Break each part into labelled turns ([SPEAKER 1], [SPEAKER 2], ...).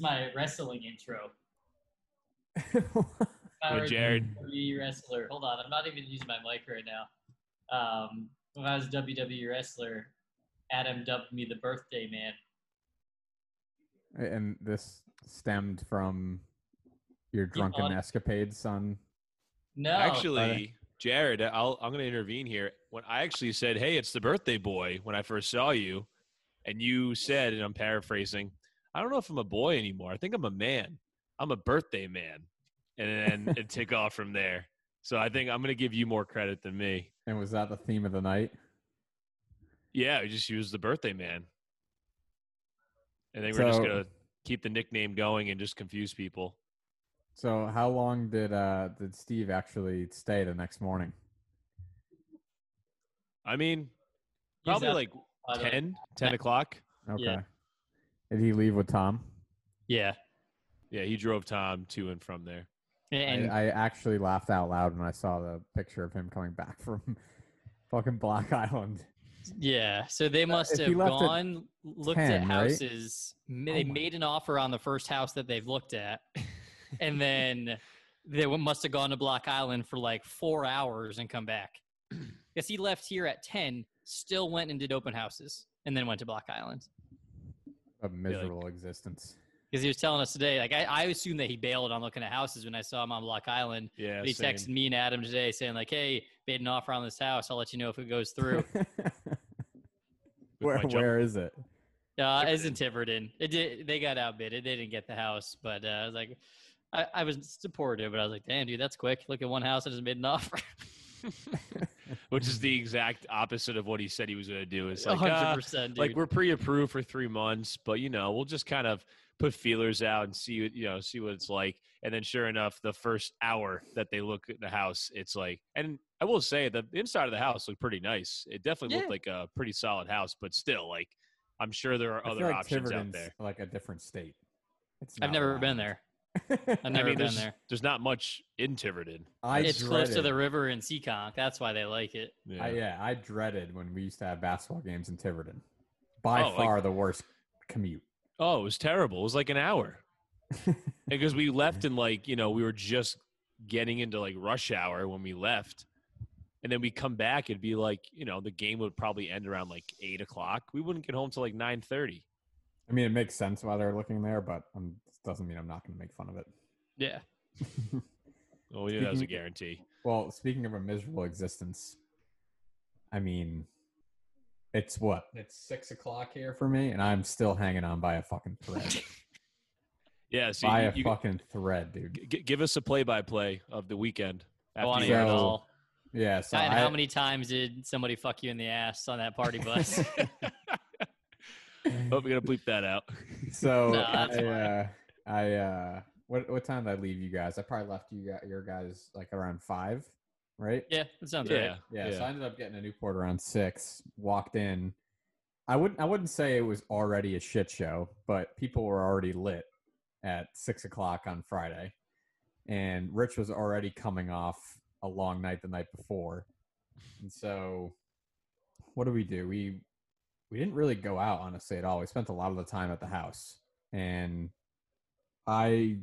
[SPEAKER 1] That's my wrestling intro.
[SPEAKER 2] With Jared.
[SPEAKER 1] WWE wrestler. Hold on, I'm not even using my mic right now. Um, when I was a WWE wrestler, Adam dubbed me the birthday man.
[SPEAKER 3] and this stemmed from your drunken
[SPEAKER 1] on-
[SPEAKER 3] escapades on.
[SPEAKER 1] No,
[SPEAKER 2] Actually, Jared, I'll, I'm going to intervene here. When I actually said, "Hey, it's the birthday boy," when I first saw you, and you said, and I'm paraphrasing, "I don't know if I'm a boy anymore. I think I'm a man. I'm a birthday man," and then it took off from there. So I think I'm going to give you more credit than me.
[SPEAKER 3] And was that the theme of the night?
[SPEAKER 2] Yeah, we just used the birthday man. I think we're just going to keep the nickname going and just confuse people.
[SPEAKER 3] So how long did uh did Steve actually stay the next morning?
[SPEAKER 2] I mean, probably
[SPEAKER 1] up
[SPEAKER 2] like
[SPEAKER 1] by
[SPEAKER 2] 10, 10 o'clock.
[SPEAKER 3] Okay.
[SPEAKER 1] Yeah.
[SPEAKER 3] Did he leave with Tom?
[SPEAKER 1] Yeah,
[SPEAKER 2] Yeah, he drove Tom to and from there.
[SPEAKER 1] and
[SPEAKER 3] I, I actually laughed out loud when I saw the picture of him coming back from fucking Block Island.
[SPEAKER 1] yeah. So they uh, must
[SPEAKER 3] if
[SPEAKER 1] have
[SPEAKER 3] left at
[SPEAKER 1] gone, looked
[SPEAKER 3] 10,
[SPEAKER 1] at houses. ma- They
[SPEAKER 3] Oh
[SPEAKER 1] made an offer on the first house that they've looked at, and then they must have gone to Block Island for like four hours and come back. Because he left here at ten, still went and did open houses, and then went to Block Island.
[SPEAKER 3] A miserable existence.
[SPEAKER 1] Because he was telling us today, like I, I assumed that he bailed on looking at houses when I saw him on Block Island.
[SPEAKER 2] Yeah,
[SPEAKER 1] But he
[SPEAKER 2] same.
[SPEAKER 1] texted me and Adam today saying like, "Hey, made an offer on this house. I'll let you know if it goes through."
[SPEAKER 3] where where is it?
[SPEAKER 1] uh, it's in Tiverton. It did. They got outbidded. They didn't get the house, but uh, I was like, I, I was supportive, but I was like, "Damn, dude, that's quick. Look at one house that just made an offer."
[SPEAKER 2] Which is the exact opposite of what he said he was going to do. It's like,
[SPEAKER 1] hundred
[SPEAKER 2] uh,
[SPEAKER 1] percent, dude.
[SPEAKER 2] like we're pre-approved for three months, but you know, we'll just kind of put feelers out and see, what- you know, see what it's like. And then, sure enough, the first hour that they look at the house, it's like, and I will say the inside of the house looked pretty nice. It definitely
[SPEAKER 1] Yeah.
[SPEAKER 2] looked like a pretty solid house, but still, like, I'm sure there are
[SPEAKER 3] I
[SPEAKER 2] other
[SPEAKER 3] like
[SPEAKER 2] options out there.
[SPEAKER 3] like a different state. It's
[SPEAKER 1] I've never been
[SPEAKER 3] Island.
[SPEAKER 1] there. I've
[SPEAKER 2] I
[SPEAKER 1] never
[SPEAKER 2] mean,
[SPEAKER 1] been
[SPEAKER 2] there's,
[SPEAKER 1] there.
[SPEAKER 2] there's not much in Tiverton.
[SPEAKER 3] I
[SPEAKER 1] it's close to the river in Seekonk. That's why they like it.
[SPEAKER 2] Yeah.
[SPEAKER 3] I, yeah, I dreaded when we used to have basketball games in Tiverton. By
[SPEAKER 2] Oh, like-
[SPEAKER 3] far the worst commute.
[SPEAKER 2] Oh, it was terrible. It was like an hour. because we left and like you know we were just getting into like rush hour when we left and then we come back it'd be like you know the game would probably end around like eight o'clock we wouldn't get home till like 9.30
[SPEAKER 3] I mean, it makes sense why they're looking there, but um, doesn't mean I'm not going to make fun of it.
[SPEAKER 1] Yeah.
[SPEAKER 2] well we knew that was a
[SPEAKER 3] Speaking-
[SPEAKER 2] guarantee
[SPEAKER 3] Well, speaking of a miserable existence, I mean, it's what? It's six o'clock here for me, and I'm still hanging on by a fucking thread.
[SPEAKER 2] yeah so
[SPEAKER 3] by
[SPEAKER 2] you,
[SPEAKER 3] a
[SPEAKER 2] you-
[SPEAKER 3] fucking thread, dude.
[SPEAKER 2] g- g- give us a play-by-play of the weekend
[SPEAKER 1] I want to hear it all.
[SPEAKER 3] Yeah. So
[SPEAKER 1] and
[SPEAKER 3] I,
[SPEAKER 1] how many times did somebody fuck you in the ass on that party bus?
[SPEAKER 2] Hope we're gonna bleep that out
[SPEAKER 3] So
[SPEAKER 1] No, that's
[SPEAKER 3] I, uh, I, uh, what what time did I leave you guys? I probably left you guys, your guys like around five, right?
[SPEAKER 1] yeah, that sounds
[SPEAKER 2] yeah
[SPEAKER 1] right.
[SPEAKER 3] Yeah, so I ended up getting a Newport around six. Walked in. I wouldn't I wouldn't say it was already a shit show, but people were already lit at six o'clock on Friday, and Rich was already coming off a long night the night before, and so what do we do? We we didn't really go out honestly at all. We spent a lot of the time at the house, and I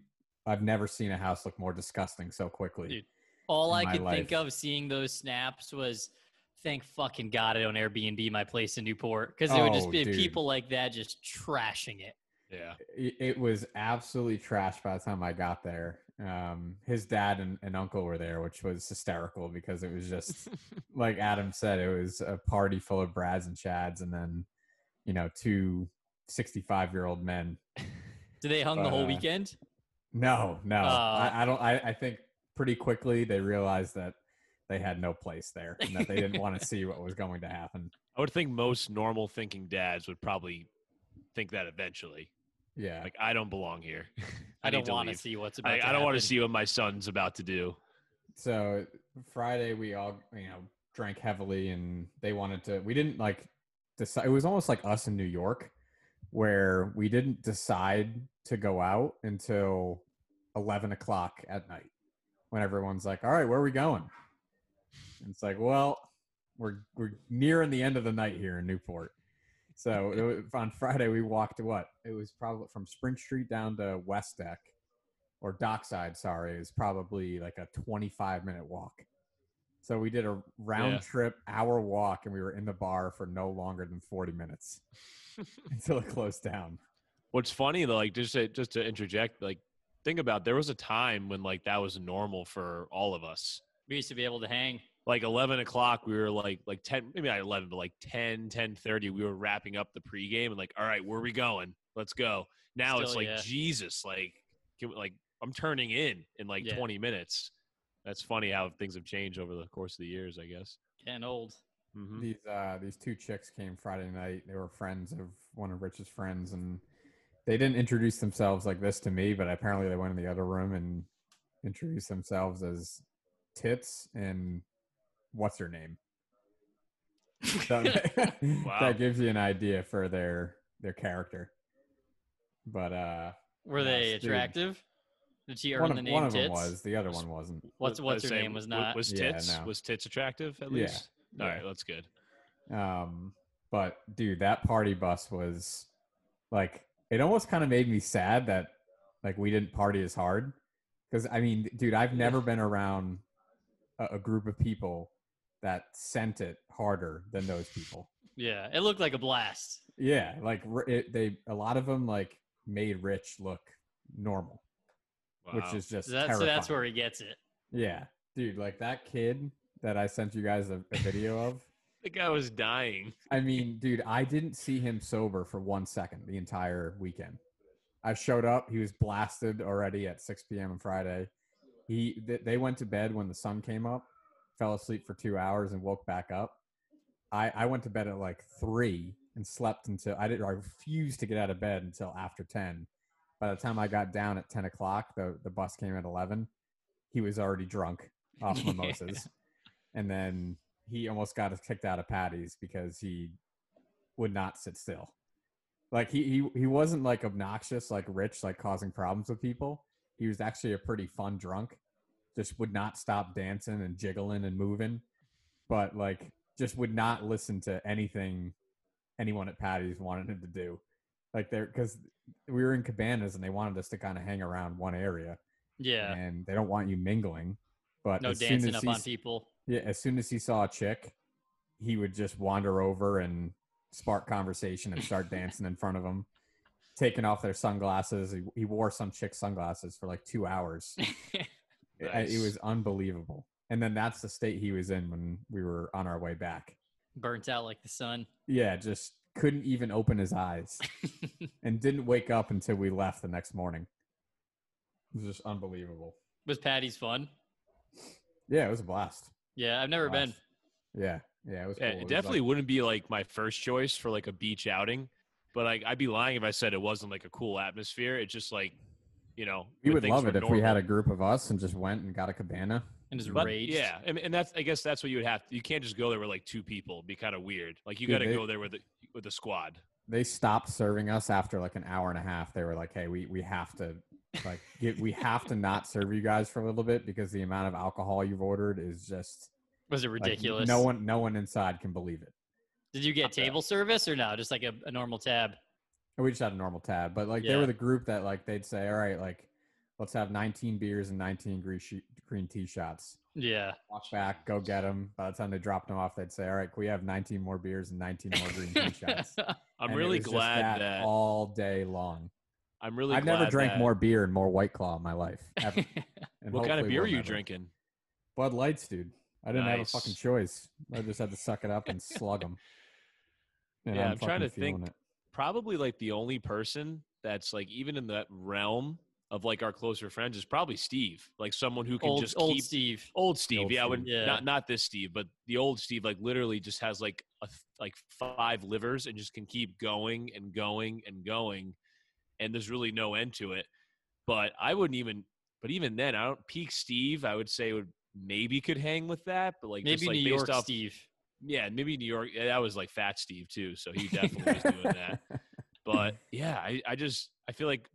[SPEAKER 3] I've never seen a house look more disgusting so quickly.
[SPEAKER 1] Dude, All I
[SPEAKER 3] my
[SPEAKER 1] could think of seeing those snaps was thank fucking God I don't Airbnb my place in Newport because it would just
[SPEAKER 3] Oh,
[SPEAKER 1] be
[SPEAKER 3] dude.
[SPEAKER 1] people like that just trashing it.
[SPEAKER 2] yeah
[SPEAKER 3] it, it was absolutely trash by the time I got there. Um, his dad and, and uncle were there, which was hysterical because it was just like Adam said, it was a party full of Brads and Chads, and then you know two 65 year old men.
[SPEAKER 1] Did they hung the whole
[SPEAKER 3] Uh,
[SPEAKER 1] weekend?
[SPEAKER 3] No, no,
[SPEAKER 1] Uh.
[SPEAKER 3] I, I don't. I, I think pretty quickly they realized that they had no place there and that they didn't want to see what was going to happen.
[SPEAKER 2] i would think most normal thinking dads would probably think that eventually
[SPEAKER 3] Yeah,
[SPEAKER 2] like i don't belong here
[SPEAKER 1] I,
[SPEAKER 2] need
[SPEAKER 1] don't want to see what's about.
[SPEAKER 2] I,
[SPEAKER 1] to
[SPEAKER 2] I don't want to see what my son's about to do.
[SPEAKER 3] so Friday we all you know drank heavily and they wanted to we didn't like decide it was almost like us in New York where we didn't decide to go out until 11 o'clock at night when everyone's like all right where are we going and it's like well we're we're nearing the end of the night here in Newport. So was, on Friday we walked what? It was probably from Spring Street down to West Deck or Dockside. Sorry, was probably like a 25 minute walk. So we did a round
[SPEAKER 2] Yeah.
[SPEAKER 3] trip hour walk, and we were in the bar for no longer than 40 minutes until it closed down.
[SPEAKER 2] What's funny though, like just to, just to interject, like think about there was a time when like that was normal for all of us.
[SPEAKER 1] We used to be able to hang.
[SPEAKER 2] Like eleven o'clock, we were like like ten, maybe not eleven, but like 10, 10.30, We were wrapping up the pregame and like, all right, where are we going? Let's go. Now it's like
[SPEAKER 1] yeah.
[SPEAKER 2] Jesus, like can we- like I'm turning in in like
[SPEAKER 1] Yeah.
[SPEAKER 2] twenty minutes. That's funny how things have changed over the course of the years, I guess.
[SPEAKER 1] Getting old.
[SPEAKER 2] hmm
[SPEAKER 3] These uh, these two chicks came Friday night. They were friends of one of Rich's friends, and they didn't introduce themselves like this to me, but apparently they went in the other room and introduced themselves as Tits and what's her name. So
[SPEAKER 2] Wow.
[SPEAKER 3] that gives you an idea for their their character. But uh,
[SPEAKER 1] Were
[SPEAKER 3] Yes,
[SPEAKER 1] they
[SPEAKER 3] dude.
[SPEAKER 1] Attractive? Did she earn
[SPEAKER 3] one
[SPEAKER 1] the
[SPEAKER 3] of,
[SPEAKER 1] name
[SPEAKER 3] one of
[SPEAKER 1] Tits?
[SPEAKER 3] them was, the other one wasn't.
[SPEAKER 1] What's
[SPEAKER 2] I
[SPEAKER 1] what's her
[SPEAKER 2] say,
[SPEAKER 1] name was not.
[SPEAKER 2] Was
[SPEAKER 3] Yeah,
[SPEAKER 2] tits
[SPEAKER 3] no.
[SPEAKER 2] was tits attractive at
[SPEAKER 3] Yeah,
[SPEAKER 2] least? All
[SPEAKER 3] yeah.
[SPEAKER 2] right, that's good.
[SPEAKER 3] Um, but dude, that party bus was like it almost kind of made me sad that like we didn't party as hard. Because I mean, dude, I've never been around a, a group of people that sent it harder than those people.
[SPEAKER 1] Yeah, it looked like a blast.
[SPEAKER 3] Yeah, like it, they a lot of them like made Rich look normal, which is just
[SPEAKER 1] So that's, so that's where he gets it.
[SPEAKER 3] Yeah, dude, like that kid that I sent you guys a, a video of.
[SPEAKER 2] the guy was dying.
[SPEAKER 3] I mean, dude, I didn't see him sober for one second the entire weekend. I showed up, he was blasted already at 6 p.m. on Friday. He th- they went to bed when the sun came up, fell asleep for two hours, and woke back up. I I went to bed at like three and slept until I did. I refused to get out of bed until after 10. By the time I got down at 10 o'clock, the the bus came at 11. He was already drunk off
[SPEAKER 1] Yeah.
[SPEAKER 3] mimosas, and then he almost got us kicked out of Patty's because he would not sit still. Like he he he wasn't like obnoxious like Rich like causing problems with people. He was actually a pretty fun drunk. Just would not stop dancing and jiggling and moving, but like just would not listen to anything anyone at Patty's wanted him to do. Like there because we were in cabanas and they wanted us to kind of hang around one area
[SPEAKER 1] Yeah,
[SPEAKER 3] and they don't want you mingling. But
[SPEAKER 1] no
[SPEAKER 3] as soon
[SPEAKER 1] dancing
[SPEAKER 3] as
[SPEAKER 1] up
[SPEAKER 3] he
[SPEAKER 1] on people.
[SPEAKER 3] yeah, as soon as he saw a chick, he would just wander over and spark conversation and start dancing in front of them, taking off their sunglasses. He, he wore some chick sunglasses for like two hours. It- It, was unbelievable. And then that's the state he was in when we were on our way back.
[SPEAKER 1] Burnt out like the sun.
[SPEAKER 3] Yeah, just couldn't even open his eyes and didn't wake up until we left the next morning. It was just unbelievable.
[SPEAKER 1] Was Patty's fun?
[SPEAKER 3] Yeah, it was a blast.
[SPEAKER 1] Yeah, I've never been.
[SPEAKER 3] Yeah, yeah, it was.
[SPEAKER 2] Yeah,
[SPEAKER 3] cool.
[SPEAKER 2] it
[SPEAKER 3] was
[SPEAKER 2] definitely
[SPEAKER 3] like-
[SPEAKER 2] wouldn't be like my first choice for like a beach outing, but like I'd be lying if I said it wasn't like a cool atmosphere. It's just like, you know,
[SPEAKER 3] we would love
[SPEAKER 2] were
[SPEAKER 3] it if we had a group of us and just went and got a cabana.
[SPEAKER 1] And just
[SPEAKER 2] But,
[SPEAKER 1] raged.
[SPEAKER 2] yeah, and, and that's I guess that's what you would have. You can't just go there with like two people. It'd be kind of weird. Like you got to go there with a, with a squad.
[SPEAKER 3] They stopped serving us after like an hour and a half. They were like, "Hey, we we have to like get, we have to not serve you guys for a little bit because the amount of alcohol you've ordered is just
[SPEAKER 1] Was it
[SPEAKER 3] like,
[SPEAKER 1] ridiculous?
[SPEAKER 3] no one no one inside can believe it.
[SPEAKER 1] Did you get table service or no? Just like a, a normal tab.
[SPEAKER 3] We just had a normal tab, but like they
[SPEAKER 1] Yeah.
[SPEAKER 3] were the group that like they'd say, "All right, like let's have 19 beers and 19 green, green tea shots."
[SPEAKER 1] Yeah.
[SPEAKER 3] Walk back, go get them. By the time they dropped them off, they'd say, "All right, can we have 19 more beers and 19 more green tea shots?"
[SPEAKER 2] I'm
[SPEAKER 3] And
[SPEAKER 2] really glad that,
[SPEAKER 3] all day long.
[SPEAKER 2] I'm really.
[SPEAKER 3] I've never drank
[SPEAKER 2] that-
[SPEAKER 3] more beer and more White Claw in my life. Ever. And
[SPEAKER 2] What kind of beer are you
[SPEAKER 3] never.
[SPEAKER 2] drinking?
[SPEAKER 3] Bud Lights, dude. I didn't have a fucking choice. I just had to suck it up and slug them.
[SPEAKER 2] Yeah, I'm trying to think. Probably like the only person that's like even in that realm of like our closer friends is probably Steve. Like someone who can
[SPEAKER 1] old
[SPEAKER 2] just
[SPEAKER 1] old
[SPEAKER 2] keep
[SPEAKER 1] Steve.
[SPEAKER 2] old Steve.
[SPEAKER 3] old
[SPEAKER 2] yeah, I
[SPEAKER 3] Steve.
[SPEAKER 2] would
[SPEAKER 1] Yeah.
[SPEAKER 2] not not this Steve, but the old Steve. Like literally just has like a like five livers and just can keep going and going and going, and there's really no end to it. But I wouldn't even. But even then, I don't peak Steve. I would say would maybe could hang with that, but like
[SPEAKER 1] Maybe
[SPEAKER 2] just, like,
[SPEAKER 1] New
[SPEAKER 2] based
[SPEAKER 1] York
[SPEAKER 2] off,
[SPEAKER 1] Steve.
[SPEAKER 2] Yeah, maybe New York. That was like Fat Steve too, so he definitely was doing that. But yeah, I, I just I feel like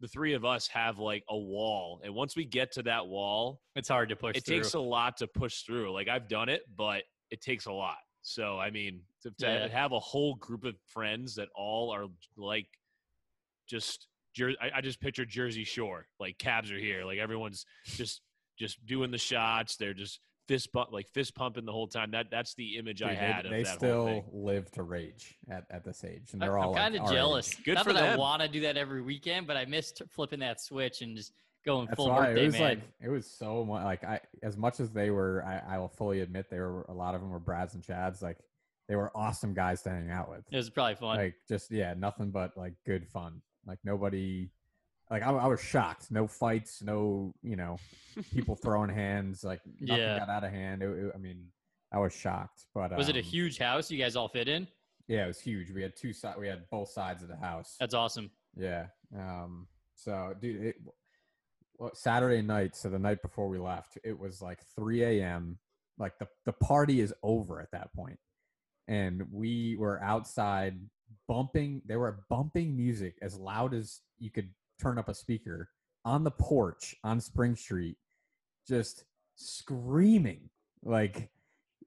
[SPEAKER 2] the three of us have like a wall, and once we get to that wall,
[SPEAKER 1] It's hard to push
[SPEAKER 2] it
[SPEAKER 1] through.
[SPEAKER 2] takes a lot to push through. Like I've done it, but it takes a lot. So I mean, to, to
[SPEAKER 1] Yeah.
[SPEAKER 2] have a whole group of friends that all are like just Jer- I, I just picture Jersey Shore, like cabs are here, like everyone's just just doing the shots. They're just fist bump, like fist pumping the whole time. That that's the image I had
[SPEAKER 3] they,
[SPEAKER 2] of
[SPEAKER 3] they
[SPEAKER 2] that
[SPEAKER 3] still
[SPEAKER 2] whole thing.
[SPEAKER 3] live to rage at, at this age, and they're all
[SPEAKER 1] I'm kind of
[SPEAKER 3] like,
[SPEAKER 1] jealous.
[SPEAKER 2] Good
[SPEAKER 1] Not
[SPEAKER 2] for
[SPEAKER 1] that I
[SPEAKER 2] them.
[SPEAKER 1] want to do that every weekend, but I missed flipping that switch and just going
[SPEAKER 3] That's
[SPEAKER 1] full
[SPEAKER 3] why
[SPEAKER 1] birthday
[SPEAKER 3] it was
[SPEAKER 1] man.
[SPEAKER 3] like it was so much like I as much as they were I, I will fully admit they were a lot of them were Brads and Chads like they were awesome guys to hang out with
[SPEAKER 1] it was probably fun.
[SPEAKER 3] like just yeah nothing but like good fun like nobody like I, I was shocked no fights no you know people throwing hands like nothing
[SPEAKER 1] Yeah.
[SPEAKER 3] got out of hand it, it- I mean I was shocked but
[SPEAKER 1] was it a
[SPEAKER 3] um,
[SPEAKER 1] huge house you guys all fit in?
[SPEAKER 3] yeah it was huge we had two sides we had both sides of the house
[SPEAKER 1] That's awesome.
[SPEAKER 3] yeah. Um. So, dude, it, well, Saturday night. So the night before we left, it was like 3 a.m. Like the the party is over at that point, and we were outside bumping. They were bumping music as loud as you could turn up a speaker on the porch on Spring Street, just screaming like.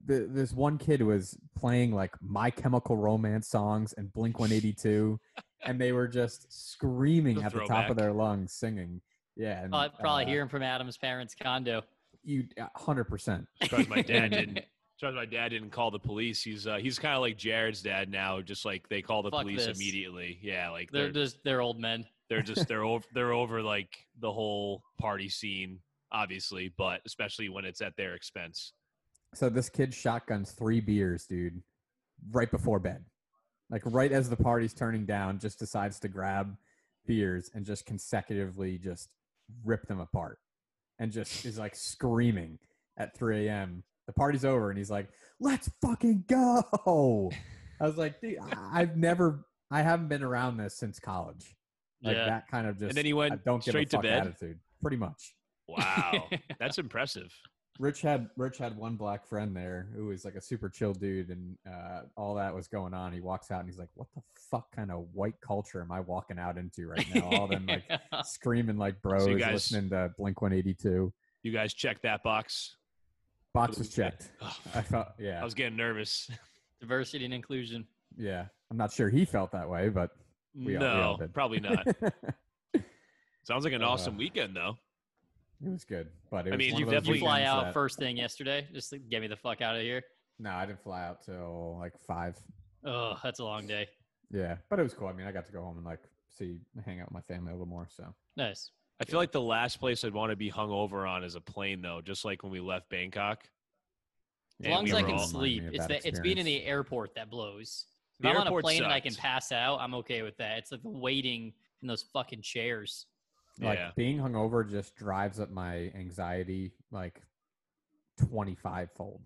[SPEAKER 3] The, this one kid was playing like My Chemical Romance songs and Blink 182 and they were just screaming
[SPEAKER 2] A
[SPEAKER 3] at the top of their lungs, singing. Yeah, and
[SPEAKER 1] I'll probably
[SPEAKER 3] uh,
[SPEAKER 1] hear him from Adam's parents' condo.
[SPEAKER 3] you hundred percent.
[SPEAKER 2] Surprised my dad didn't. Surprised my dad didn't call the police. He's uh, he's kind of like Jared's dad now. Just like they call the
[SPEAKER 1] Fuck
[SPEAKER 2] police
[SPEAKER 1] this.
[SPEAKER 2] immediately. Yeah, like
[SPEAKER 1] They're
[SPEAKER 2] they're
[SPEAKER 1] just they're old men.
[SPEAKER 2] They're just they're over they're over like the whole party scene, obviously, but especially when it's at their expense.
[SPEAKER 3] So this kid shotguns three beers, dude, right before bed, like right as the party's turning down, just decides to grab beers and just consecutively just rip them apart, and just is like screaming at 3 a.m. The party's over, and he's like, "Let's fucking go!" I was like, I've never, I haven't been around this since college. Like
[SPEAKER 1] Yeah.
[SPEAKER 3] that kind of just.
[SPEAKER 2] And then he went
[SPEAKER 3] don't give
[SPEAKER 2] straight
[SPEAKER 3] a
[SPEAKER 2] to
[SPEAKER 3] fuck
[SPEAKER 2] bed?
[SPEAKER 3] attitude, pretty much.
[SPEAKER 2] Wow, that's impressive.
[SPEAKER 3] Rich had Rich had one black friend there who was like a super chill dude, and uh, all that was going on. He walks out and he's like, "What the fuck kind of white culture am I walking out into right now?" All them like screaming like bros,
[SPEAKER 2] guys-
[SPEAKER 3] listening to Blink One Eighty Two.
[SPEAKER 2] You guys check that box.
[SPEAKER 3] Box was checked.
[SPEAKER 2] Oh,
[SPEAKER 3] I felt yeah,
[SPEAKER 2] I was getting nervous.
[SPEAKER 1] Diversity and inclusion.
[SPEAKER 3] yeah. I'm not sure he felt that way, but We all- we all
[SPEAKER 2] no, probably not. Sounds like an
[SPEAKER 3] Uh,
[SPEAKER 2] awesome weekend though.
[SPEAKER 3] It was good. But it
[SPEAKER 2] I
[SPEAKER 3] was
[SPEAKER 2] mean,
[SPEAKER 3] one
[SPEAKER 2] you've
[SPEAKER 3] of those
[SPEAKER 2] definitely-
[SPEAKER 1] fly out
[SPEAKER 3] that-
[SPEAKER 1] first thing yesterday? Just to get me the fuck out of here.
[SPEAKER 3] No, I didn't fly out till like five.
[SPEAKER 1] Oh, that's a long day.
[SPEAKER 3] Yeah, but it was cool. I mean, I got to go home and like see, hang out with my family a little more. So
[SPEAKER 1] Nice.
[SPEAKER 2] I feel like the last place I'd want to be hung over on is a plane though, just like when we left Bangkok.
[SPEAKER 1] As long as I can
[SPEAKER 2] all-
[SPEAKER 3] Remind me
[SPEAKER 1] sleep, it's
[SPEAKER 3] that
[SPEAKER 1] the, it's being in the airport that blows. If
[SPEAKER 2] The
[SPEAKER 1] I'm on a
[SPEAKER 2] airport
[SPEAKER 1] plane and I can pass out, I'm okay with that. It's like the waiting in those fucking chairs.
[SPEAKER 3] like
[SPEAKER 2] Yeah.
[SPEAKER 3] being hungover just drives up my anxiety like 25 fold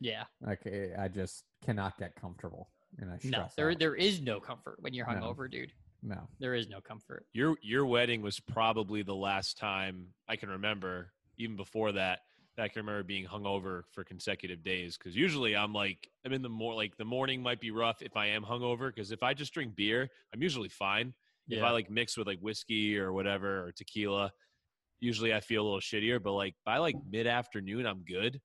[SPEAKER 1] Yeah.
[SPEAKER 3] like eh, i just cannot get comfortable and i stress
[SPEAKER 1] No, there
[SPEAKER 3] out.
[SPEAKER 1] there is no comfort when you're
[SPEAKER 3] No.
[SPEAKER 1] hungover, dude.
[SPEAKER 3] no
[SPEAKER 1] There is no comfort.
[SPEAKER 2] Your your wedding was probably the last time I can remember, even before that, that I can remember being hungover for consecutive days. Because usually I'm like I'm in the more like the morning might be rough if I am hungover. Because if I just drink beer, I'm usually fine. If I like mix with like whiskey or whatever or tequila, usually I feel a little shittier. But like by like mid afternoon, I'm good.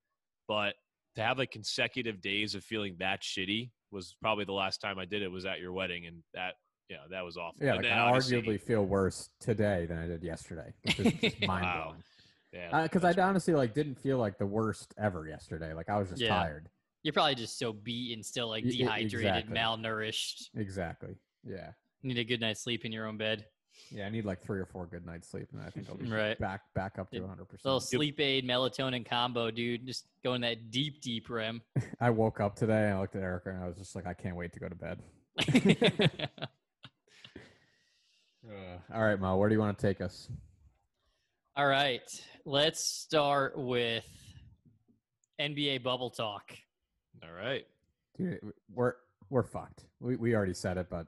[SPEAKER 2] But to have like consecutive days of feeling that shitty was probably the last time I did it was at your wedding, and that yeah that was awful.
[SPEAKER 3] yeah like i
[SPEAKER 2] obviously-
[SPEAKER 3] arguably feel worse today than i did yesterday which is just
[SPEAKER 2] Wow. Yeah
[SPEAKER 3] because
[SPEAKER 2] that's
[SPEAKER 3] i honestly like didn't feel like the worst ever yesterday like i was just
[SPEAKER 1] Yeah.
[SPEAKER 3] tired
[SPEAKER 1] You're probably just so beat and still like dehydrated,
[SPEAKER 3] exactly.
[SPEAKER 1] malnourished.
[SPEAKER 3] exactly yeah
[SPEAKER 1] Need a good night's sleep in your own bed.
[SPEAKER 3] yeah i need like three or four good nights sleep and i think i'll be
[SPEAKER 1] Right.
[SPEAKER 3] back back up to
[SPEAKER 1] Yeah.
[SPEAKER 3] 100
[SPEAKER 1] Little
[SPEAKER 3] percent
[SPEAKER 1] sleep aid, melatonin combo, dude. Just going that deep, deep REM.
[SPEAKER 3] i woke up today and i looked at erica and i was just like i can't wait to go to bed Uh, all right, Ma, where do you want to take us?
[SPEAKER 1] All right, let's start with NBA bubble talk.
[SPEAKER 2] All right.
[SPEAKER 3] Dude, we're we're fucked. We we already said it, but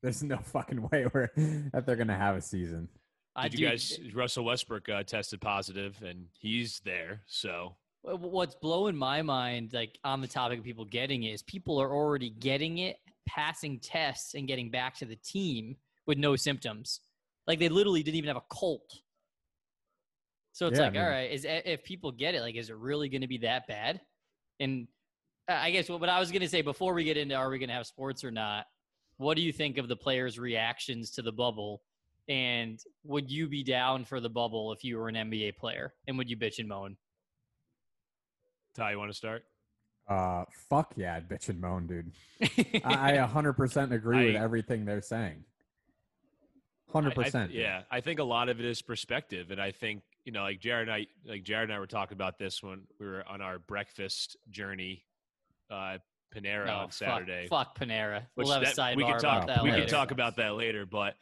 [SPEAKER 3] there's no fucking way we're that they're gonna have a season.
[SPEAKER 1] I
[SPEAKER 2] Did you
[SPEAKER 1] do-
[SPEAKER 2] guys? Russell Westbrook uh, tested positive, and he's there. So
[SPEAKER 1] What's blowing my mind, like on the topic of people getting it, is people are already getting it, passing tests, and getting back to the team with no symptoms. Like they literally didn't even have a cold. So it's
[SPEAKER 3] Yeah,
[SPEAKER 1] like, all
[SPEAKER 3] mean-
[SPEAKER 1] right, is if people get it, like, is it really going to be that bad? And I guess what, what I was going to say before we get into are we going to have sports or not? What do you think of the players' reactions to the bubble? And would you be down for the bubble if you were an NBA player? And would you bitch and moan?
[SPEAKER 2] Ty, you want to start?
[SPEAKER 3] Uh, fuck yeah, I'd bitch and moan, dude. I, I 100% agree with everything they're saying.
[SPEAKER 2] I-
[SPEAKER 3] 100%.
[SPEAKER 2] Yeah, I think a lot of it is perspective, and I think you know, like Jared and I, like Jared and I were talking about this when we were on our breakfast journey, uh, Panera
[SPEAKER 1] No,
[SPEAKER 2] on Saturday.
[SPEAKER 1] Fuck, fuck Panera.
[SPEAKER 2] which
[SPEAKER 1] We'll have a
[SPEAKER 2] that-
[SPEAKER 1] sidebar
[SPEAKER 2] we can talk.
[SPEAKER 1] about that
[SPEAKER 2] we
[SPEAKER 1] later.
[SPEAKER 2] can talk about that later, but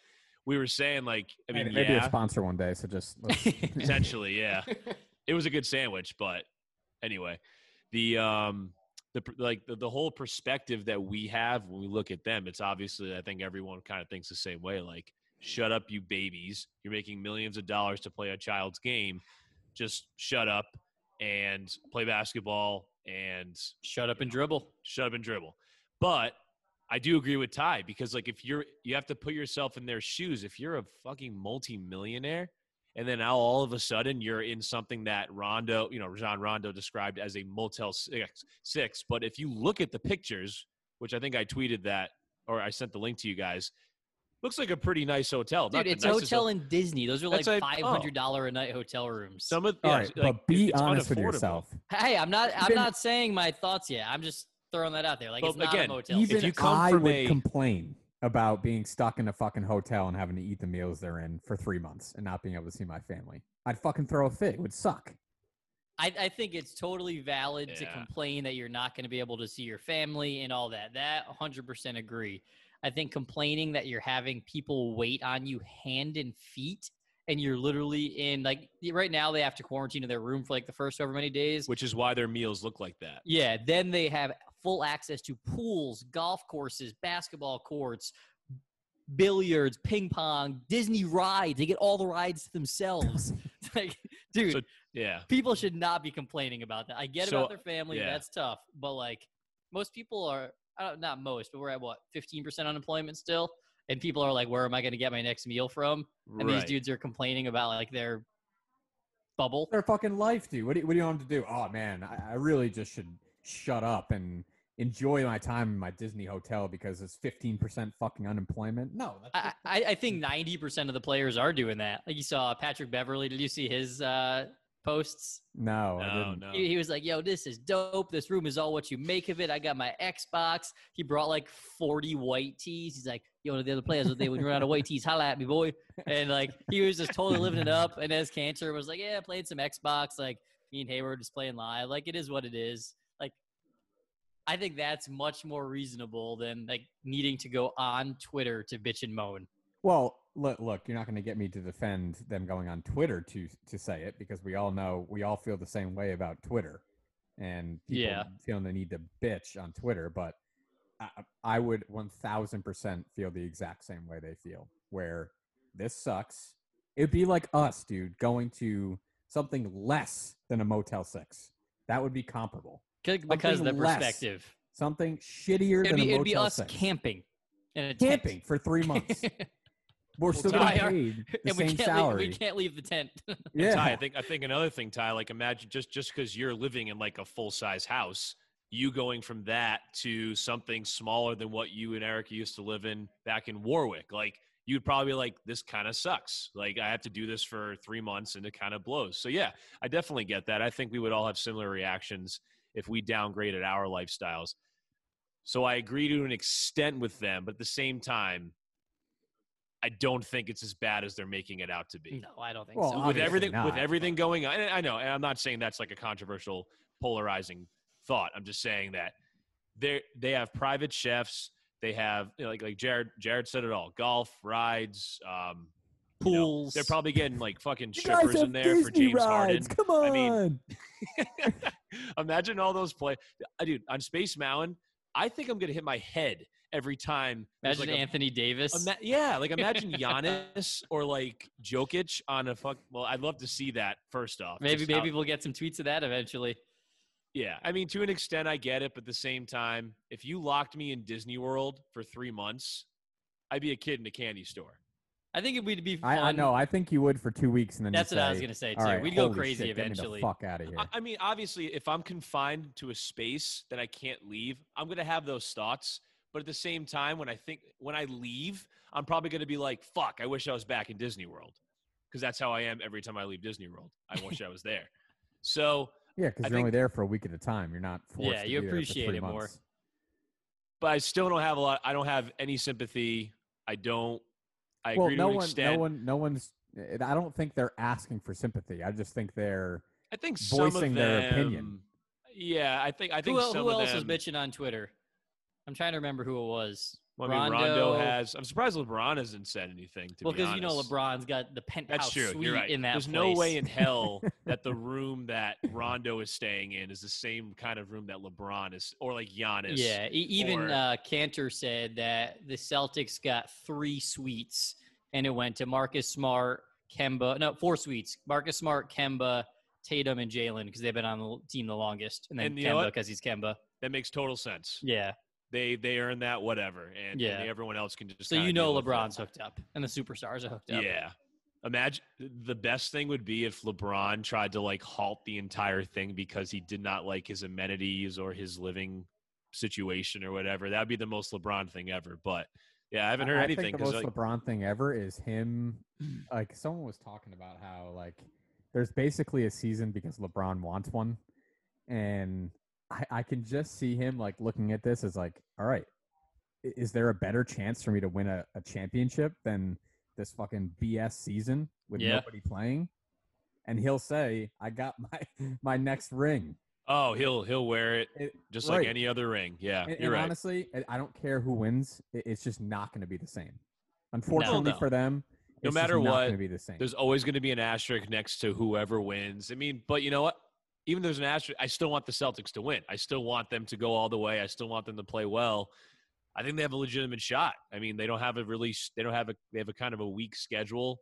[SPEAKER 2] we were saying like, I mean,
[SPEAKER 3] Maybe, maybe a sponsor one day. So just let's-
[SPEAKER 2] essentially, yeah. it was a good sandwich, but anyway, the um the like the, the whole perspective that we have when we look at them, it's obviously I think everyone kind of thinks the same way. Like, shut up, you babies! You're making millions of dollars to play a child's game. Just shut up and play basketball and
[SPEAKER 1] Shut up and dribble.
[SPEAKER 2] shut up and dribble. But I do agree with Ty because like if you're you have to put yourself in their shoes. If you're a fucking multi-millionaire and then now all of a sudden you're in something that Rondo, you know, Rajon Rondo described as a Motel Six, six. But if you look at the pictures, which I think I tweeted that or I sent the link to you guys, looks like a pretty nice hotel.
[SPEAKER 1] Dude,
[SPEAKER 2] the
[SPEAKER 1] it's a hotel in Disney. Those are like
[SPEAKER 2] That's oh.
[SPEAKER 1] five
[SPEAKER 2] like- oh.
[SPEAKER 1] hundred dollar a night hotel rooms.
[SPEAKER 2] Some of
[SPEAKER 3] All
[SPEAKER 2] yeah,
[SPEAKER 3] right,
[SPEAKER 2] like,
[SPEAKER 3] but be
[SPEAKER 2] it's
[SPEAKER 3] honest with
[SPEAKER 2] unaffordable.
[SPEAKER 3] yourself.
[SPEAKER 1] hey, I'm not. I'm
[SPEAKER 3] Even-
[SPEAKER 1] not saying my thoughts yet. I'm just throwing that out there. Like
[SPEAKER 2] Well,
[SPEAKER 1] it's not
[SPEAKER 2] again,
[SPEAKER 1] a motel.
[SPEAKER 2] If
[SPEAKER 3] Even
[SPEAKER 2] you come
[SPEAKER 3] I
[SPEAKER 2] from
[SPEAKER 3] would
[SPEAKER 2] a-
[SPEAKER 3] complain about being stuck in a fucking hotel and having to eat the meals they're in for three months and not being able to see my family. I'd fucking throw a fit. It would suck.
[SPEAKER 1] I, I think it's totally valid to
[SPEAKER 2] Yeah.
[SPEAKER 1] complain that you're not going to be able to see your family and all that. That 100% agree. I think complaining that you're having people wait on you hand and feet and you're literally in like right now they have to quarantine in their room for like the first however many days.
[SPEAKER 2] which is why their meals look like that.
[SPEAKER 1] Yeah, then they have full access to pools, golf courses, basketball courts, billiards, ping pong, Disney rides. They get all the rides to themselves. Like, dude,
[SPEAKER 2] So- Yeah.
[SPEAKER 1] people should not be complaining about that. I get
[SPEAKER 2] So,
[SPEAKER 1] about their family,
[SPEAKER 2] yeah.
[SPEAKER 1] that's tough, but like most people are not most, but we're at what 15% unemployment still, and people are like, where am I going to get my next meal from? And these dudes are complaining about like their bubble.
[SPEAKER 3] Their fucking life, dude. What do you, what do you want them to do? Oh man, I, I really just should shut up and enjoy my time in my Disney hotel because it's fifteen percent fucking unemployment. No, that's
[SPEAKER 1] I, I, I think 90% of the players are doing that. Like you saw Patrick Beverley. Did you see his uh, posts?
[SPEAKER 3] no, I
[SPEAKER 2] No,
[SPEAKER 3] didn't.
[SPEAKER 2] no.
[SPEAKER 1] He, he was like, "Yo, this is dope. This room is all what you make of it. I got my Xbox. He brought like 40 white tees. He's like, yo, the other players, they would run out of white tees. Holla at me, boy. And like, he was just totally living it up. And as Kanter was like, yeah, playing some Xbox. Like, me and Hayward just playing live. Like, it is what it is. Like, I think that's much more reasonable than like needing to go on Twitter to bitch and moan.
[SPEAKER 3] Well, look, look, you're not going to get me to defend them going on Twitter to to say it because we all know we all feel the same way about Twitter, and people
[SPEAKER 1] Yeah.
[SPEAKER 3] feeling the need to bitch on Twitter. But I, I would 1,000 percent feel the exact same way they feel. Where this sucks. It'd be like us, dude, going to something less than a Motel Six. That would be comparable.
[SPEAKER 1] Because of the
[SPEAKER 3] less.
[SPEAKER 1] perspective.
[SPEAKER 3] Something shittier
[SPEAKER 1] It'd
[SPEAKER 3] than
[SPEAKER 1] be,
[SPEAKER 3] a
[SPEAKER 1] it'd be
[SPEAKER 3] Motel
[SPEAKER 1] us
[SPEAKER 3] 6.
[SPEAKER 1] camping. In a tent.
[SPEAKER 3] camping for three months. We're still
[SPEAKER 1] Ty,
[SPEAKER 3] getting
[SPEAKER 1] our-
[SPEAKER 3] paid the
[SPEAKER 1] and we
[SPEAKER 3] same
[SPEAKER 1] can't,
[SPEAKER 3] salary.
[SPEAKER 1] leave, we can't leave the tent.
[SPEAKER 3] yeah.
[SPEAKER 2] Ty, I think I think another thing, Ty, like imagine just just because you're living in like a full size house, you going from that to something smaller than what you and Eric used to live in back in Warwick. Like you'd probably be like, this kind of sucks. Like I have to do this for three months and it kind of blows. So yeah, I definitely get that. I think we would all have similar reactions if we downgraded our lifestyles. So I agree to an extent with them, but at the same time, I don't think it's as bad as they're making it out to be
[SPEAKER 1] no, I don't think
[SPEAKER 3] Well,
[SPEAKER 1] so.
[SPEAKER 2] with
[SPEAKER 3] obviously
[SPEAKER 2] everything with
[SPEAKER 3] not,
[SPEAKER 2] everything going on. I know, and I'm not saying that's like a controversial, polarizing thought. I'm just saying that they they have private chefs. They have you know, like like Jared Jared said it all: golf, rides, um, you know,
[SPEAKER 1] Pools.
[SPEAKER 2] they're probably getting like fucking strippers in
[SPEAKER 3] have
[SPEAKER 2] there for James
[SPEAKER 3] rides.
[SPEAKER 2] Harden.
[SPEAKER 3] Come on.
[SPEAKER 2] I mean- Imagine all those play, uh, dude. On Space Mountain, I think I'm gonna hit my head every time.
[SPEAKER 1] Imagine
[SPEAKER 2] like a-
[SPEAKER 1] Anthony Davis.
[SPEAKER 2] Ima- yeah, like imagine Giannis or like Jokic on a fuck. Well, I'd love to see that first off.
[SPEAKER 1] maybe
[SPEAKER 2] just how-
[SPEAKER 1] maybe we'll get some tweets of that eventually.
[SPEAKER 2] yeah, I mean, to an extent, I get it, but at the same time, if you locked me in Disney World for three months, I'd be a kid in a candy store.
[SPEAKER 1] I think it would be fun.
[SPEAKER 3] I, I know. I think you would for two weeks, and then
[SPEAKER 1] That's
[SPEAKER 3] you
[SPEAKER 1] what I was gonna say
[SPEAKER 3] "All
[SPEAKER 1] too.
[SPEAKER 3] right,
[SPEAKER 1] We'd go crazy
[SPEAKER 3] shit, get me the
[SPEAKER 1] eventually.
[SPEAKER 3] fuck out of here.
[SPEAKER 2] I, I mean, obviously, if I'm confined to a space that I can't leave, I'm gonna have those thoughts. But at the same time, when I think when I leave, I'm probably gonna be like, "Fuck! I wish I was back in Disney World," because that's how I am every time I leave Disney World. I wish I was there. So,
[SPEAKER 3] yeah, because you're only there for a week at a time. You're not forced.
[SPEAKER 1] Yeah,
[SPEAKER 3] to
[SPEAKER 1] you
[SPEAKER 3] be there for
[SPEAKER 1] appreciate
[SPEAKER 3] three
[SPEAKER 1] it more.
[SPEAKER 2] but I still don't have a lot. I don't have any sympathy. I don't. I
[SPEAKER 3] well,
[SPEAKER 2] agree
[SPEAKER 3] no
[SPEAKER 2] to an
[SPEAKER 3] one,
[SPEAKER 2] extent.
[SPEAKER 3] no one, no one's. I don't think they're asking for sympathy. I just think they're.
[SPEAKER 2] I think some of
[SPEAKER 3] voicing their opinion.
[SPEAKER 2] Yeah, I think I think
[SPEAKER 1] el-
[SPEAKER 2] some
[SPEAKER 1] who
[SPEAKER 2] of
[SPEAKER 1] else
[SPEAKER 2] them,
[SPEAKER 1] was bitching on Twitter? I'm trying to remember who it was.
[SPEAKER 2] Well, I mean, Rondo has. I'm surprised LeBron hasn't said anything. To
[SPEAKER 1] well,
[SPEAKER 2] be
[SPEAKER 1] because you know. LeBron's got the penthouse
[SPEAKER 2] That's true.
[SPEAKER 1] suite
[SPEAKER 2] You're right.
[SPEAKER 1] in that
[SPEAKER 2] There's
[SPEAKER 1] place.
[SPEAKER 2] no way in hell that the room that Rondo is staying in is the same kind of room that LeBron is, or like Giannis.
[SPEAKER 1] Yeah, even
[SPEAKER 2] or-
[SPEAKER 1] uh, Kanter said that the Celtics got three suites, and it went to Marcus Smart, Kemba. No, four suites: Marcus Smart, Kemba, Tatum, and Jalen because they've been on the team the longest, and then
[SPEAKER 2] And
[SPEAKER 1] Kemba because he's Kemba.
[SPEAKER 2] That makes total sense.
[SPEAKER 1] Yeah,
[SPEAKER 2] They they earn that whatever, and, and everyone else can just.
[SPEAKER 1] so you know
[SPEAKER 2] deal with it.
[SPEAKER 1] LeBron's hooked up, and the superstars are hooked up.
[SPEAKER 2] Yeah. Imagine the best thing would be if LeBron tried to like halt the entire thing because he did not like his amenities or his living situation or whatever. That'd be the most LeBron thing ever. But yeah, I haven't heard
[SPEAKER 3] I,
[SPEAKER 2] anything
[SPEAKER 3] I think the most
[SPEAKER 2] like,
[SPEAKER 3] LeBron thing ever is him. Like someone was talking about how like there's basically a season because LeBron wants one, and I, I can just see him like looking at this as like, all right, is there a better chance for me to win a, a championship than this fucking BS season with
[SPEAKER 1] Yeah.
[SPEAKER 3] nobody playing? And he'll say, I got my my next ring.
[SPEAKER 2] oh, he'll he'll wear it
[SPEAKER 3] It-
[SPEAKER 2] just
[SPEAKER 3] right.
[SPEAKER 2] like any other ring. Yeah,
[SPEAKER 3] And,
[SPEAKER 2] you're
[SPEAKER 3] and
[SPEAKER 2] right.
[SPEAKER 3] honestly, I- don't care who wins. It's just not going to be the same. Unfortunately
[SPEAKER 2] no.
[SPEAKER 3] for them,
[SPEAKER 2] No
[SPEAKER 3] it's
[SPEAKER 2] matter what,
[SPEAKER 3] going to be the same.
[SPEAKER 2] There's always going to be an asterisk next to whoever wins. I mean, but you know what? Even though there's an asterisk, I still want the Celtics to win. I still want them to go all the way. I still want them to play well. I think they have a legitimate shot. I mean, they don't have a really, they don't have a, they have a kind of a weak schedule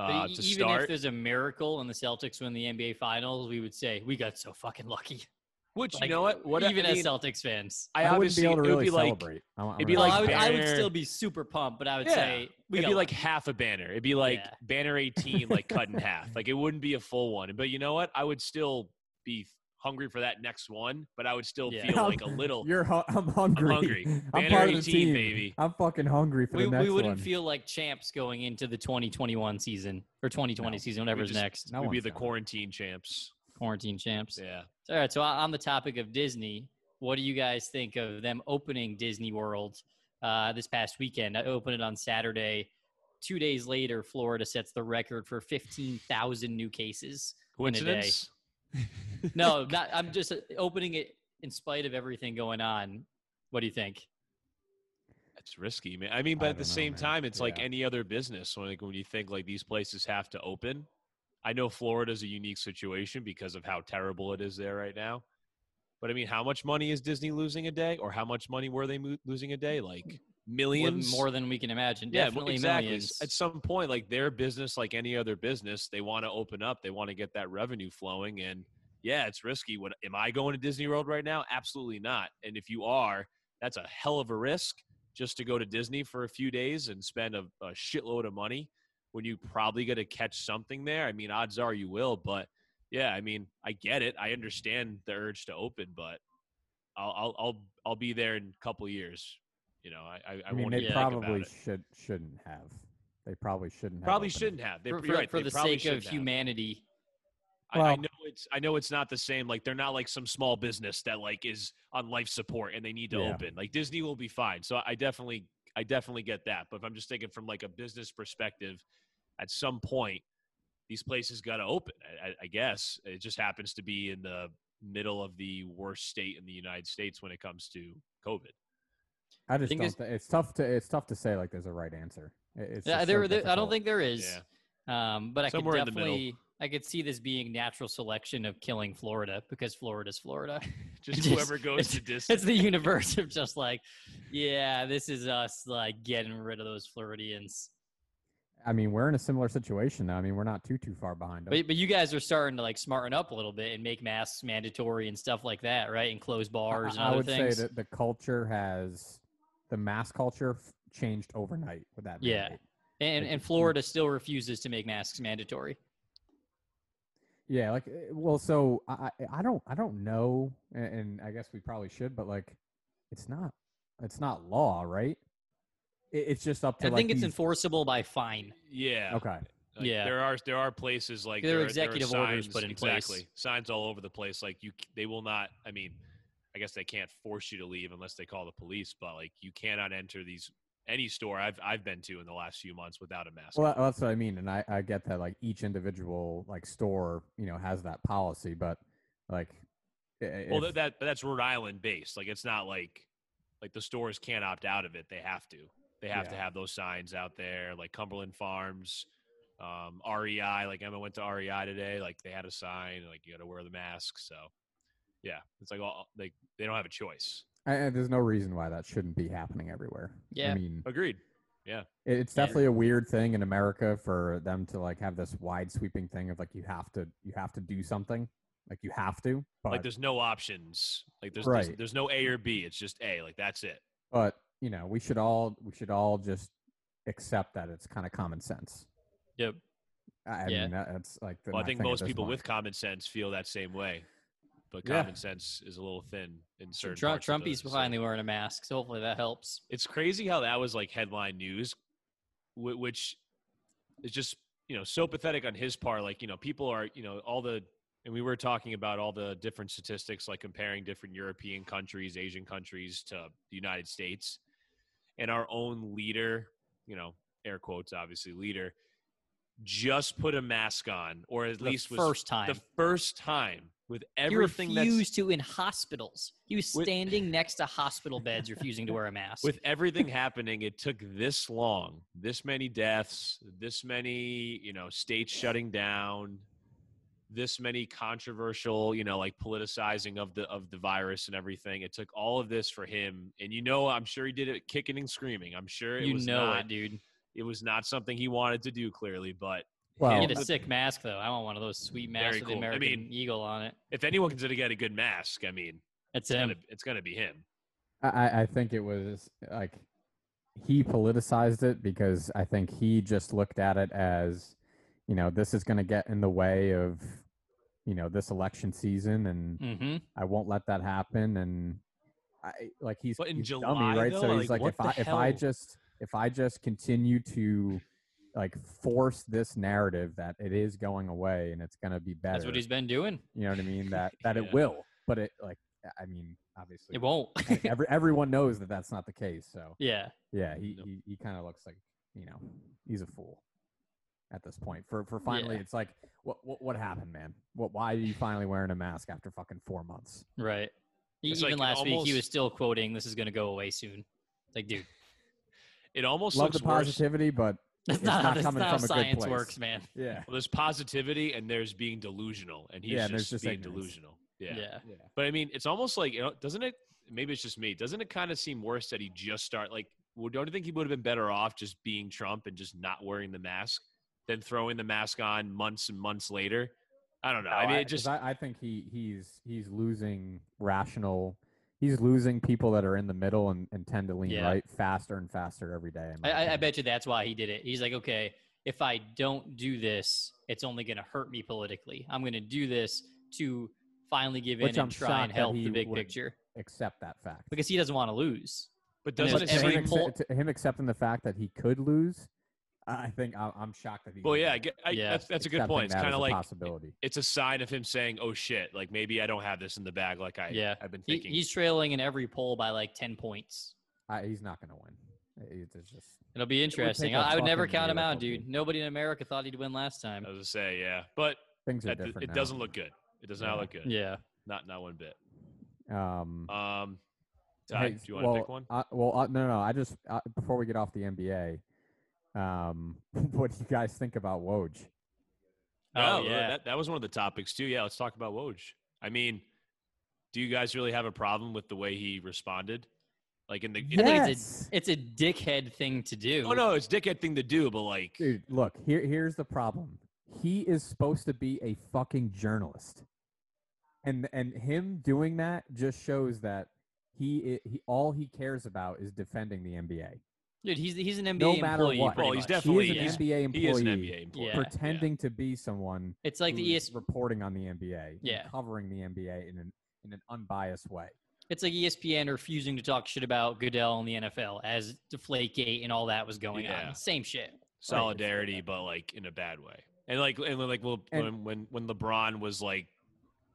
[SPEAKER 2] uh, to
[SPEAKER 1] even
[SPEAKER 2] start.
[SPEAKER 1] if there's a miracle and the Celtics win the NBA Finals, we would say we got so fucking lucky.
[SPEAKER 2] Which
[SPEAKER 1] Like,
[SPEAKER 2] you know what? What
[SPEAKER 1] even
[SPEAKER 2] I mean,
[SPEAKER 1] as Celtics fans.
[SPEAKER 2] I,
[SPEAKER 3] I wouldn't
[SPEAKER 2] obviously
[SPEAKER 3] be able to
[SPEAKER 2] it would
[SPEAKER 3] really
[SPEAKER 2] be like
[SPEAKER 3] celebrate. I'm- I'm
[SPEAKER 2] it'd be
[SPEAKER 3] gonna
[SPEAKER 2] like
[SPEAKER 1] I would, I would still be super pumped, but I would
[SPEAKER 2] Yeah.
[SPEAKER 1] say we
[SPEAKER 2] it'd be like half a banner. It'd be like
[SPEAKER 1] Yeah.
[SPEAKER 2] banner 18, like cut in half. Like it wouldn't be a full one. But you know what? I would still be hungry for that next one. But I would still
[SPEAKER 1] Yeah.
[SPEAKER 2] feel like a little.
[SPEAKER 3] You're, hu- I'm hungry.
[SPEAKER 2] hungry.
[SPEAKER 3] I'm
[SPEAKER 2] Banner
[SPEAKER 3] part of the
[SPEAKER 2] 18,
[SPEAKER 3] team,
[SPEAKER 2] baby.
[SPEAKER 3] I'm fucking hungry for
[SPEAKER 1] we,
[SPEAKER 3] the next
[SPEAKER 1] we wouldn't
[SPEAKER 3] one.
[SPEAKER 1] feel like champs going into the 2021 season or 2020
[SPEAKER 3] No.
[SPEAKER 1] season,
[SPEAKER 2] We
[SPEAKER 1] whatever's
[SPEAKER 2] just-
[SPEAKER 1] next.
[SPEAKER 3] No
[SPEAKER 2] we'd be the
[SPEAKER 3] done.
[SPEAKER 2] quarantine champs.
[SPEAKER 1] Quarantine champs.
[SPEAKER 2] Yeah.
[SPEAKER 1] All right. So on the topic of Disney, what do you guys think of them opening Disney World uh, this past weekend? I opened it on Saturday. Two days later, Florida sets the record for 15,000 new cases. in a day.
[SPEAKER 2] Coincidence?
[SPEAKER 1] No, not. I'm just uh, opening it in spite of everything going on. What do you think?
[SPEAKER 2] It's risky, man. I mean,
[SPEAKER 3] I
[SPEAKER 2] but at the
[SPEAKER 3] know,
[SPEAKER 2] same
[SPEAKER 3] man.
[SPEAKER 2] time, it's like any other business. When like when you think like these places have to open, I know Florida's a unique situation because of how terrible it is there right now. But I mean, how much money is Disney losing a day, or how much money were they mo- losing a day? Like
[SPEAKER 1] More
[SPEAKER 2] millions,
[SPEAKER 1] more than we can imagine.
[SPEAKER 2] Yeah,
[SPEAKER 1] Definitely
[SPEAKER 2] exactly.
[SPEAKER 1] millions.
[SPEAKER 2] At some point, like their business, like any other business, they want to open up. They want to get that revenue flowing, and yeah, it's risky. What am I going to Disney World right now? Absolutely not. And if you are, that's a hell of a risk just to go to Disney for a few days and spend a, a shitload of money when you probably going to catch something there. I mean, odds are you will, but yeah, I mean, I get it. I understand the urge to open, but I'll I'll I'll, I'll be there in a couple years. You know, I I, I
[SPEAKER 3] I mean,
[SPEAKER 2] won't
[SPEAKER 3] they
[SPEAKER 2] even think about
[SPEAKER 3] probably should shouldn't have. They probably shouldn't have.
[SPEAKER 2] Probably
[SPEAKER 3] opened
[SPEAKER 2] shouldn't have. They,
[SPEAKER 1] for,
[SPEAKER 2] you're right.
[SPEAKER 1] for
[SPEAKER 2] they
[SPEAKER 1] the sake of
[SPEAKER 2] shouldn't have.
[SPEAKER 1] humanity.
[SPEAKER 2] I, I know it's I know it's not the same. Like they're not like some small business that like is on life support and they need to
[SPEAKER 3] Yeah.
[SPEAKER 2] open. Like Disney will be fine. So I definitely I definitely get that. But if I'm just thinking from like a business perspective, at some point these places got to open. I, I, I guess it just happens to be in the middle of the worst state in the United States when it comes to COVID.
[SPEAKER 3] I just
[SPEAKER 1] Thing
[SPEAKER 3] don't.
[SPEAKER 1] is-
[SPEAKER 3] thi- it's tough to. It's tough to say like there's a right answer. It's
[SPEAKER 1] Yeah, there,
[SPEAKER 3] so
[SPEAKER 1] there- I don't think there is.
[SPEAKER 2] Yeah.
[SPEAKER 1] Um, but I could
[SPEAKER 2] Somewhere in the middle.
[SPEAKER 1] definitely, I could see this being natural selection of killing Florida because Florida's Florida.
[SPEAKER 2] Just
[SPEAKER 1] Just-
[SPEAKER 2] whoever goes
[SPEAKER 1] it's-
[SPEAKER 2] to Disney.
[SPEAKER 1] it's the universe of just like, yeah, this is us like getting rid of those Floridians.
[SPEAKER 3] I mean, we're in a similar situation now. I mean, we're not too too far behind them.
[SPEAKER 1] But, but you guys are starting to like smarten up a little bit and make masks mandatory and stuff like that, right? And close bars and
[SPEAKER 3] I, I would
[SPEAKER 1] things.
[SPEAKER 3] say that the culture has the mass culture changed overnight with that.
[SPEAKER 1] Yeah.
[SPEAKER 3] mandate.
[SPEAKER 1] And
[SPEAKER 3] Like,
[SPEAKER 1] and Florida still refuses to make masks mandatory.
[SPEAKER 3] Yeah, like uh, well, so I I I don't I don't know, and, and I guess we probably should, but like, it's not it's not law, right? It, it's just up to.
[SPEAKER 1] I
[SPEAKER 3] like,
[SPEAKER 1] think it's
[SPEAKER 3] these-
[SPEAKER 1] enforceable by fine.
[SPEAKER 2] Yeah.
[SPEAKER 3] Okay.
[SPEAKER 2] Like,
[SPEAKER 1] Yeah.
[SPEAKER 2] There are there are places like
[SPEAKER 1] There are executive
[SPEAKER 2] there are
[SPEAKER 1] orders
[SPEAKER 2] signs-
[SPEAKER 1] put in place.
[SPEAKER 2] exactly, Signs all over the place. Like you, they will not. I mean, I guess they can't force you to leave unless they call the police. But like, you cannot enter these any store I've I've been to in the last few months without a mask.
[SPEAKER 3] Well,
[SPEAKER 2] on.
[SPEAKER 3] that's what I mean, and I I get that like each individual like store you know has that policy, but like, i-
[SPEAKER 2] well, that, that that's Rhode Island based. Like, it's not like like the stores can't opt out of it. They have to. They have to have those signs out there. Like Cumberland Farms, um, REI. Like Emma went to REI today. Like they had a sign. Like you got to wear the mask. So. Yeah, it's like all like they don't have a choice.
[SPEAKER 3] I, I- there's no reason why that shouldn't be happening everywhere.
[SPEAKER 1] Yeah.
[SPEAKER 3] I mean,
[SPEAKER 2] Agreed.
[SPEAKER 3] Yeah, it's
[SPEAKER 1] Yeah.
[SPEAKER 3] definitely a weird thing in America for them to like have this wide sweeping thing of like you have to you have to do something, like you have to. But
[SPEAKER 2] like there's no options. Like there's, there's there's no A or B. It's just A. Like that's it.
[SPEAKER 3] but you know we should all we should all just accept that it's kind of common sense.
[SPEAKER 1] Yep.
[SPEAKER 3] I, I
[SPEAKER 1] Yeah.
[SPEAKER 3] mean that, that's like the,
[SPEAKER 2] Well, I think most people
[SPEAKER 3] point.
[SPEAKER 2] with common sense feel that same way. But
[SPEAKER 3] Yeah.
[SPEAKER 2] common sense is a little thin in certain
[SPEAKER 1] Trump,
[SPEAKER 2] parts of the
[SPEAKER 1] Trumpy's
[SPEAKER 2] city.
[SPEAKER 1] finally wearing a mask, so hopefully that helps.
[SPEAKER 2] It's crazy how that was like headline news, which is just you know so pathetic on his part. Like you know people are you know all the and we were talking about all the different statistics like comparing different European countries, Asian countries to the United States, and our own leader, you know air quotes obviously leader, just put a mask on or at
[SPEAKER 1] The
[SPEAKER 2] least was
[SPEAKER 1] first time.
[SPEAKER 2] the first time with
[SPEAKER 1] he
[SPEAKER 2] everything that's
[SPEAKER 1] refused to in hospitals. He was
[SPEAKER 2] With-
[SPEAKER 1] standing next to hospital beds, refusing to wear a mask.
[SPEAKER 2] with everything happening it took this long this many deaths this many you know states shutting down this many controversial you know like politicizing of the of the virus and everything it took all of this for him and you know i'm sure he did it kicking and screaming i'm sure it
[SPEAKER 1] you
[SPEAKER 2] was
[SPEAKER 1] know
[SPEAKER 2] not
[SPEAKER 1] it, dude.
[SPEAKER 2] it was not something he wanted to do clearly but
[SPEAKER 3] Well,
[SPEAKER 1] Get a sick mask though. I want one of those sweet masks
[SPEAKER 2] Very
[SPEAKER 1] with
[SPEAKER 2] cool.
[SPEAKER 1] the
[SPEAKER 2] I
[SPEAKER 1] American
[SPEAKER 2] mean-
[SPEAKER 1] eagle on it.
[SPEAKER 2] if anyone going to get a good mask i mean
[SPEAKER 1] That's
[SPEAKER 2] it's
[SPEAKER 1] him.
[SPEAKER 2] gonna, it's gonna be him
[SPEAKER 3] I, I think it was like he politicized it because I think he just looked at it as, you know, this is going to get in the way of, you know, this election season, and
[SPEAKER 1] Mm-hmm.
[SPEAKER 3] I won't let that happen. And I like he's,
[SPEAKER 2] But in
[SPEAKER 3] he's
[SPEAKER 2] July,
[SPEAKER 3] dummy, right?
[SPEAKER 2] though,
[SPEAKER 3] so he's
[SPEAKER 2] like,
[SPEAKER 3] like, if I
[SPEAKER 2] the
[SPEAKER 3] if I just if I just continue to like force this narrative that it is going away and it's going to be better,
[SPEAKER 1] That's what he's been doing.
[SPEAKER 3] you know what I mean? That that
[SPEAKER 2] Yeah.
[SPEAKER 3] it will, but it like I mean, obviously,
[SPEAKER 1] It won't.
[SPEAKER 3] every, everyone knows that that's not the case. So
[SPEAKER 1] yeah.
[SPEAKER 3] yeah, he he, he kind of looks like you know he's a fool at this point. For for finally,
[SPEAKER 1] Yeah.
[SPEAKER 3] it's like what, what what happened, man? What why are you finally wearing a mask after fucking four months?
[SPEAKER 1] Right.
[SPEAKER 2] It's
[SPEAKER 1] Even
[SPEAKER 2] like
[SPEAKER 1] last week, he was still quoting, "This is going to go away soon." Like, dude,
[SPEAKER 2] it almost
[SPEAKER 3] Love
[SPEAKER 2] looks
[SPEAKER 3] the
[SPEAKER 2] worse
[SPEAKER 3] positivity, but
[SPEAKER 1] that's
[SPEAKER 3] It's
[SPEAKER 1] not, how
[SPEAKER 3] not coming
[SPEAKER 1] not how
[SPEAKER 3] from a good
[SPEAKER 1] science
[SPEAKER 3] place.
[SPEAKER 1] works, man.
[SPEAKER 3] yeah,
[SPEAKER 2] well, there's positivity and there's being delusional and he's
[SPEAKER 3] Yeah, and
[SPEAKER 2] just,
[SPEAKER 3] just
[SPEAKER 2] being
[SPEAKER 3] ignorance.
[SPEAKER 2] delusional yeah.
[SPEAKER 1] Yeah.
[SPEAKER 3] yeah.
[SPEAKER 2] But I mean, it's almost like you know, doesn't it? Maybe it's just me. Doesn't it kind of seem worse that he just start like? Well, don't you think he would have been better off just being Trump and just not wearing the mask than throwing the mask on months and months later? I don't know. I mean, it
[SPEAKER 3] 'cause
[SPEAKER 2] just
[SPEAKER 3] I, I think he he's he's losing rational. He's losing people that are in the middle and, and tend to lean
[SPEAKER 1] Yeah.
[SPEAKER 3] right faster and faster every day. in my
[SPEAKER 1] I, I, I bet you that's why he did it. He's like, okay, if I don't do this, it's only going to hurt me politically. I'm going to do this to finally give in
[SPEAKER 3] Which
[SPEAKER 1] and
[SPEAKER 3] I'm
[SPEAKER 1] try and help
[SPEAKER 3] he
[SPEAKER 1] the big picture
[SPEAKER 3] accept that fact.
[SPEAKER 1] because he doesn't want to lose.
[SPEAKER 2] but doesn't
[SPEAKER 1] there's
[SPEAKER 2] it
[SPEAKER 3] him,
[SPEAKER 1] every
[SPEAKER 2] seem?
[SPEAKER 3] accept-
[SPEAKER 1] poll-
[SPEAKER 3] him accepting the fact that he could lose, I think I- I'm shocked that he.
[SPEAKER 2] Well, yeah, I I,
[SPEAKER 1] Yeah.
[SPEAKER 2] that's that's a good point. It's kind of like
[SPEAKER 3] possibility.
[SPEAKER 2] it's a sign of him saying, "Oh shit, like maybe I don't have this in the bag." Like I,
[SPEAKER 1] Yeah.
[SPEAKER 2] I've been
[SPEAKER 1] He,
[SPEAKER 2] thinking.
[SPEAKER 1] he's trailing in every poll by like 10 points.
[SPEAKER 3] I, he's not going to win. It- It's just
[SPEAKER 1] It'll be interesting.
[SPEAKER 3] take a
[SPEAKER 1] I, I would never count him out,
[SPEAKER 3] miracle,
[SPEAKER 1] dude. Nobody in America thought he'd win last time.
[SPEAKER 2] I was to say, yeah, but
[SPEAKER 3] things are
[SPEAKER 2] that,
[SPEAKER 3] different.
[SPEAKER 2] it
[SPEAKER 3] now.
[SPEAKER 2] doesn't look good. It does not
[SPEAKER 3] Yeah.
[SPEAKER 2] look good.
[SPEAKER 1] Yeah.
[SPEAKER 2] Not not one bit.
[SPEAKER 3] Um,
[SPEAKER 2] Um, Ty,
[SPEAKER 3] hey,
[SPEAKER 2] do you want to
[SPEAKER 3] well,
[SPEAKER 2] pick one?
[SPEAKER 3] I, well, uh, no, no. I just uh, before we get off the NBA, um, what do you guys think about Woj?
[SPEAKER 1] Oh,
[SPEAKER 2] No,
[SPEAKER 1] yeah.
[SPEAKER 2] that, that was one of the topics too. Yeah, let's talk about Woj. I mean, do you guys really have a problem with the way he responded? Like in the, in
[SPEAKER 1] I
[SPEAKER 2] the
[SPEAKER 1] it's a, it's a dickhead thing to do.
[SPEAKER 2] oh no, it's dickhead thing to do, but like,
[SPEAKER 3] Dude, look here. Here's the problem. He is supposed to be a fucking journalist, and and him doing that just shows that he he all he cares about is defending the NBA.
[SPEAKER 1] Dude, he's he's an NBA
[SPEAKER 3] No matter
[SPEAKER 1] employee.
[SPEAKER 3] what.
[SPEAKER 2] Well, he's
[SPEAKER 1] much.
[SPEAKER 2] definitely-
[SPEAKER 3] he is an
[SPEAKER 2] he's-
[SPEAKER 3] NBA employee.
[SPEAKER 2] He is an NBA employee.
[SPEAKER 1] Yeah.
[SPEAKER 3] pretending to be someone
[SPEAKER 1] It's like the
[SPEAKER 3] who's
[SPEAKER 1] ES,
[SPEAKER 3] reporting on the NBA,
[SPEAKER 1] Yeah.
[SPEAKER 3] covering the NBA in an in an unbiased way.
[SPEAKER 1] it's like ESPN refusing to talk shit about Goodell in the NFL as Deflategate and all that was going
[SPEAKER 2] Yeah.
[SPEAKER 1] on. Same shit.
[SPEAKER 2] solidarity, but like in a bad way. And like and like well,
[SPEAKER 3] And-
[SPEAKER 2] when when when LeBron was like,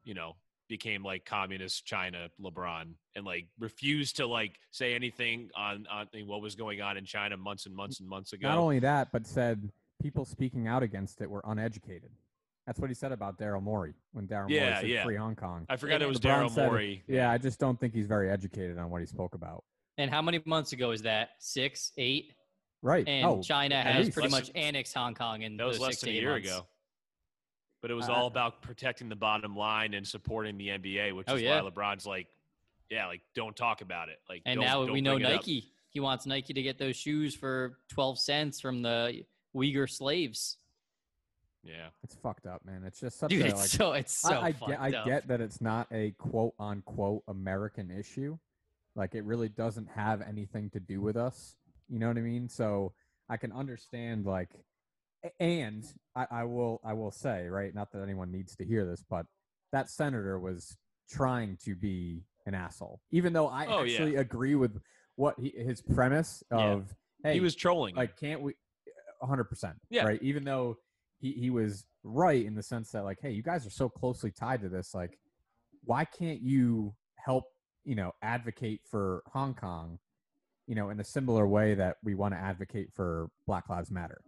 [SPEAKER 2] you know, became like communist China LeBron and like refused to like say anything on on what was going on in China months and months and months ago.
[SPEAKER 3] Not only that, but said people speaking out against it were uneducated. That's what he said about Daryl Morey when Daryl
[SPEAKER 2] Yeah,
[SPEAKER 3] Morey said
[SPEAKER 2] yeah.
[SPEAKER 3] free Hong Kong.
[SPEAKER 2] I forgot it was Daryl
[SPEAKER 3] said.
[SPEAKER 2] Morey.
[SPEAKER 3] Yeah, I just don't think he's very educated on what he spoke about.
[SPEAKER 1] And how many months ago is that? Six, eight?
[SPEAKER 3] Right.
[SPEAKER 1] And
[SPEAKER 3] oh,
[SPEAKER 1] China has
[SPEAKER 3] least.
[SPEAKER 1] pretty
[SPEAKER 2] Less
[SPEAKER 1] much annexed Hong Kong in
[SPEAKER 2] That was
[SPEAKER 1] those
[SPEAKER 2] less
[SPEAKER 1] six
[SPEAKER 2] than a year
[SPEAKER 1] months.
[SPEAKER 2] ago. But it was
[SPEAKER 3] Uh,
[SPEAKER 2] all about protecting the bottom line and supporting the NBA, which
[SPEAKER 1] Oh,
[SPEAKER 2] is
[SPEAKER 1] yeah.
[SPEAKER 2] why LeBron's like, yeah, like don't talk about it. Like,
[SPEAKER 1] And
[SPEAKER 2] don't-
[SPEAKER 1] now
[SPEAKER 2] don't
[SPEAKER 1] we know
[SPEAKER 2] bring up.
[SPEAKER 1] Nike. He wants Nike to get those shoes for 12 cents from the Uyghur slaves.
[SPEAKER 2] Yeah,
[SPEAKER 3] it's fucked up, man. It's just such
[SPEAKER 1] Dude,
[SPEAKER 3] a
[SPEAKER 1] it's
[SPEAKER 3] like.
[SPEAKER 1] so it's so
[SPEAKER 3] I, I
[SPEAKER 1] fucked
[SPEAKER 3] get, I get that it's not a quote unquote American issue. Like it really doesn't have anything to do with us. You know what I mean? So I can understand like, a- and I, I will I will say right, not that anyone needs to hear this, but that senator was trying to be an asshole, even though I
[SPEAKER 2] Oh, yeah.
[SPEAKER 3] actually agree with what he, his premise
[SPEAKER 2] Yeah.
[SPEAKER 3] of. Hey,
[SPEAKER 2] he was trolling.
[SPEAKER 3] like can't we 100%
[SPEAKER 2] Yeah.
[SPEAKER 3] right even though he, he was right in the sense that like hey you guys are so closely tied to this like why can't you help you know advocate for hong kong you know in a similar way that we want to advocate for black lives matter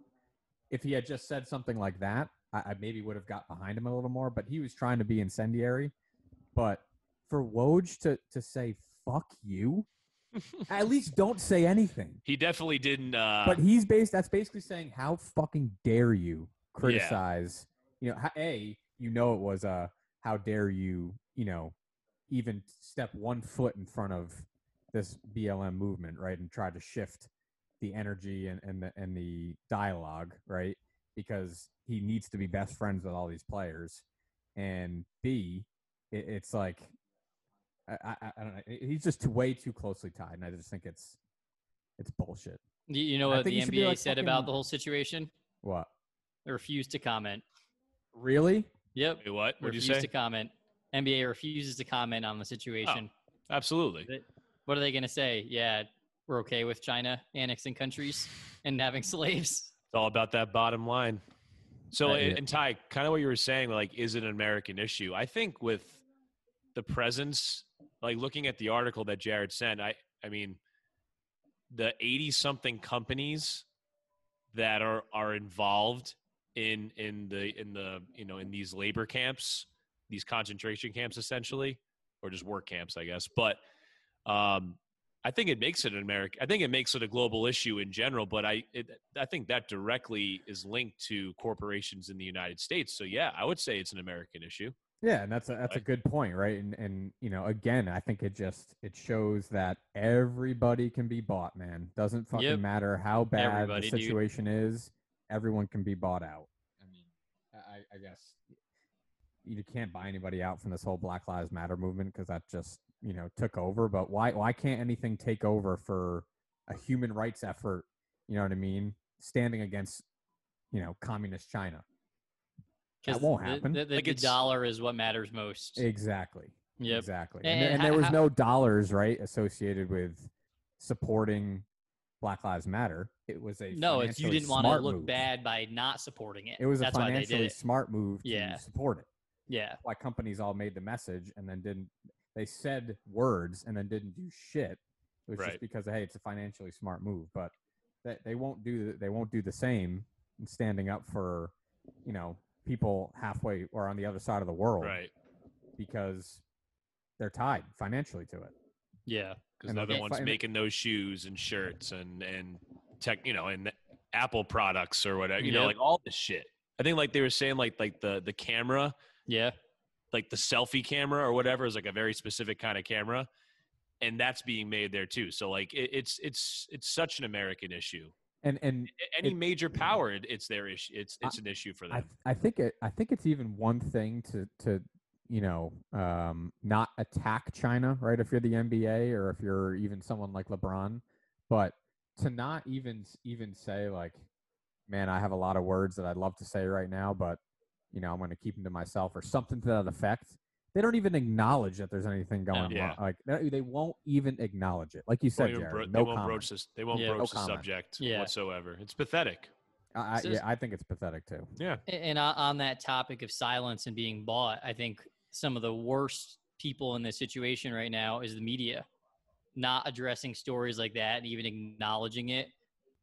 [SPEAKER 3] if he had just said something like that i, I maybe would have got behind him a little more but he was trying to be incendiary but for woj to to say fuck you at least don't say anything
[SPEAKER 2] he definitely didn't. Uh,
[SPEAKER 3] but he's based. That's basically saying, how fucking dare you criticize? You know, a you know it was a how dare you? You know, even step one foot in front of this BLM movement, right, and try to shift the energy and and the and the dialogue, right, because he needs to be best friends with all these players, and B, it, it's like. I, I, I don't know. He's just too, way too closely tied, and I just think it's it's bullshit.
[SPEAKER 1] You, you know
[SPEAKER 3] I
[SPEAKER 1] what
[SPEAKER 3] think
[SPEAKER 1] the
[SPEAKER 3] he
[SPEAKER 1] NBA
[SPEAKER 3] like,
[SPEAKER 1] said
[SPEAKER 3] fucking-
[SPEAKER 1] about the whole situation?
[SPEAKER 3] What?
[SPEAKER 1] They refused to comment.
[SPEAKER 3] Really?
[SPEAKER 1] Yep.
[SPEAKER 2] Wait, what? What'd you
[SPEAKER 1] refused
[SPEAKER 2] say?
[SPEAKER 1] to comment. NBA refuses to comment on the situation.
[SPEAKER 2] Oh,
[SPEAKER 1] absolutely. What are they going to say? Yeah, we're okay with China annexing countries and having slaves.
[SPEAKER 2] It's all about that bottom line. So,
[SPEAKER 3] Uh,
[SPEAKER 2] and, and Ty, kind of what you were saying, like, is it an American issue? I think with the presence, like looking at the article that Jared sent, I, I mean, the eighty-something companies that are are involved in in the in the you know in these labor camps, these concentration camps, essentially, or just work camps, I guess. But um, I think it makes it an American. I think it makes it a global issue in general. But I, it, I think that directly is linked to corporations in the United States. So yeah, I would say it's an American issue.
[SPEAKER 3] Yeah, and that's a that's a good point, right? And and you know, again, I think it just it shows that everybody can be bought, man. Doesn't fucking
[SPEAKER 1] Yep.
[SPEAKER 3] matter how bad
[SPEAKER 1] Everybody,
[SPEAKER 3] the
[SPEAKER 1] dude.
[SPEAKER 3] situation is. Everyone can be bought out. I mean, I, I guess you can't buy anybody out from this whole Black Lives Matter movement because that just you know took over. But why why can't anything take over for a human rights effort? You know what I mean? Standing against you know communist China. That won't happen.
[SPEAKER 1] The, the,
[SPEAKER 2] Like
[SPEAKER 1] the dollar is what matters most.
[SPEAKER 3] Exactly.
[SPEAKER 1] Yep.
[SPEAKER 3] Exactly.
[SPEAKER 1] And-
[SPEAKER 3] And, there-
[SPEAKER 1] and
[SPEAKER 3] and there was
[SPEAKER 1] how-
[SPEAKER 3] no dollars, right, associated with supporting Black Lives Matter. It was a
[SPEAKER 1] No, it's you didn't want to
[SPEAKER 3] smart
[SPEAKER 1] look
[SPEAKER 3] move.
[SPEAKER 1] bad by not supporting it.
[SPEAKER 3] It was
[SPEAKER 1] That's
[SPEAKER 3] a
[SPEAKER 1] why they did
[SPEAKER 3] financially smart move to
[SPEAKER 1] Yeah.
[SPEAKER 3] support it.
[SPEAKER 1] Yeah.
[SPEAKER 3] Why companies all made the message and then didn't they said words and then didn't do shit. It was
[SPEAKER 2] Right.
[SPEAKER 3] just because hey, it's a financially smart move, but they, they won't do the, they won't do the same in standing up for, you know, people halfway or on the other side of the world
[SPEAKER 2] Right.
[SPEAKER 3] because they're tied financially to it.
[SPEAKER 1] Yeah.
[SPEAKER 2] Because the
[SPEAKER 3] okay,
[SPEAKER 2] ones
[SPEAKER 3] fine.
[SPEAKER 2] making those shoes and shirts and and tech, you know, and Apple products or whatever. You know, like all this shit. I think like they were saying like like the the camera,
[SPEAKER 1] Yeah.
[SPEAKER 2] Like the selfie camera or whatever is like a very specific kind of camera, and that's being made there too. So like it, it's it's it's such an American issue.
[SPEAKER 3] And and
[SPEAKER 2] Any
[SPEAKER 3] It-
[SPEAKER 2] major power, it, it's their issue. It's
[SPEAKER 3] I-
[SPEAKER 2] it's an issue for
[SPEAKER 3] I,
[SPEAKER 2] them.
[SPEAKER 3] I think it I think it's even one thing to to you know um, not attack China right if you're the NBA or if you're even someone like LeBron, but to not even even say like, man, I have a lot of words that I'd love to say right now, but you know, I'm going to keep them to myself or something to that effect. They don't even acknowledge that there's anything going
[SPEAKER 2] Yeah.
[SPEAKER 3] on. Like they they won't even acknowledge it. Like you said,
[SPEAKER 2] even
[SPEAKER 3] Jared,
[SPEAKER 2] bro-
[SPEAKER 3] no
[SPEAKER 2] they won't
[SPEAKER 3] comment.
[SPEAKER 2] broach this. They won't
[SPEAKER 1] Yeah.
[SPEAKER 2] broach
[SPEAKER 3] No
[SPEAKER 2] the
[SPEAKER 3] comment.
[SPEAKER 2] subject
[SPEAKER 1] Yeah.
[SPEAKER 2] whatsoever. It's pathetic.
[SPEAKER 3] I, I, yeah, I think it's pathetic too.
[SPEAKER 2] Yeah.
[SPEAKER 1] And on on that topic of silence and being bought, I think some of the worst people in this situation right now is the media, not addressing stories like that and even acknowledging it.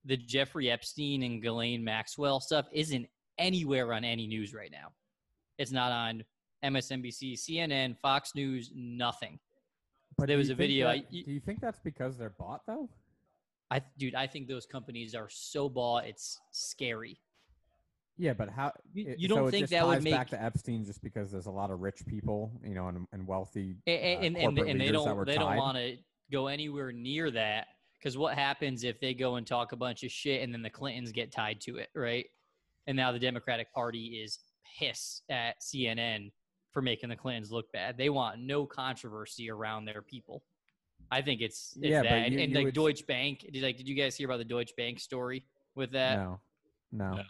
[SPEAKER 1] The Jeffrey Epstein and Ghislaine Maxwell stuff isn't anywhere on any news right now. It's not on MSNBC, CNN, Fox News, nothing.
[SPEAKER 3] But
[SPEAKER 1] There was a video,
[SPEAKER 3] that-
[SPEAKER 1] I-
[SPEAKER 3] do you think that's because they're bought though?
[SPEAKER 1] I, dude, I think those companies are so bought, it's scary.
[SPEAKER 3] Yeah, but how?
[SPEAKER 1] You- you don't
[SPEAKER 3] it
[SPEAKER 1] think
[SPEAKER 3] just
[SPEAKER 1] that would
[SPEAKER 3] ties back to Epstein just because there's a lot of rich people, you know, and, and wealthy
[SPEAKER 1] A-
[SPEAKER 3] uh,
[SPEAKER 1] and and, and they
[SPEAKER 3] leaders that were
[SPEAKER 1] don't they don't want to go anywhere near that because what happens if they go and talk a bunch of shit and then the Clintons get tied to it, right? And now the Democratic Party is pissed at CNN for making the Clintons look bad. They want no controversy around their people. I think it's, it's
[SPEAKER 3] Yeah,
[SPEAKER 1] that. And,
[SPEAKER 3] you-
[SPEAKER 1] and
[SPEAKER 3] you
[SPEAKER 1] like
[SPEAKER 3] would-
[SPEAKER 1] Deutsche Bank, did like did you guys hear about the Deutsche Bank story with that?
[SPEAKER 3] no, no.
[SPEAKER 2] No.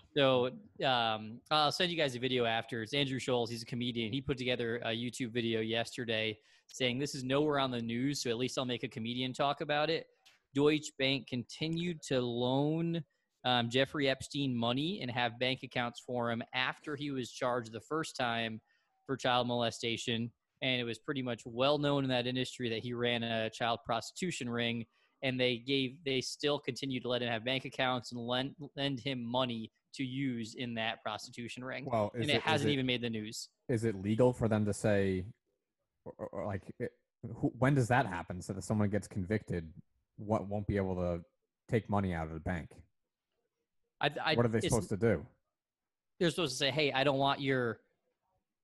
[SPEAKER 1] So um, I'll send you guys a video after. It's Andrew Schulz. He's a comedian. He put together a YouTube video yesterday saying this is nowhere on the news, so at least I'll make a comedian talk about it. Deutsche Bank continued to loan um, Jeffrey Epstein money and have bank accounts for him after he was charged the first time for child molestation. And it was pretty much well known in that industry that he ran a child prostitution ring and they gave they still continue to let him have bank accounts and lend lend him money to use in that prostitution ring.
[SPEAKER 3] Well,
[SPEAKER 1] and
[SPEAKER 3] it,
[SPEAKER 1] it hasn't
[SPEAKER 3] it-
[SPEAKER 1] even made the news.
[SPEAKER 3] is it legal for them to say, or, or- or, like, it, who, when does that happen? So that someone gets convicted, what won't be able to take money out of the bank?
[SPEAKER 1] I, I,
[SPEAKER 3] what are they supposed to do?
[SPEAKER 1] They're supposed to say, "Hey, I don't want your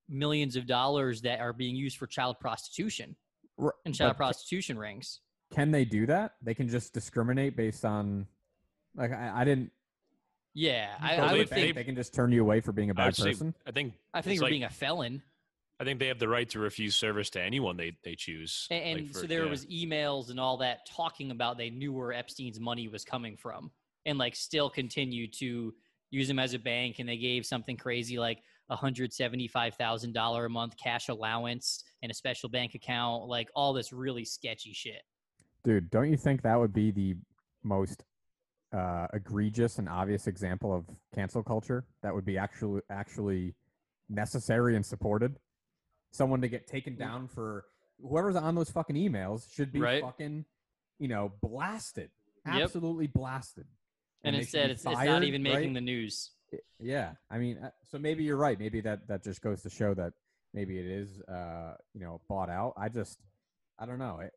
[SPEAKER 1] millions of dollars that are being used for child prostitution and child
[SPEAKER 3] but ca-
[SPEAKER 1] prostitution rings."
[SPEAKER 3] Can they do that? They can just discriminate based on, like, I, I didn't.
[SPEAKER 1] Yeah, I, I would think.
[SPEAKER 3] they can just turn you away for being a bad
[SPEAKER 2] would say-
[SPEAKER 3] person.
[SPEAKER 2] I think
[SPEAKER 1] I think
[SPEAKER 2] it's
[SPEAKER 1] for
[SPEAKER 2] like-
[SPEAKER 1] being a felon.
[SPEAKER 2] I think they have the right to refuse service to anyone they, they choose.
[SPEAKER 1] And,
[SPEAKER 2] Like for-
[SPEAKER 1] so there
[SPEAKER 2] yeah.
[SPEAKER 1] was emails and all that talking about they knew where Epstein's money was coming from, and like still continue to use him as a bank. And they gave something crazy like a hundred seventy-five thousand dollar a month cash allowance and a special bank account, like all this really sketchy shit.
[SPEAKER 3] Dude, don't you think that would be the most uh, egregious and obvious example of cancel culture that would be actually actually necessary and supported? Someone to get taken down for whoever's on those fucking emails should be
[SPEAKER 1] Right.
[SPEAKER 3] fucking, you know, blasted,
[SPEAKER 1] Yep.
[SPEAKER 3] absolutely blasted.
[SPEAKER 1] And,
[SPEAKER 3] they
[SPEAKER 1] instead,
[SPEAKER 3] be
[SPEAKER 1] it's, it's not even making
[SPEAKER 3] right?
[SPEAKER 1] the news.
[SPEAKER 3] Yeah, I mean, uh, so maybe you're right. Maybe that that just goes to show that maybe it is, uh, you know, bought out. I just, I don't know. It,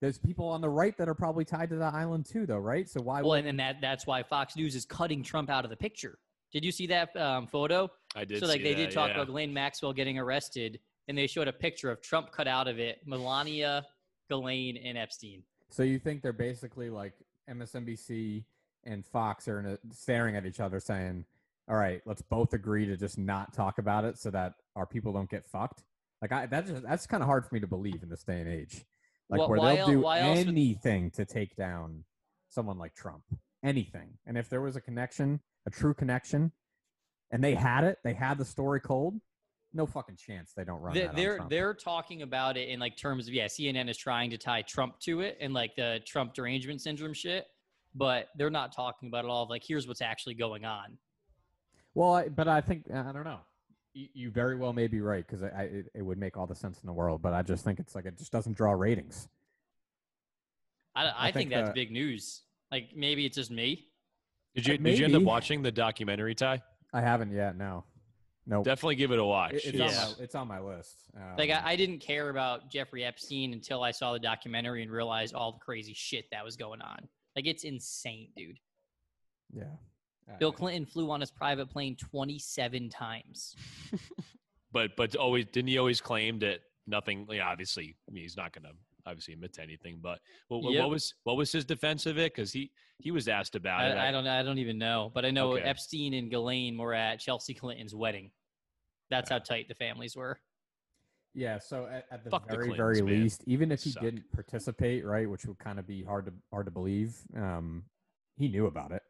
[SPEAKER 3] there's people on the right that are probably tied to the island too, though, right? So why?
[SPEAKER 1] Well,
[SPEAKER 3] would
[SPEAKER 1] and that that's why Fox News is cutting Trump out of the picture. Did you see that um, photo?
[SPEAKER 2] I did
[SPEAKER 1] so like
[SPEAKER 2] see
[SPEAKER 1] they
[SPEAKER 2] that,
[SPEAKER 1] did talk
[SPEAKER 2] yeah.
[SPEAKER 1] about Ghislaine Maxwell getting arrested, and they showed a picture of Trump cut out of it, Melania, Ghislaine, and Epstein.
[SPEAKER 3] So you think they're basically like MSNBC and Fox are in a, staring at each other, saying, "All right, let's both agree to just not talk about it, so that our people don't get fucked." Like I, that's just, that's kind of hard for me to believe in this day and age. Like
[SPEAKER 1] Wh-
[SPEAKER 3] where
[SPEAKER 1] why
[SPEAKER 3] they'll do
[SPEAKER 1] else would-
[SPEAKER 3] anything to take down someone like Trump, anything. And if there was a connection, a true connection, and they had it, they had the story cold. No fucking chance they don't run
[SPEAKER 1] They,
[SPEAKER 3] that
[SPEAKER 1] they're they're talking about it in like terms of yeah, CNN is trying to tie Trump to it and like the Trump derangement syndrome shit, but they're not talking about it all of like here's what's actually going on.
[SPEAKER 3] Well, I, but I think I don't know. You, you very well may be right because I, I it, it would make all the sense in the world. But I just think it's like it just doesn't draw ratings.
[SPEAKER 1] I, I,
[SPEAKER 3] I
[SPEAKER 1] think,
[SPEAKER 3] think
[SPEAKER 1] that's
[SPEAKER 3] the-
[SPEAKER 1] big news. Like maybe it's just me.
[SPEAKER 2] Did you
[SPEAKER 3] Uh,
[SPEAKER 2] did you end up watching the documentary, Ty?
[SPEAKER 3] I haven't yet. No, no.
[SPEAKER 2] Definitely give it a watch.
[SPEAKER 3] It- it's,
[SPEAKER 1] Yeah.
[SPEAKER 3] on my, it's on my list. Um,
[SPEAKER 1] Like I, I didn't care about Jeffrey Epstein until I saw the documentary and realized all the crazy shit that was going on. Like it's insane, dude.
[SPEAKER 3] yeah. Uh,
[SPEAKER 1] Bill Clinton flew on his private plane 27 times.
[SPEAKER 2] but but always didn't he always claim that nothing? Yeah, obviously, I mean, he's not going to obviously admit to anything. But what, what-
[SPEAKER 1] Yep.
[SPEAKER 2] what was what was his defense of it? Because he he was asked about it.
[SPEAKER 1] I, I don't I don't even know, but I know
[SPEAKER 2] Okay.
[SPEAKER 1] Epstein and Ghislaine were at Chelsea Clinton's wedding. That's how tight the families were.
[SPEAKER 3] Yeah. So at, at the
[SPEAKER 2] Fuck the
[SPEAKER 3] very
[SPEAKER 2] Clintons,
[SPEAKER 3] very
[SPEAKER 2] man.
[SPEAKER 3] least, even if he
[SPEAKER 2] Suck.
[SPEAKER 3] didn't participate, right, which would kind of be hard to hard to believe. Um, he knew about it.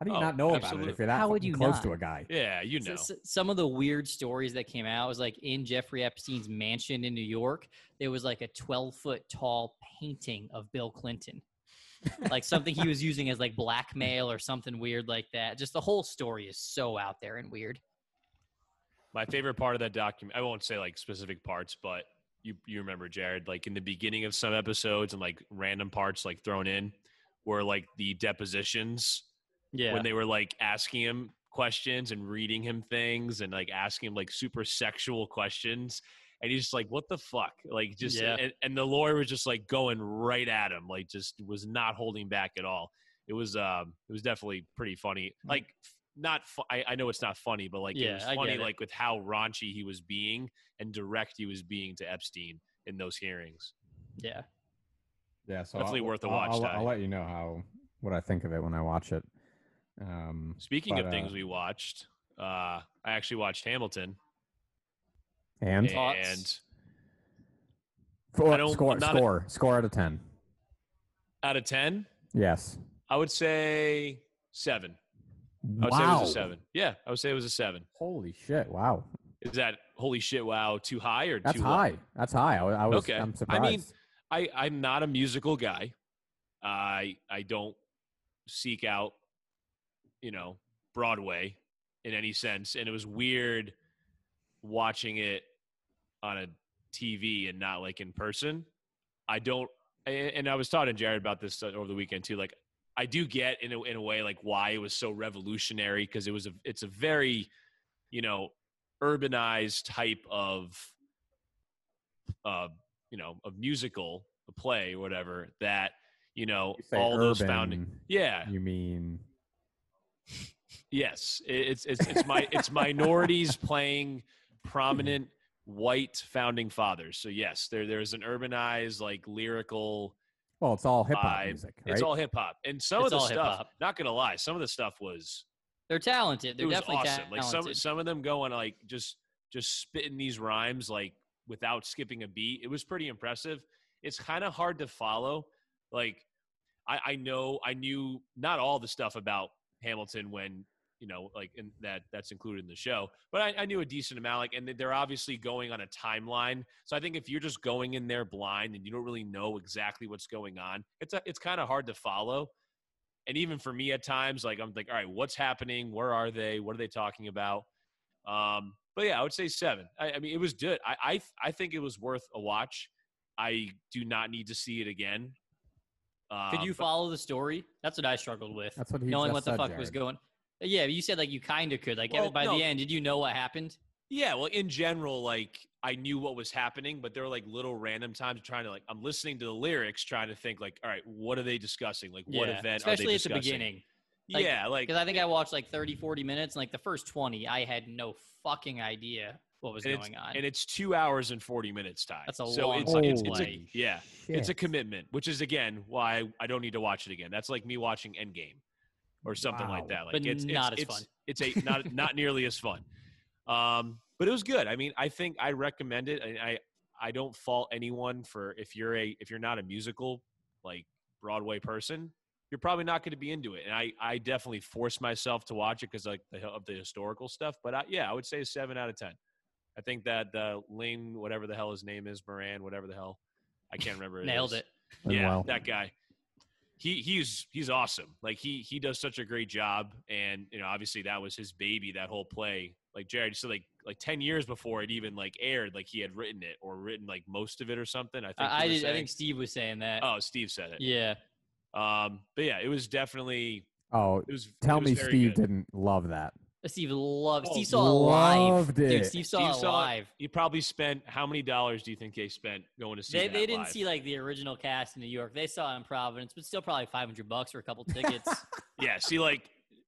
[SPEAKER 3] How do you
[SPEAKER 2] Oh,
[SPEAKER 3] not know about it
[SPEAKER 2] absolutely.
[SPEAKER 3] if you're that
[SPEAKER 1] How would
[SPEAKER 3] fucking
[SPEAKER 1] you
[SPEAKER 3] close to a guy?
[SPEAKER 2] Yeah, you
[SPEAKER 1] S-
[SPEAKER 2] know.
[SPEAKER 1] s- some of the weird stories that came out was like in Jeffrey Epstein's mansion in New York, there was like a 12 foot tall painting of Bill Clinton. like something he was using as like blackmail or something weird like that. Just the whole story is so out there and weird.
[SPEAKER 2] My favorite part of that document, I won't say like specific parts, but you you remember Jared, like in the beginning of some episodes and like random parts like thrown in were like the depositions
[SPEAKER 1] Yeah.
[SPEAKER 2] when they were like asking him questions and reading him things and like asking him like super sexual questions. And he's just like, what the fuck? Like, just,
[SPEAKER 1] Yeah.
[SPEAKER 2] and, and the lawyer was just like going right at him, like, just was not holding back at all. It was, um, it was definitely pretty funny. Like, f- not, fu- I, I know it's not funny, but like, it was funny,
[SPEAKER 1] it.
[SPEAKER 2] like, with how raunchy he was being and direct he was being to Epstein in those hearings.
[SPEAKER 1] yeah.
[SPEAKER 3] Yeah, so
[SPEAKER 2] Definitely
[SPEAKER 3] I'll,
[SPEAKER 2] worth a
[SPEAKER 3] I'll-
[SPEAKER 2] watch,
[SPEAKER 3] I'll,
[SPEAKER 2] Ty.
[SPEAKER 3] I'll let you know how what I think of it when I watch it. Um,
[SPEAKER 2] Speaking
[SPEAKER 3] But,
[SPEAKER 2] of things
[SPEAKER 3] uh,
[SPEAKER 2] we watched, uh, I actually watched Hamilton
[SPEAKER 3] and
[SPEAKER 1] Thoughts?
[SPEAKER 2] and
[SPEAKER 3] score,
[SPEAKER 2] I don't-
[SPEAKER 3] score,
[SPEAKER 2] a-
[SPEAKER 3] score, score out of ten.
[SPEAKER 2] out of 10,
[SPEAKER 3] Yes.
[SPEAKER 2] I would say seven. I would say it was a seven. Yeah, I would say it was a seven.
[SPEAKER 3] Holy shit! Wow,
[SPEAKER 2] Is that holy shit? Wow, too high or
[SPEAKER 3] that's
[SPEAKER 2] too low?
[SPEAKER 3] high. That's high. I, I was.
[SPEAKER 2] Okay.
[SPEAKER 3] I'm surprised.
[SPEAKER 2] I mean, I I'm not a musical guy. I I don't seek out, you know, Broadway in any sense, and it was weird watching it on a TV and not like in person. I don't, and and I was talking to Jared about this uh, over the weekend too. Like, I do get in a, in a way like why it was so revolutionary because it was a it's a very, you know, urbanized type of, uh, you know, a musical, a play, or whatever that you know
[SPEAKER 3] You
[SPEAKER 2] all those founding. Yeah,
[SPEAKER 3] You mean
[SPEAKER 2] Yes, it's it's it's my it's minorities playing prominent white founding fathers. So yes, there there's an urbanized like lyrical.
[SPEAKER 3] Well, it's all hip hop music, right?
[SPEAKER 2] It's all hip hop, and some
[SPEAKER 1] It's
[SPEAKER 2] of the stuff.
[SPEAKER 1] hip-hop.
[SPEAKER 2] Not gonna lie, some of the stuff was
[SPEAKER 1] They're talented. They're
[SPEAKER 2] was
[SPEAKER 1] definitely
[SPEAKER 2] awesome. Like some some of them going like just just spitting these rhymes like without skipping a beat. It was pretty impressive. It's kind of hard to follow. Like I, I know I knew not all the stuff about Hamilton when you know like in that that's included in the show, but I, I knew a decent amount. Like, and they're obviously going on a timeline. So I think if you're just going in there blind and you don't really know exactly what's going on, it's a, it's kind of hard to follow and even for me at times like i'm like all right what's happening where are they what are they talking about um but yeah i would say seven i, I mean it was good I, I i think it was worth a watch i do not need to see it again um,
[SPEAKER 1] Could you
[SPEAKER 2] but-
[SPEAKER 1] follow the story? That's what I struggled with.
[SPEAKER 3] That's what he
[SPEAKER 1] Knowing
[SPEAKER 3] just
[SPEAKER 1] what the
[SPEAKER 3] said,
[SPEAKER 1] fuck was going. Yeah, you said like you kind of could. Like
[SPEAKER 2] Well,
[SPEAKER 1] by
[SPEAKER 2] no.
[SPEAKER 1] the end, did you know what happened?
[SPEAKER 2] yeah well in general like i knew what was happening but there were like little random times trying to like i'm listening to the lyrics trying to think like all right what are they discussing like what
[SPEAKER 1] Yeah,
[SPEAKER 2] event
[SPEAKER 1] especially
[SPEAKER 2] are they
[SPEAKER 1] at the beginning. Like,
[SPEAKER 2] yeah like
[SPEAKER 1] Because I think I watched like 30, 40 minutes, and like the first 20, I had no fucking idea what was going on.
[SPEAKER 2] and it's two hours and 40 minutes time
[SPEAKER 1] That's a
[SPEAKER 2] so
[SPEAKER 1] long
[SPEAKER 2] it's,
[SPEAKER 1] fucking
[SPEAKER 2] it's, it's a,
[SPEAKER 1] play.
[SPEAKER 2] yeah It's a commitment, which is again why I don't need to watch it again. That's like me watching Endgame or something like that. Like
[SPEAKER 1] But
[SPEAKER 2] it's
[SPEAKER 1] not
[SPEAKER 2] it's,
[SPEAKER 1] as fun.
[SPEAKER 2] It's, it's a not not nearly as fun. Um, but it was good. I mean, I think I recommend it. And I I don't fault anyone for if you're a if you're not a musical like Broadway person, you're probably not going to be into it. And I I definitely forced myself to watch it because like the, of the historical stuff. But I, yeah, I would say a seven out of ten. I think that the Lane, whatever the hell his name is, Moran, whatever the hell, I can't remember.
[SPEAKER 1] Nailed
[SPEAKER 2] is.
[SPEAKER 1] it.
[SPEAKER 2] Yeah,
[SPEAKER 3] Well.
[SPEAKER 2] that guy. He he's he's awesome. Like he he does such a great job, and you know obviously that was his baby. That whole play, like Jared said, like like ten years before it even like aired, like he had written it or written like most of it or something. I think.
[SPEAKER 1] I, I did. I think Steve was saying that.
[SPEAKER 2] Oh, Steve said it.
[SPEAKER 1] yeah.
[SPEAKER 2] Um, but yeah, it was definitely
[SPEAKER 3] Oh,
[SPEAKER 2] it was.
[SPEAKER 3] tell
[SPEAKER 2] it was
[SPEAKER 3] me Steve
[SPEAKER 2] good.
[SPEAKER 3] didn't love that.
[SPEAKER 1] Steve loved.
[SPEAKER 2] Oh,
[SPEAKER 1] Steve saw it live.
[SPEAKER 3] loved
[SPEAKER 1] Dude. Steve saw
[SPEAKER 2] Steve
[SPEAKER 1] it
[SPEAKER 2] saw it.
[SPEAKER 1] live.
[SPEAKER 2] You probably spent how many dollars do you think they spent going to see
[SPEAKER 1] They,
[SPEAKER 2] that
[SPEAKER 1] they didn't
[SPEAKER 2] live?
[SPEAKER 1] see like the original cast in New York. They saw it in Providence, but still probably 500 bucks for a couple tickets.
[SPEAKER 2] Yeah, see, like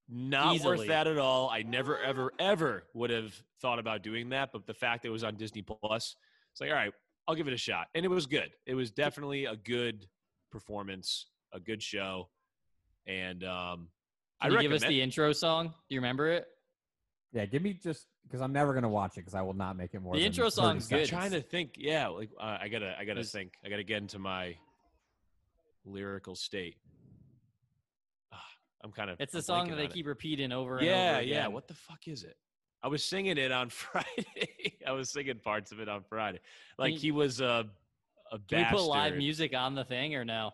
[SPEAKER 2] not
[SPEAKER 1] Easily.
[SPEAKER 2] worth that at all. I never, ever, ever would have thought about doing that. But the fact that it was on Disney Plus, it's like, all right, I'll give it a shot. And it was good. It was definitely a good performance, a good show. And um, I
[SPEAKER 1] Can you
[SPEAKER 2] recommend.
[SPEAKER 1] give us the intro song? Do you remember it?
[SPEAKER 3] Yeah, give me just because I'm never gonna watch it because I will not make it more.
[SPEAKER 1] The
[SPEAKER 3] than
[SPEAKER 1] intro
[SPEAKER 3] 30
[SPEAKER 1] song's good.
[SPEAKER 2] I'm trying to think. Yeah, like uh, I gotta, I gotta
[SPEAKER 1] Was-
[SPEAKER 2] think. I gotta get into my lyrical state. Ah, I'm kind of.
[SPEAKER 1] It's the song that they
[SPEAKER 2] on it.
[SPEAKER 1] keep repeating over and
[SPEAKER 2] Yeah,
[SPEAKER 1] over
[SPEAKER 2] yeah.
[SPEAKER 1] again.
[SPEAKER 2] What the fuck is it? I was singing it on Friday. I was singing parts of it on Friday. Like
[SPEAKER 1] you-
[SPEAKER 2] he was a a
[SPEAKER 1] Can we put live music on the thing or no?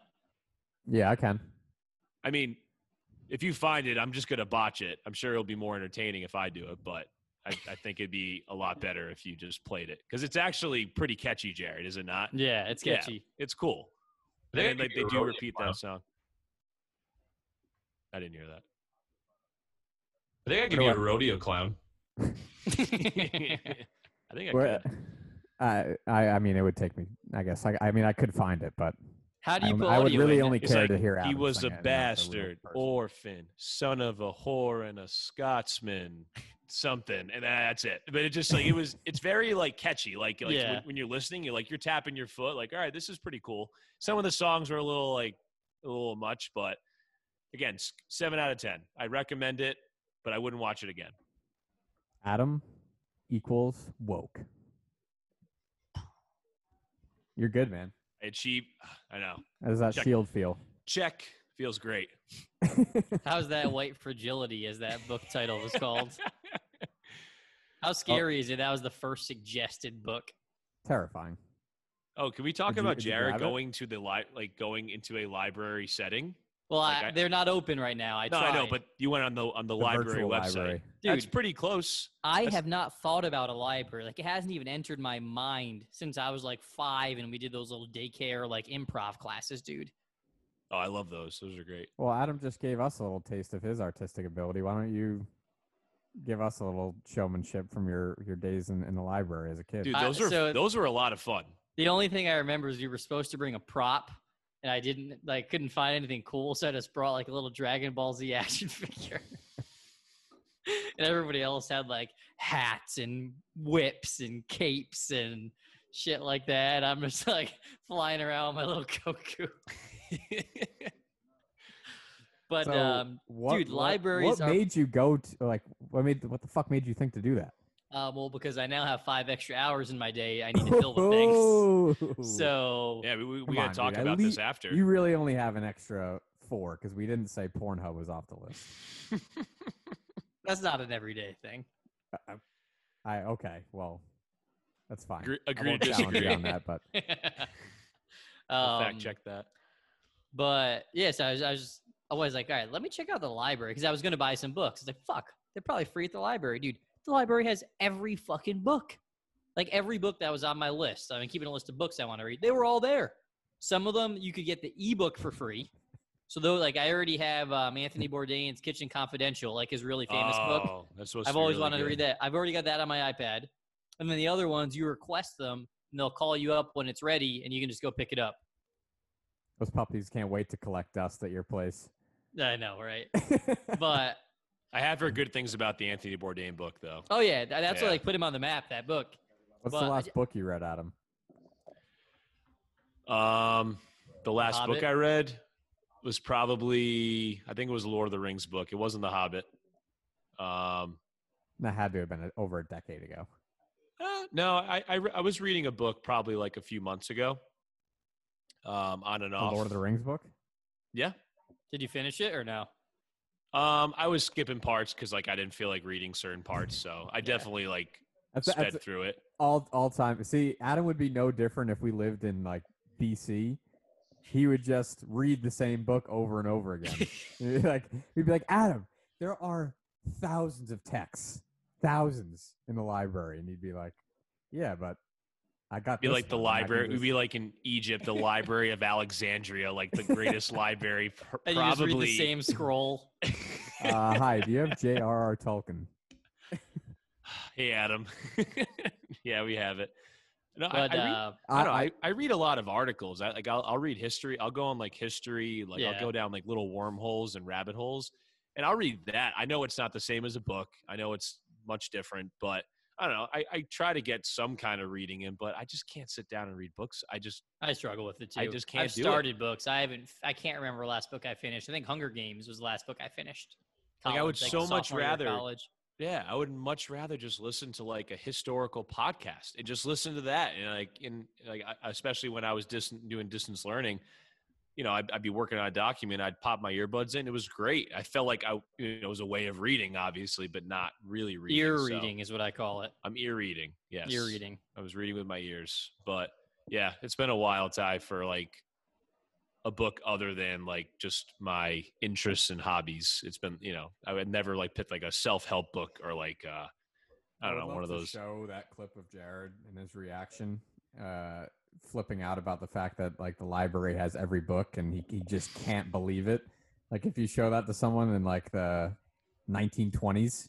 [SPEAKER 3] Yeah, I can.
[SPEAKER 2] I mean, if you find it, I'm just gonna botch it. I'm sure it'll be more entertaining if I do it, but I, I think it'd be a lot better if you just played it because it's actually pretty catchy, Jared. Is it not?
[SPEAKER 1] Yeah, it's
[SPEAKER 2] Yeah.
[SPEAKER 1] catchy.
[SPEAKER 2] It's cool.
[SPEAKER 4] I think
[SPEAKER 2] And like, they
[SPEAKER 4] do a
[SPEAKER 2] do
[SPEAKER 4] rodeo
[SPEAKER 2] repeat that song. I didn't hear that.
[SPEAKER 4] I think I could be a rodeo clown.
[SPEAKER 2] I think I
[SPEAKER 3] Where-
[SPEAKER 2] could.
[SPEAKER 3] I, I I mean, it would take me. I guess. I, I mean, I could find it, but
[SPEAKER 1] How do you
[SPEAKER 3] I,
[SPEAKER 1] put
[SPEAKER 3] I would really
[SPEAKER 1] in
[SPEAKER 3] only care
[SPEAKER 2] like,
[SPEAKER 3] to hear.
[SPEAKER 2] he was a
[SPEAKER 3] it, not the real
[SPEAKER 2] bastard, orphan, son of a whore and a Scotsman, something, and that's it. But it just like it was. It's very like catchy. Like like
[SPEAKER 1] Yeah.
[SPEAKER 2] when, when you're listening, you're like you're tapping your foot. Like all right, this is pretty cool. Some of the songs were a little like a little much, but again, seven out of ten. I recommend it, but I wouldn't watch it again.
[SPEAKER 3] Adam equals woke. You're good, man.
[SPEAKER 2] And she, I know,
[SPEAKER 3] How does that
[SPEAKER 2] Check.
[SPEAKER 3] shield feel?
[SPEAKER 2] check feels great.
[SPEAKER 1] How's that white fragility, as that book title was called? How oh. scary is it? That was the first suggested book.
[SPEAKER 3] Terrifying.
[SPEAKER 2] Oh, can we talk
[SPEAKER 3] Did
[SPEAKER 2] about
[SPEAKER 3] you
[SPEAKER 2] Jared
[SPEAKER 3] grab it?
[SPEAKER 2] going to the li- like going into a library setting?
[SPEAKER 1] Well,
[SPEAKER 2] Like
[SPEAKER 1] I,
[SPEAKER 2] I-
[SPEAKER 1] they're not open right now. I
[SPEAKER 2] no, I know, but you went on the on the,
[SPEAKER 3] The
[SPEAKER 2] library website.
[SPEAKER 3] library.
[SPEAKER 2] That's pretty close.
[SPEAKER 1] I
[SPEAKER 2] That's-
[SPEAKER 1] have not thought about a library. Like it hasn't even entered my mind since I was like five, and we did those little daycare like improv classes, dude.
[SPEAKER 2] Oh, I love those. Those are great.
[SPEAKER 3] Well, Adam just gave us a little taste of his artistic ability. Why don't you give us a little showmanship from your your days in, in the library as a kid?
[SPEAKER 2] Dude,
[SPEAKER 1] Uh,
[SPEAKER 2] those are
[SPEAKER 1] so-
[SPEAKER 2] those were a lot of fun.
[SPEAKER 1] The only thing I remember is you were supposed to bring a prop, and I didn't like couldn't find anything cool, so I just brought like a little Dragon Ball Z action figure. and everybody else had like hats and whips and capes and shit like that. I'm just like flying around with my little Goku. But
[SPEAKER 3] So,
[SPEAKER 1] um,
[SPEAKER 3] what,
[SPEAKER 1] dude,
[SPEAKER 3] what-
[SPEAKER 1] libraries
[SPEAKER 3] What
[SPEAKER 1] are-
[SPEAKER 3] made you go to like? What made? What the fuck made you think to do that?
[SPEAKER 1] Uh, well, because I now have five extra hours in my day, I need to fill with things.
[SPEAKER 3] things.
[SPEAKER 1] So
[SPEAKER 2] yeah, we, we, we gotta
[SPEAKER 3] on,
[SPEAKER 2] talk
[SPEAKER 3] dude.
[SPEAKER 2] About
[SPEAKER 3] lea-
[SPEAKER 2] this after.
[SPEAKER 3] you really only have an extra four because we didn't say Pornhub was off the list.
[SPEAKER 1] that's not an everyday thing.
[SPEAKER 3] I, I okay, well, that's fine.
[SPEAKER 2] Agree-
[SPEAKER 3] I
[SPEAKER 2] agree
[SPEAKER 3] won't
[SPEAKER 2] to disagree.
[SPEAKER 3] on that, but
[SPEAKER 2] I'll
[SPEAKER 1] um,
[SPEAKER 2] fact check that.
[SPEAKER 1] But yes, I was, I was, I was like, all right, let me check out the library because I was going to buy some books. It's like, fuck, they're probably free at the library, dude. The library has every fucking book, like every book that was on my list. I've been keeping a list of books I want to read. They were all there. Some of them you could get the ebook for free. So though, like I already have um, Anthony Bourdain's Kitchen Confidential, like his really famous book.
[SPEAKER 2] oh, that's supposed
[SPEAKER 1] I've always
[SPEAKER 2] really
[SPEAKER 1] wanted to read that. I've already got that on my iPad. And then the other ones, you request them, and they'll call you up when it's ready, and you can just go pick it up.
[SPEAKER 3] those puppies can't wait to collect dust at your place.
[SPEAKER 1] I know, right? But
[SPEAKER 2] I have heard good things about the Anthony Bourdain book, though.
[SPEAKER 1] oh yeah, that's
[SPEAKER 2] Yeah.
[SPEAKER 1] what like put him on the map. That book.
[SPEAKER 3] What's
[SPEAKER 1] But
[SPEAKER 3] the last book you read, Adam?
[SPEAKER 2] Um, the last book I read was probably I think it was Lord of the Rings book. It wasn't The Hobbit. Um,
[SPEAKER 3] That had to have been over a decade ago.
[SPEAKER 2] uh, no, I, I I was reading a book probably like a few months ago. Um, on and
[SPEAKER 3] The
[SPEAKER 2] off.
[SPEAKER 3] Lord of the Rings book.
[SPEAKER 2] Yeah.
[SPEAKER 1] Did you finish it or no?
[SPEAKER 2] Um, I was skipping parts because like I didn't feel like reading certain parts, so I definitely like
[SPEAKER 3] That's,
[SPEAKER 2] sped
[SPEAKER 3] that's
[SPEAKER 2] through it.
[SPEAKER 3] all all time. See, Adam would be no different if we lived in like BC. He would just read the same book over and over again. Like we'd be like, Adam, there are thousands of texts, thousands in the library, and he'd be like, Yeah, but I got
[SPEAKER 2] Be like the
[SPEAKER 3] one, and I can
[SPEAKER 2] library. We'd be like in Egypt, the Library of Alexandria, like the greatest library. pr-
[SPEAKER 1] And you just read
[SPEAKER 2] Probably
[SPEAKER 1] the same scroll.
[SPEAKER 3] uh, Hi, do you have J.R.R. Tolkien?
[SPEAKER 2] hey, Adam. yeah, we have it. No, I,
[SPEAKER 1] But
[SPEAKER 2] I, read,
[SPEAKER 1] uh,
[SPEAKER 2] I, don't know, I, I read a lot of articles. I, like I'll, I'll read history. I'll go on like history. Like
[SPEAKER 1] Yeah.
[SPEAKER 2] I'll go down like little wormholes and rabbit holes, and I'll read that. I know it's not the same as a book. I know it's much different, but I don't know. I, I try to get some kind of reading in, but I just can't sit down and read books. I just
[SPEAKER 1] I struggle with it too.
[SPEAKER 2] I just can't
[SPEAKER 1] I've
[SPEAKER 2] do it.
[SPEAKER 1] started books. I haven't. I can't remember the last book I finished. I think Hunger Games was the last book I finished.
[SPEAKER 2] Like, I would
[SPEAKER 1] College,
[SPEAKER 2] so much
[SPEAKER 1] sophomore year of
[SPEAKER 2] rather-
[SPEAKER 1] college.
[SPEAKER 2] Yeah, I would much rather just listen to like a historical podcast and just listen to that. And like in like especially when I was dis- doing distance learning, you know, I'd, I'd be working on a document. I'd pop my earbuds in. It was great. I felt like I, you know, it was a way of reading, obviously, but not really reading.
[SPEAKER 1] Ear
[SPEAKER 2] so
[SPEAKER 1] reading is what I call it.
[SPEAKER 2] I'm ear reading. Yes.
[SPEAKER 1] Ear reading.
[SPEAKER 2] I was reading with my ears, but yeah, it's been a while, Ty, for like a book other than like just my interests and hobbies. It's been, you know, I would never like pick like a self help book or like, uh, I don't
[SPEAKER 3] would
[SPEAKER 2] know, one of those.
[SPEAKER 3] Show that clip of Jared and his reaction, uh, flipping out about the fact that like the library has every book and he, he just can't believe it. Like if you show that to someone in like the 1920s,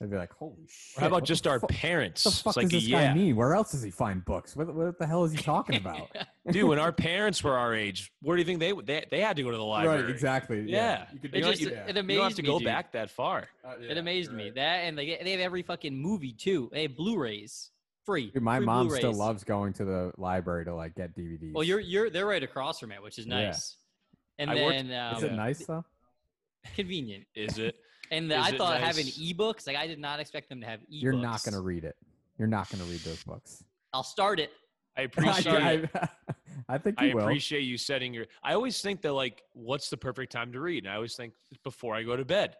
[SPEAKER 3] they'd be like, "Holy shit!"
[SPEAKER 2] How about just our
[SPEAKER 3] fu-
[SPEAKER 2] parents?
[SPEAKER 3] What the fuck
[SPEAKER 2] it's like,
[SPEAKER 3] does this
[SPEAKER 2] yeah,
[SPEAKER 3] guy mean? Where else does he find books? What, what the hell is he talking about?
[SPEAKER 2] dude. When our parents were our age, where do you think they they they had to go to the library?
[SPEAKER 3] right, exactly.
[SPEAKER 2] Yeah.
[SPEAKER 3] You could
[SPEAKER 1] It
[SPEAKER 3] do
[SPEAKER 1] just
[SPEAKER 3] yeah.
[SPEAKER 1] it
[SPEAKER 2] You don't have
[SPEAKER 1] amazed
[SPEAKER 2] to
[SPEAKER 1] me.
[SPEAKER 2] go
[SPEAKER 1] dude.
[SPEAKER 2] back that far.
[SPEAKER 3] Uh, yeah,
[SPEAKER 1] It amazed
[SPEAKER 3] you're
[SPEAKER 1] me that, and they they have every fucking movie too. They have Blu-rays free.
[SPEAKER 3] Dude, my
[SPEAKER 1] free
[SPEAKER 3] mom still
[SPEAKER 1] Blu-rays.
[SPEAKER 3] loves going to the library to like get DVDs.
[SPEAKER 1] Well, you're you're they're right across from it, which is
[SPEAKER 3] Yeah.
[SPEAKER 1] nice. And
[SPEAKER 2] I worked-
[SPEAKER 1] then um,
[SPEAKER 3] Is it nice though?
[SPEAKER 1] convenient.
[SPEAKER 2] Is it?
[SPEAKER 1] And the,
[SPEAKER 2] Is
[SPEAKER 1] I
[SPEAKER 2] it
[SPEAKER 1] thought having
[SPEAKER 2] nice?
[SPEAKER 1] ebooks, like I did not expect them to have ebooks.
[SPEAKER 3] You're not gonna read it. You're not gonna read those books.
[SPEAKER 1] I'll start it.
[SPEAKER 2] I appreciate.
[SPEAKER 3] I, I, I think
[SPEAKER 2] I
[SPEAKER 3] will.
[SPEAKER 2] appreciate you setting your. I always think that like, what's the perfect time to read? And I always think before I go to bed,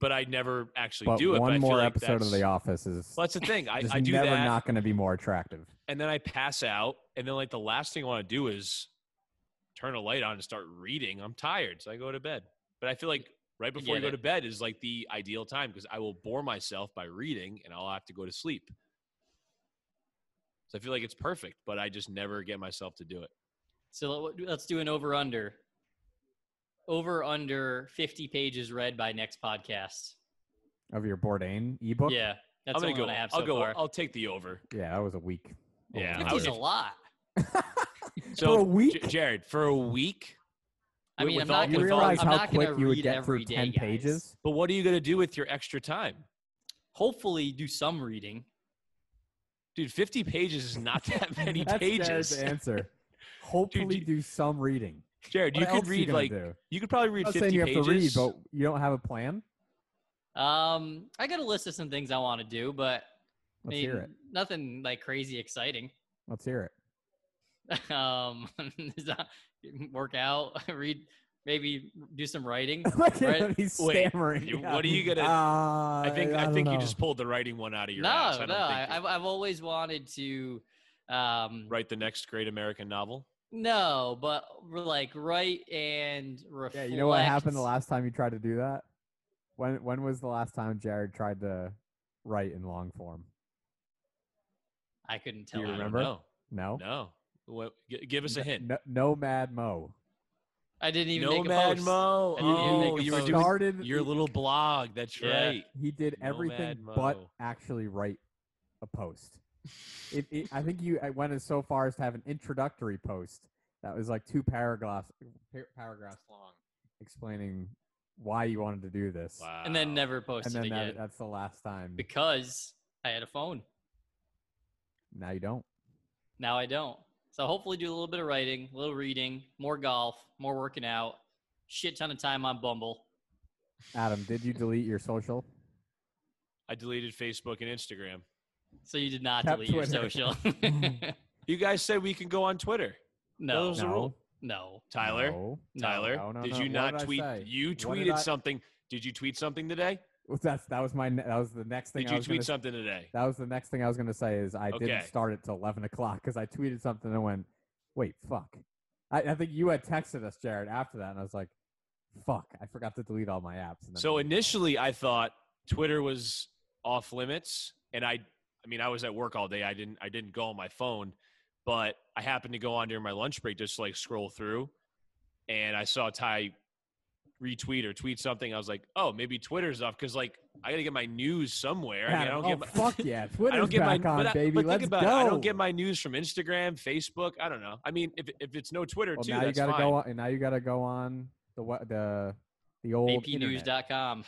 [SPEAKER 2] but I never actually
[SPEAKER 3] but
[SPEAKER 2] do it.
[SPEAKER 3] one
[SPEAKER 2] but I feel
[SPEAKER 3] more
[SPEAKER 2] like
[SPEAKER 3] episode of The Office is
[SPEAKER 2] Well, that's the thing. I,
[SPEAKER 3] just
[SPEAKER 2] I do
[SPEAKER 3] never
[SPEAKER 2] that,
[SPEAKER 3] not going to be more attractive.
[SPEAKER 2] and then I pass out, and then like the last thing I want to do is turn a light on and start reading. I'm tired, so I go to bed. But I feel like right before you,
[SPEAKER 1] get
[SPEAKER 2] go
[SPEAKER 1] it.
[SPEAKER 2] to bed is like the ideal time because I will bore myself by reading, and I'll have to go to sleep. So I feel like it's perfect, but I just never get myself to do it.
[SPEAKER 1] So let's do an over under. Over under 50 pages read by next podcast.
[SPEAKER 3] Of your Bourdain ebook?
[SPEAKER 1] Yeah, that's
[SPEAKER 2] I'm gonna
[SPEAKER 1] only
[SPEAKER 2] go.
[SPEAKER 1] I have
[SPEAKER 2] I'll go.
[SPEAKER 1] far.
[SPEAKER 2] I'll take the over.
[SPEAKER 3] Yeah, that was a week.
[SPEAKER 2] Yeah,
[SPEAKER 1] that
[SPEAKER 2] was
[SPEAKER 1] a lot.
[SPEAKER 2] So,
[SPEAKER 3] For a week?
[SPEAKER 2] J- Jared, for a week.
[SPEAKER 1] I
[SPEAKER 2] With-
[SPEAKER 1] mean, I'm not
[SPEAKER 3] you
[SPEAKER 1] gonna.
[SPEAKER 2] with all-
[SPEAKER 3] realize
[SPEAKER 1] I'm
[SPEAKER 3] how
[SPEAKER 1] not
[SPEAKER 3] quick
[SPEAKER 1] gonna
[SPEAKER 3] you would get through
[SPEAKER 1] day,
[SPEAKER 3] 10
[SPEAKER 1] guys.
[SPEAKER 3] pages?
[SPEAKER 2] But what are you going to do with your extra time?
[SPEAKER 1] Hopefully, do some reading.
[SPEAKER 2] Dude, 50 pages is not that many
[SPEAKER 3] That's
[SPEAKER 2] pages.
[SPEAKER 3] Jared's answer. Hopefully
[SPEAKER 2] you-
[SPEAKER 3] do some reading.
[SPEAKER 2] Jared, you
[SPEAKER 3] What else
[SPEAKER 2] could read
[SPEAKER 3] gonna
[SPEAKER 2] like
[SPEAKER 3] do?
[SPEAKER 2] you could probably read
[SPEAKER 3] I'm not
[SPEAKER 2] 50
[SPEAKER 3] saying you have
[SPEAKER 2] pages.
[SPEAKER 3] to read, but you don't have a plan?
[SPEAKER 1] Um, I got a list of some things I want to do, but I
[SPEAKER 3] Let's
[SPEAKER 1] mean,
[SPEAKER 3] hear it.
[SPEAKER 1] nothing like crazy exciting.
[SPEAKER 3] Let's hear it.
[SPEAKER 1] Um, work out, read, maybe do some writing.
[SPEAKER 3] Look at
[SPEAKER 1] Right.
[SPEAKER 3] him, he's
[SPEAKER 2] Wait,
[SPEAKER 3] stammering.
[SPEAKER 2] you- what are you gonna-
[SPEAKER 3] Uh,
[SPEAKER 2] I think I,
[SPEAKER 3] don't
[SPEAKER 2] think you just pulled the writing one out of your
[SPEAKER 1] no,
[SPEAKER 2] ass. I
[SPEAKER 1] no, I, I've I've always wanted to. Um,
[SPEAKER 2] write the next great American novel.
[SPEAKER 1] No, but r- like write and
[SPEAKER 3] Yeah, you know what happened the last time you tried to do that? When when was the last time Jared tried to write in long form?
[SPEAKER 1] I couldn't tell.
[SPEAKER 3] you
[SPEAKER 2] don't
[SPEAKER 3] remember?
[SPEAKER 2] know.
[SPEAKER 3] No.
[SPEAKER 2] No. What, g- give us a hint.
[SPEAKER 3] No, Nomad Mo.
[SPEAKER 1] I didn't even make a post.
[SPEAKER 2] Mo.
[SPEAKER 1] I didn't oh, make
[SPEAKER 2] Oh,
[SPEAKER 1] a
[SPEAKER 2] you
[SPEAKER 1] post.
[SPEAKER 2] doing
[SPEAKER 3] Started
[SPEAKER 2] your little blog. That's
[SPEAKER 1] Yeah.
[SPEAKER 2] right.
[SPEAKER 3] He did everything
[SPEAKER 2] Nomad
[SPEAKER 3] but
[SPEAKER 2] Mo.
[SPEAKER 3] actually write a post. It, it, I think you I went as so far as to have an introductory post that was like two paragraphs paragraphs long, explaining why you wanted to do this.
[SPEAKER 2] Wow.
[SPEAKER 1] and then never posted
[SPEAKER 3] And
[SPEAKER 1] posted
[SPEAKER 3] then
[SPEAKER 1] again
[SPEAKER 3] that, that's the last time.
[SPEAKER 1] because I had a phone.
[SPEAKER 3] Now you don't.
[SPEAKER 1] Now I don't. So hopefully do a little bit of writing, a little reading, more golf, more working out, shit ton of time on Bumble.
[SPEAKER 3] Adam, did you delete your social?
[SPEAKER 2] I deleted Facebook and Instagram.
[SPEAKER 1] So you did not
[SPEAKER 3] Kept
[SPEAKER 1] delete your social.
[SPEAKER 2] You guys said we can go on Twitter.
[SPEAKER 1] no,
[SPEAKER 2] Those are
[SPEAKER 3] No.
[SPEAKER 2] rule.
[SPEAKER 1] no,
[SPEAKER 2] Tyler,
[SPEAKER 3] No.
[SPEAKER 2] Tyler,
[SPEAKER 3] No, no,
[SPEAKER 2] did
[SPEAKER 3] no.
[SPEAKER 2] you
[SPEAKER 3] What
[SPEAKER 2] not
[SPEAKER 3] did I
[SPEAKER 2] tweet?
[SPEAKER 3] say?
[SPEAKER 2] You
[SPEAKER 3] What did
[SPEAKER 2] tweeted
[SPEAKER 3] I-
[SPEAKER 2] something. Did you tweet something today?
[SPEAKER 3] Well, That's that was my ne- that was the next thing.
[SPEAKER 2] Did
[SPEAKER 3] I
[SPEAKER 2] you
[SPEAKER 3] was
[SPEAKER 2] tweet
[SPEAKER 3] gonna,
[SPEAKER 2] something today?
[SPEAKER 3] That was the next thing I was going to say is I
[SPEAKER 2] Okay.
[SPEAKER 3] didn't start it till eleven o'clock because I tweeted something and went, "Wait, fuck." I, I think you had texted us, Jared, after that, and I was like, "Fuck, I forgot to delete all my apps." And then
[SPEAKER 2] So initially, I thought Twitter was off limits, and I, I mean, I was at work all day. I didn't, I didn't go on my phone, but I happened to go on during my lunch break just to like scroll through, and I saw Ty retweet or tweet something. I was like, oh, maybe Twitter's off because like I got to get my news somewhere. I mean, I don't
[SPEAKER 3] oh,
[SPEAKER 2] get my,
[SPEAKER 3] fuck yeah, Twitter's
[SPEAKER 2] I don't get my,
[SPEAKER 3] back on,
[SPEAKER 2] but, I,
[SPEAKER 3] baby.
[SPEAKER 2] but
[SPEAKER 3] Let's
[SPEAKER 2] think about
[SPEAKER 3] go.
[SPEAKER 2] it. I don't get my news from Instagram, Facebook. I don't know. I mean, if if it's no Twitter
[SPEAKER 3] well,
[SPEAKER 2] too,
[SPEAKER 3] now you gotta
[SPEAKER 2] fine.
[SPEAKER 3] go on, and now you got to go on the what the the old internet.
[SPEAKER 1] apnews.com.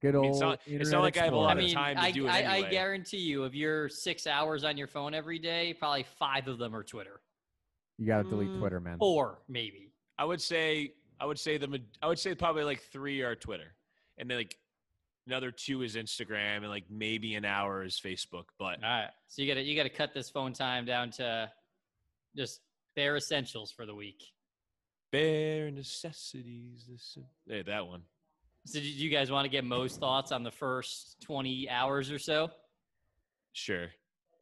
[SPEAKER 3] Good
[SPEAKER 2] I
[SPEAKER 3] old.
[SPEAKER 2] mean, it's not- it's not like I have a lot
[SPEAKER 1] I
[SPEAKER 2] of
[SPEAKER 1] mean,
[SPEAKER 2] time to
[SPEAKER 1] I,
[SPEAKER 2] do it
[SPEAKER 1] I, I guarantee you, of your six hours on your phone every day, probably five of them are Twitter.
[SPEAKER 3] You got to delete
[SPEAKER 2] Mm,
[SPEAKER 3] Twitter, man.
[SPEAKER 1] Four, maybe.
[SPEAKER 2] I would say I would say the I would say probably like three are Twitter, and then like another two is Instagram, and like maybe an hour is Facebook. But
[SPEAKER 1] All right. So you got to you got to cut this phone time down to just bare essentials for the week.
[SPEAKER 2] Bare necessities. This, hey, that one.
[SPEAKER 1] So, do you guys want to get Mo's thoughts on the first 20 hours or so?
[SPEAKER 2] Sure.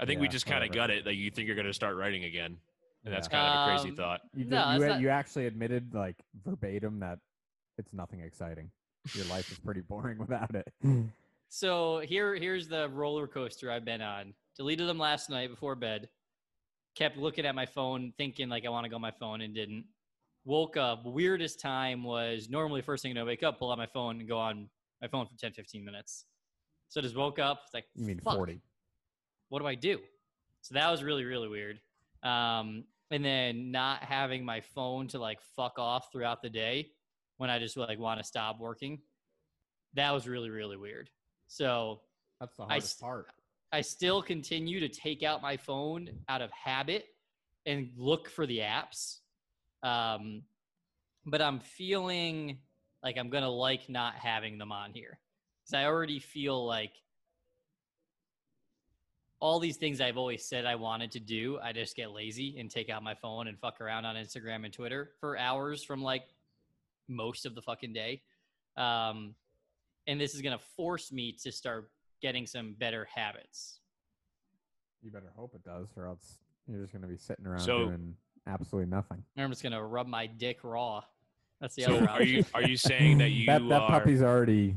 [SPEAKER 2] I think we just kind of got it. Like you think you're going to start writing again, and that's
[SPEAKER 3] Yeah.
[SPEAKER 2] kind of a crazy
[SPEAKER 1] Um,
[SPEAKER 2] thought.
[SPEAKER 3] You, did,
[SPEAKER 1] No,
[SPEAKER 3] you,
[SPEAKER 1] it's not-
[SPEAKER 3] you actually admitted like verbatim that it's nothing exciting. Your life is pretty boring without it.
[SPEAKER 1] So here, here's the roller coaster I've been on. Deleted them last night before bed. Kept looking at my phone, thinking like I want to go on my phone, and didn't. Woke up. Weirdest time was normally first thing I wake up, pull out my phone, and go on my phone for 10, 15 minutes. So I just woke up. It's like
[SPEAKER 3] You mean
[SPEAKER 1] fuck,
[SPEAKER 3] forty?
[SPEAKER 1] What do I do? So that was really, really weird. Um, and then not having my phone to like fuck off throughout the day when I just like want to stop working. That was really, really weird. So
[SPEAKER 3] That's the
[SPEAKER 1] I
[SPEAKER 3] hardest
[SPEAKER 1] st-
[SPEAKER 3] part.
[SPEAKER 1] I still continue to take out my phone out of habit and look for the apps. Um, but I'm feeling like I'm gonna like not having them on here. because I already feel like all these things I've always said I wanted to do, I just get lazy and take out my phone and fuck around on Instagram and Twitter for hours from like most of the fucking day. Um, and this is gonna force me to start getting some better habits.
[SPEAKER 3] You better hope it does, or else you're just gonna be sitting around
[SPEAKER 2] So-
[SPEAKER 3] doing absolutely nothing.
[SPEAKER 1] I'm just gonna rub my dick raw. That's the
[SPEAKER 2] So
[SPEAKER 1] other
[SPEAKER 2] are you are you saying that you
[SPEAKER 3] that that
[SPEAKER 2] are?
[SPEAKER 3] puppy's already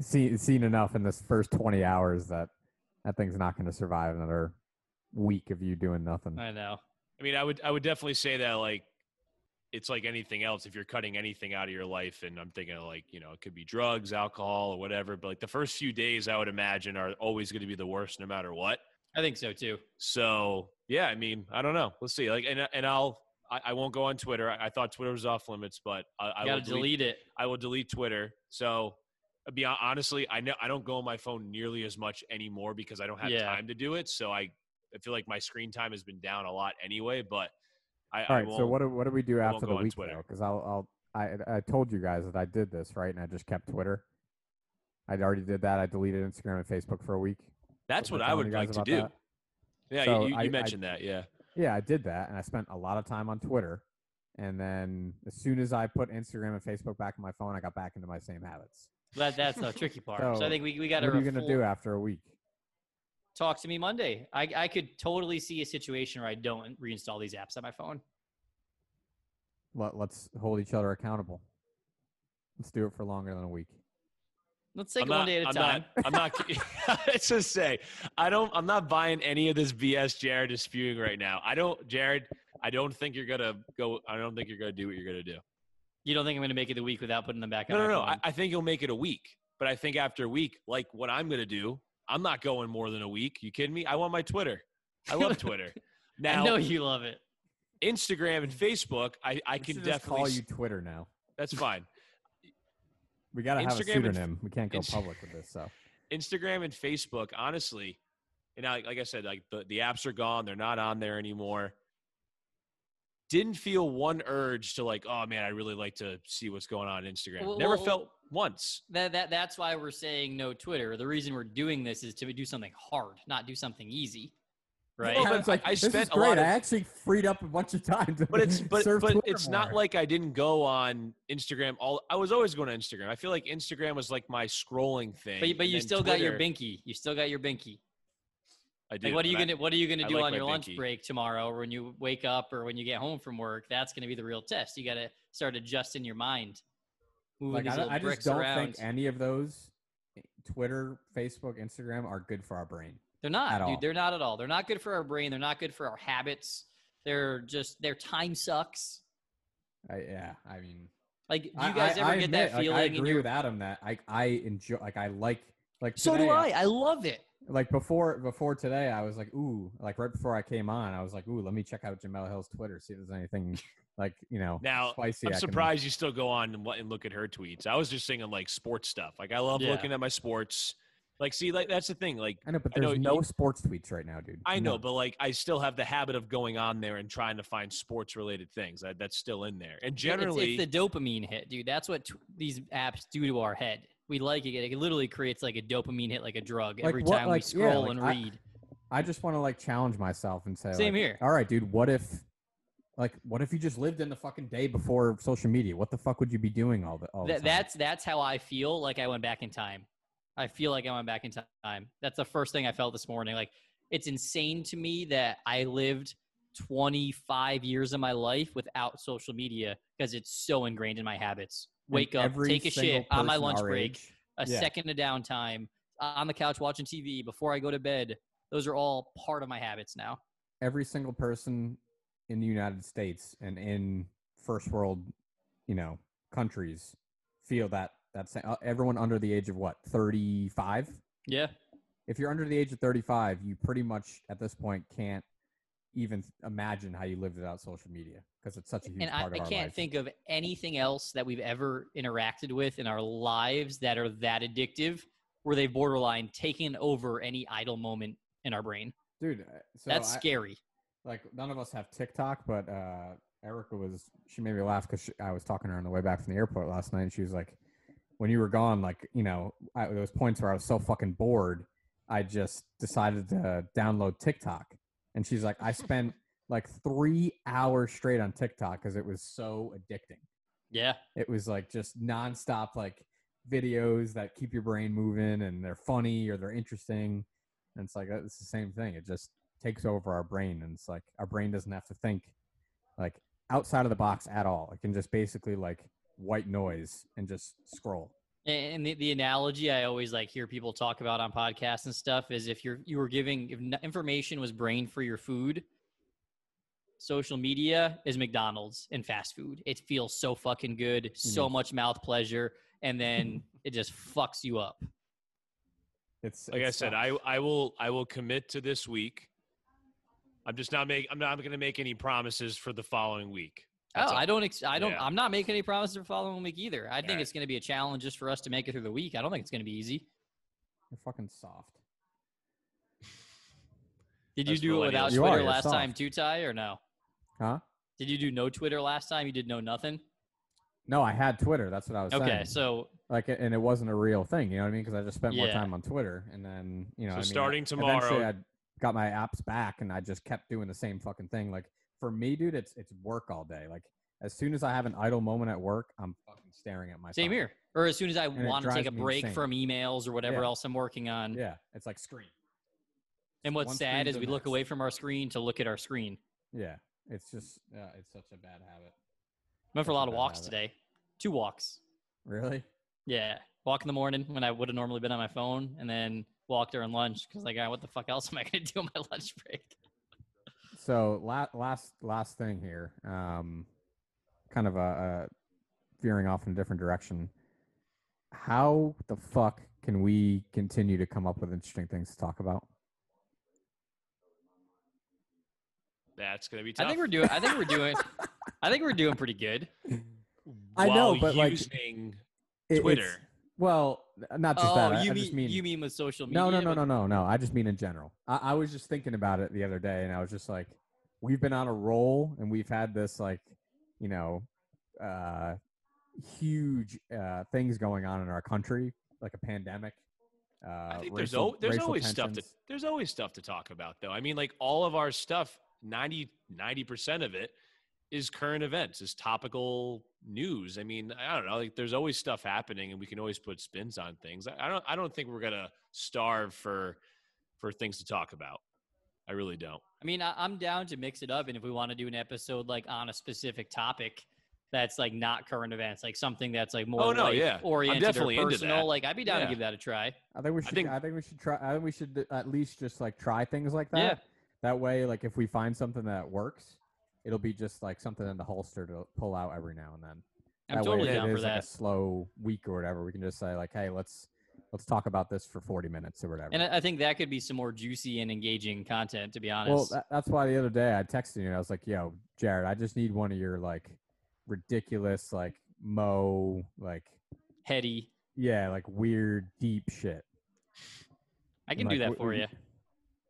[SPEAKER 3] seen seen enough in this first twenty hours that that thing's not going to survive another week of you doing nothing.
[SPEAKER 1] I know.
[SPEAKER 2] I mean, I would I would definitely say that like it's like anything else. If you're cutting anything out of your life, and I'm thinking of like you know it could be drugs, alcohol, or whatever. But like the first few days, I would imagine are always going to be the worst, no matter what.
[SPEAKER 1] I think so too.
[SPEAKER 2] So yeah, I mean, I don't know. Let's see. Like, and and I'll I, I won't go on Twitter. I, I thought Twitter was off limits, but I, I
[SPEAKER 1] gotta delete it.
[SPEAKER 2] I will delete Twitter. So, uh, be hon- honestly, I know I don't go on my phone nearly as much anymore because I don't have
[SPEAKER 1] Yeah.
[SPEAKER 2] time to do it. So I, I feel like my screen time has been down a lot anyway. But I,
[SPEAKER 3] All
[SPEAKER 2] I
[SPEAKER 3] so
[SPEAKER 2] won't-
[SPEAKER 3] what do, what do we do
[SPEAKER 2] I
[SPEAKER 3] after the
[SPEAKER 2] on
[SPEAKER 3] week
[SPEAKER 2] Twitter.
[SPEAKER 3] Because I'll, I'll I I told you guys that I did this right, and I just kept Twitter. I already did that. I deleted Instagram and Facebook for a week.
[SPEAKER 2] That's what I would like to do.
[SPEAKER 3] that?
[SPEAKER 2] Yeah,
[SPEAKER 3] So
[SPEAKER 2] you, you
[SPEAKER 3] I- I-
[SPEAKER 2] mentioned that. Yeah.
[SPEAKER 3] Yeah, I did that, and I spent a lot of time on Twitter. And then as soon as I put Instagram and Facebook back on my phone, I got back into my same habits.
[SPEAKER 1] That that's the tricky part. So,
[SPEAKER 3] So,
[SPEAKER 1] I think we, we got to.
[SPEAKER 3] What are you gonna do after a week?
[SPEAKER 1] Talk to me Monday. I I could totally see a situation where I don't reinstall these apps on my phone.
[SPEAKER 3] Let, let's hold each other accountable. Let's do it for longer than a week.
[SPEAKER 1] Let's take
[SPEAKER 2] I'm
[SPEAKER 1] it one day at a
[SPEAKER 2] I'm
[SPEAKER 1] time.
[SPEAKER 2] Not, I'm not. Let's just say, I don't. I'm not buying any of this BS Jared is spewing right now. I don't, Jared. I don't think you're gonna go. I don't think you're gonna do what you're gonna do.
[SPEAKER 1] You don't think I'm gonna make it a week without putting them back
[SPEAKER 2] No,
[SPEAKER 1] on
[SPEAKER 2] no,
[SPEAKER 1] my
[SPEAKER 2] no. I, I think you'll make it a week. But I think after a week, like what I'm gonna do, I'm not going more than a week. You kidding me? I want my Twitter. I love Twitter. Now,
[SPEAKER 1] I know you love it.
[SPEAKER 2] Instagram and Facebook, I, I
[SPEAKER 3] We
[SPEAKER 2] can
[SPEAKER 3] should just
[SPEAKER 2] definitely.
[SPEAKER 3] call you Twitter now.
[SPEAKER 2] That's fine.
[SPEAKER 3] We gotta have a
[SPEAKER 2] Instagram and
[SPEAKER 3] pseudonym. We can't go
[SPEAKER 2] Inst-
[SPEAKER 3] public with this. So
[SPEAKER 2] Instagram and Facebook, honestly, and I, like I said, like the, the apps are gone; they're not on there anymore. Didn't feel one urge to like, oh man, I really like to see what's going on on Instagram.
[SPEAKER 1] Well,
[SPEAKER 2] Never
[SPEAKER 1] well,
[SPEAKER 2] felt once.
[SPEAKER 1] That that that's why we're saying no Twitter. The reason we're doing this is to do something hard, not do something easy. Right?
[SPEAKER 2] Well, but
[SPEAKER 3] it's like
[SPEAKER 2] I
[SPEAKER 3] this
[SPEAKER 2] spent
[SPEAKER 3] is
[SPEAKER 2] a lot of-
[SPEAKER 3] I actually freed up a bunch of time to
[SPEAKER 2] But it's but
[SPEAKER 3] serve
[SPEAKER 2] but
[SPEAKER 3] Twitter
[SPEAKER 2] it's not like I didn't go on Instagram. All I was always going to Instagram. I feel like Instagram was like my scrolling thing.
[SPEAKER 1] but but you
[SPEAKER 2] then
[SPEAKER 1] still got your binky. You still got your binky.
[SPEAKER 2] I do.
[SPEAKER 1] Like, what are you gonna What are you gonna
[SPEAKER 2] I
[SPEAKER 1] do
[SPEAKER 2] like
[SPEAKER 1] on
[SPEAKER 2] my
[SPEAKER 1] your lunch
[SPEAKER 2] binky.
[SPEAKER 1] break tomorrow, or when you wake up, or when you get home from work? That's gonna be the real test. You got to start adjusting your mind, moving
[SPEAKER 3] Like I, I just don't
[SPEAKER 1] around.
[SPEAKER 3] think any of those, eh, Twitter, Facebook, Instagram, are good for our brain.
[SPEAKER 1] They're not,
[SPEAKER 3] at
[SPEAKER 1] dude.
[SPEAKER 3] all.
[SPEAKER 1] They're not at all. They're not good for our brain. They're not good for our habits. They're just their time sucks.
[SPEAKER 3] I, yeah, I mean,
[SPEAKER 1] Like, do you guys
[SPEAKER 3] I,
[SPEAKER 1] ever
[SPEAKER 3] I
[SPEAKER 1] get
[SPEAKER 3] admit,
[SPEAKER 1] that
[SPEAKER 3] like,
[SPEAKER 1] feeling
[SPEAKER 3] I agree with Adam that I I enjoy like I like like
[SPEAKER 1] so do I. I love it.
[SPEAKER 3] Like before before today, I was like, ooh, like right before I came on, I was like, ooh, let me check out Jemele Hill's Twitter, see if there's anything like you know
[SPEAKER 2] Now,
[SPEAKER 3] spicy.
[SPEAKER 2] I'm
[SPEAKER 3] I can-
[SPEAKER 2] surprised you still go on and, and look at her tweets. I was just thinking like sports stuff. Like I love
[SPEAKER 1] Yeah.
[SPEAKER 2] looking at my sports. Like, see, like that's the thing. Like
[SPEAKER 3] I know, but
[SPEAKER 2] I know
[SPEAKER 3] there's no
[SPEAKER 2] you-
[SPEAKER 3] sports tweets right now, dude.
[SPEAKER 2] I know,
[SPEAKER 3] None.
[SPEAKER 2] but like I still have the habit of going on there and trying to find sports related things. That, that's still in there. And generally,
[SPEAKER 1] it's, the dopamine hit, dude. That's what t- these apps do to our head. We like it. It literally creates like a dopamine hit, like a drug,
[SPEAKER 3] Like
[SPEAKER 1] every
[SPEAKER 3] what-
[SPEAKER 1] time
[SPEAKER 3] like,
[SPEAKER 1] we
[SPEAKER 3] yeah,
[SPEAKER 1] scroll
[SPEAKER 3] like
[SPEAKER 1] and
[SPEAKER 3] I-
[SPEAKER 1] read.
[SPEAKER 3] I just want to like challenge myself and say,
[SPEAKER 1] Same
[SPEAKER 3] like,
[SPEAKER 1] here.
[SPEAKER 3] All right, dude. What if Like, what if you just lived in the fucking day before social media? What the fuck would you be doing all the all the
[SPEAKER 1] Th-
[SPEAKER 3] time?
[SPEAKER 1] that's that's how I feel like I went back in time. I feel like I went back in time. That's the first thing I felt this morning. Like it's insane to me that I lived 25 years of my life without social media because it's so ingrained in my habits. Wake up, take a shit on my lunch break,
[SPEAKER 3] age-
[SPEAKER 1] a
[SPEAKER 3] yeah.
[SPEAKER 1] second of downtime, on the couch watching TV before I go to bed. Those are all part of my habits now.
[SPEAKER 3] every single person in the United States and in first world, you know, countries feel that that's uh, everyone under the age of what 35
[SPEAKER 1] Yeah.
[SPEAKER 3] if you're under the age of 35 you pretty much at this point can't even imagine how you lived without social media because it's such a huge
[SPEAKER 1] and I,
[SPEAKER 3] part
[SPEAKER 1] I
[SPEAKER 3] of our
[SPEAKER 1] can't
[SPEAKER 3] life.
[SPEAKER 1] think of anything else that we've ever interacted with in our lives that are that addictive where they've borderline taken over any idle moment in our brain
[SPEAKER 3] dude uh, so
[SPEAKER 1] that's
[SPEAKER 3] I-
[SPEAKER 1] scary
[SPEAKER 3] like none of us have TikTok, but uh, Erica was she made me laugh because I was talking to her on the way back from the airport last night, and she was like, "When you were gone, like you know, I, there was points where I was so fucking bored, I just decided to download TikTok." And she's like, "I spent like three hours straight on TikTok because it was so addicting.
[SPEAKER 1] yeah
[SPEAKER 3] It was like just nonstop like videos that keep your brain moving, and they're funny or they're interesting." And it's like uh, it's the same thing. It just takes over our brain and it's like our brain doesn't have to think like outside of the box at all it can just basically like white noise and just scroll
[SPEAKER 1] and the, the analogy i always like hear people talk about on podcasts and stuff is if you're you were giving if information was brain for your food social media is mcdonald's and fast food it feels so fucking good so
[SPEAKER 3] Mhm.
[SPEAKER 1] much mouth pleasure and then it just fucks you up
[SPEAKER 3] it's
[SPEAKER 2] Like
[SPEAKER 3] it
[SPEAKER 2] I said,
[SPEAKER 3] sucks.
[SPEAKER 2] I I will I will commit to this week. I'm just not make I'm not going to make any promises for the following week. That's
[SPEAKER 1] oh,
[SPEAKER 2] all.
[SPEAKER 1] I don't. Ex- I don't.
[SPEAKER 2] Yeah.
[SPEAKER 1] I'm not making any promises for following week either. I think
[SPEAKER 2] Alright.
[SPEAKER 1] it's going to be a challenge just for us to make it through the week. I don't think it's going to be easy.
[SPEAKER 3] you're fucking soft
[SPEAKER 1] Did you do it without.
[SPEAKER 3] You
[SPEAKER 1] Twitter
[SPEAKER 3] you're
[SPEAKER 1] last time
[SPEAKER 3] soft.
[SPEAKER 1] too, Ty, or no?
[SPEAKER 3] huh
[SPEAKER 1] Did you do no Twitter last time? You did no nothing.
[SPEAKER 3] no i had twitter that's what i was
[SPEAKER 1] Okay,
[SPEAKER 3] saying Okay,
[SPEAKER 1] so
[SPEAKER 3] like and it wasn't a real thing you know what i mean because i just spent more time on twitter and then you know
[SPEAKER 2] So
[SPEAKER 3] I mean,
[SPEAKER 2] starting
[SPEAKER 3] eventually
[SPEAKER 2] tomorrow-
[SPEAKER 3] i got my apps back and i just kept doing the same fucking thing like for me dude it's it's work all day like as soon as i have an idle moment at work i'm fucking staring at my
[SPEAKER 1] same
[SPEAKER 3] phone.
[SPEAKER 1] here. Or as soon as I
[SPEAKER 3] it
[SPEAKER 1] want to take a break
[SPEAKER 3] insane.
[SPEAKER 1] from emails or whatever
[SPEAKER 3] Yeah.
[SPEAKER 1] else I'm working on.
[SPEAKER 3] Yeah, it's like screen.
[SPEAKER 1] And what's
[SPEAKER 3] One
[SPEAKER 1] sad is we
[SPEAKER 3] the
[SPEAKER 1] look away from our screen to look at our screen.
[SPEAKER 3] Yeah, it's just yeah, it's such a bad habit.
[SPEAKER 1] Went for a lot of walks
[SPEAKER 3] habit.
[SPEAKER 1] today. Two walks.
[SPEAKER 3] Really?
[SPEAKER 1] Yeah, walk in the morning when I would have normally been on my phone, and then walk during lunch because like, what the fuck else am I gonna do on my lunch break?
[SPEAKER 3] So la- last last thing here, um, kind of a, a veering off in a different direction. How the fuck can we continue to come up with interesting things to talk about?
[SPEAKER 2] That's going to be tough.
[SPEAKER 1] I think we're doing. I think we're doing. I think we're doing pretty good.
[SPEAKER 3] I know,
[SPEAKER 2] While
[SPEAKER 3] but, like,
[SPEAKER 2] using
[SPEAKER 3] It- it's-
[SPEAKER 2] Twitter.
[SPEAKER 3] well, not just
[SPEAKER 1] oh,
[SPEAKER 3] that. I,
[SPEAKER 1] you
[SPEAKER 3] I
[SPEAKER 1] mean,
[SPEAKER 3] just mean
[SPEAKER 1] you mean with social media?
[SPEAKER 3] No, no, no, no, no, no. I just mean in general. I, I was just thinking about it the other day, and I was just like, we've been on a roll, and we've had this like, you know, uh, huge uh, things going on in our country, like a pandemic. Uh,
[SPEAKER 2] I think there's
[SPEAKER 3] racial-
[SPEAKER 2] al- there's
[SPEAKER 3] racial
[SPEAKER 2] always stuff to there's always stuff to talk about though. I mean, like all of our stuff, 90 percent of it is current events, is topical news. I mean, I don't know. Like there's always stuff happening, and we can always put spins on things. I, I don't I don't think we're gonna starve for for things to talk about. I really don't.
[SPEAKER 1] I mean, I, I'm down to mix it up, and if we want to do an episode like on a specific topic that's like not current events, like something that's like more
[SPEAKER 2] Oh, no,
[SPEAKER 1] life
[SPEAKER 2] yeah. I'm
[SPEAKER 1] oriented
[SPEAKER 2] definitely
[SPEAKER 1] or
[SPEAKER 2] into
[SPEAKER 1] personal,
[SPEAKER 2] that.
[SPEAKER 1] like I'd be down
[SPEAKER 2] Yeah.
[SPEAKER 1] to give that a try.
[SPEAKER 3] I think we should. I
[SPEAKER 2] think-
[SPEAKER 3] think, we should try. I think we should at least just like try things like that.
[SPEAKER 1] Yeah.
[SPEAKER 3] That way, like if we find something that works, it'll be just like something in the holster to pull out every now and then.
[SPEAKER 1] I'm
[SPEAKER 3] that
[SPEAKER 1] totally
[SPEAKER 3] way,
[SPEAKER 1] down
[SPEAKER 3] it
[SPEAKER 1] for
[SPEAKER 3] is
[SPEAKER 1] that.
[SPEAKER 3] like a slow week or whatever, we can just say like, "Hey, let's let's talk about this for 40 minutes or whatever."
[SPEAKER 1] And I think that could be some more juicy and engaging content, to be honest.
[SPEAKER 3] well, that, that's why the other day I texted you and I was like, "Yo, Jared, I just need one of your like ridiculous like mo like
[SPEAKER 1] Heady.
[SPEAKER 3] yeah like weird deep shit."
[SPEAKER 1] I
[SPEAKER 3] And,
[SPEAKER 1] can do
[SPEAKER 3] like,
[SPEAKER 1] that for
[SPEAKER 3] we-
[SPEAKER 1] you.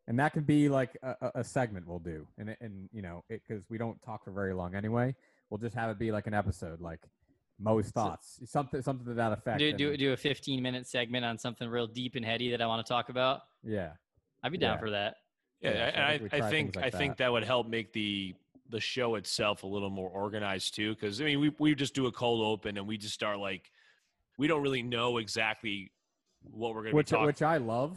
[SPEAKER 3] And that could be like a, a- a segment we'll do and and you know because we don't talk for very long anyway we'll just have it be like an episode like Mo's thoughts something something to that effect
[SPEAKER 1] Do, do do a 15 minute segment on something real deep and heady that I want to talk about.
[SPEAKER 3] yeah
[SPEAKER 1] I'd be down
[SPEAKER 3] Yeah.
[SPEAKER 1] for that.
[SPEAKER 2] Yeah,
[SPEAKER 3] Yeah, so I
[SPEAKER 2] and
[SPEAKER 3] think
[SPEAKER 2] I, I think
[SPEAKER 3] things
[SPEAKER 2] I
[SPEAKER 3] like
[SPEAKER 2] think
[SPEAKER 3] that.
[SPEAKER 2] that would help make the the show itself a little more organized too. Because I mean, we we just do a cold open and we just start like we don't really know exactly what we're going to be
[SPEAKER 3] which
[SPEAKER 2] talking.
[SPEAKER 3] which I love,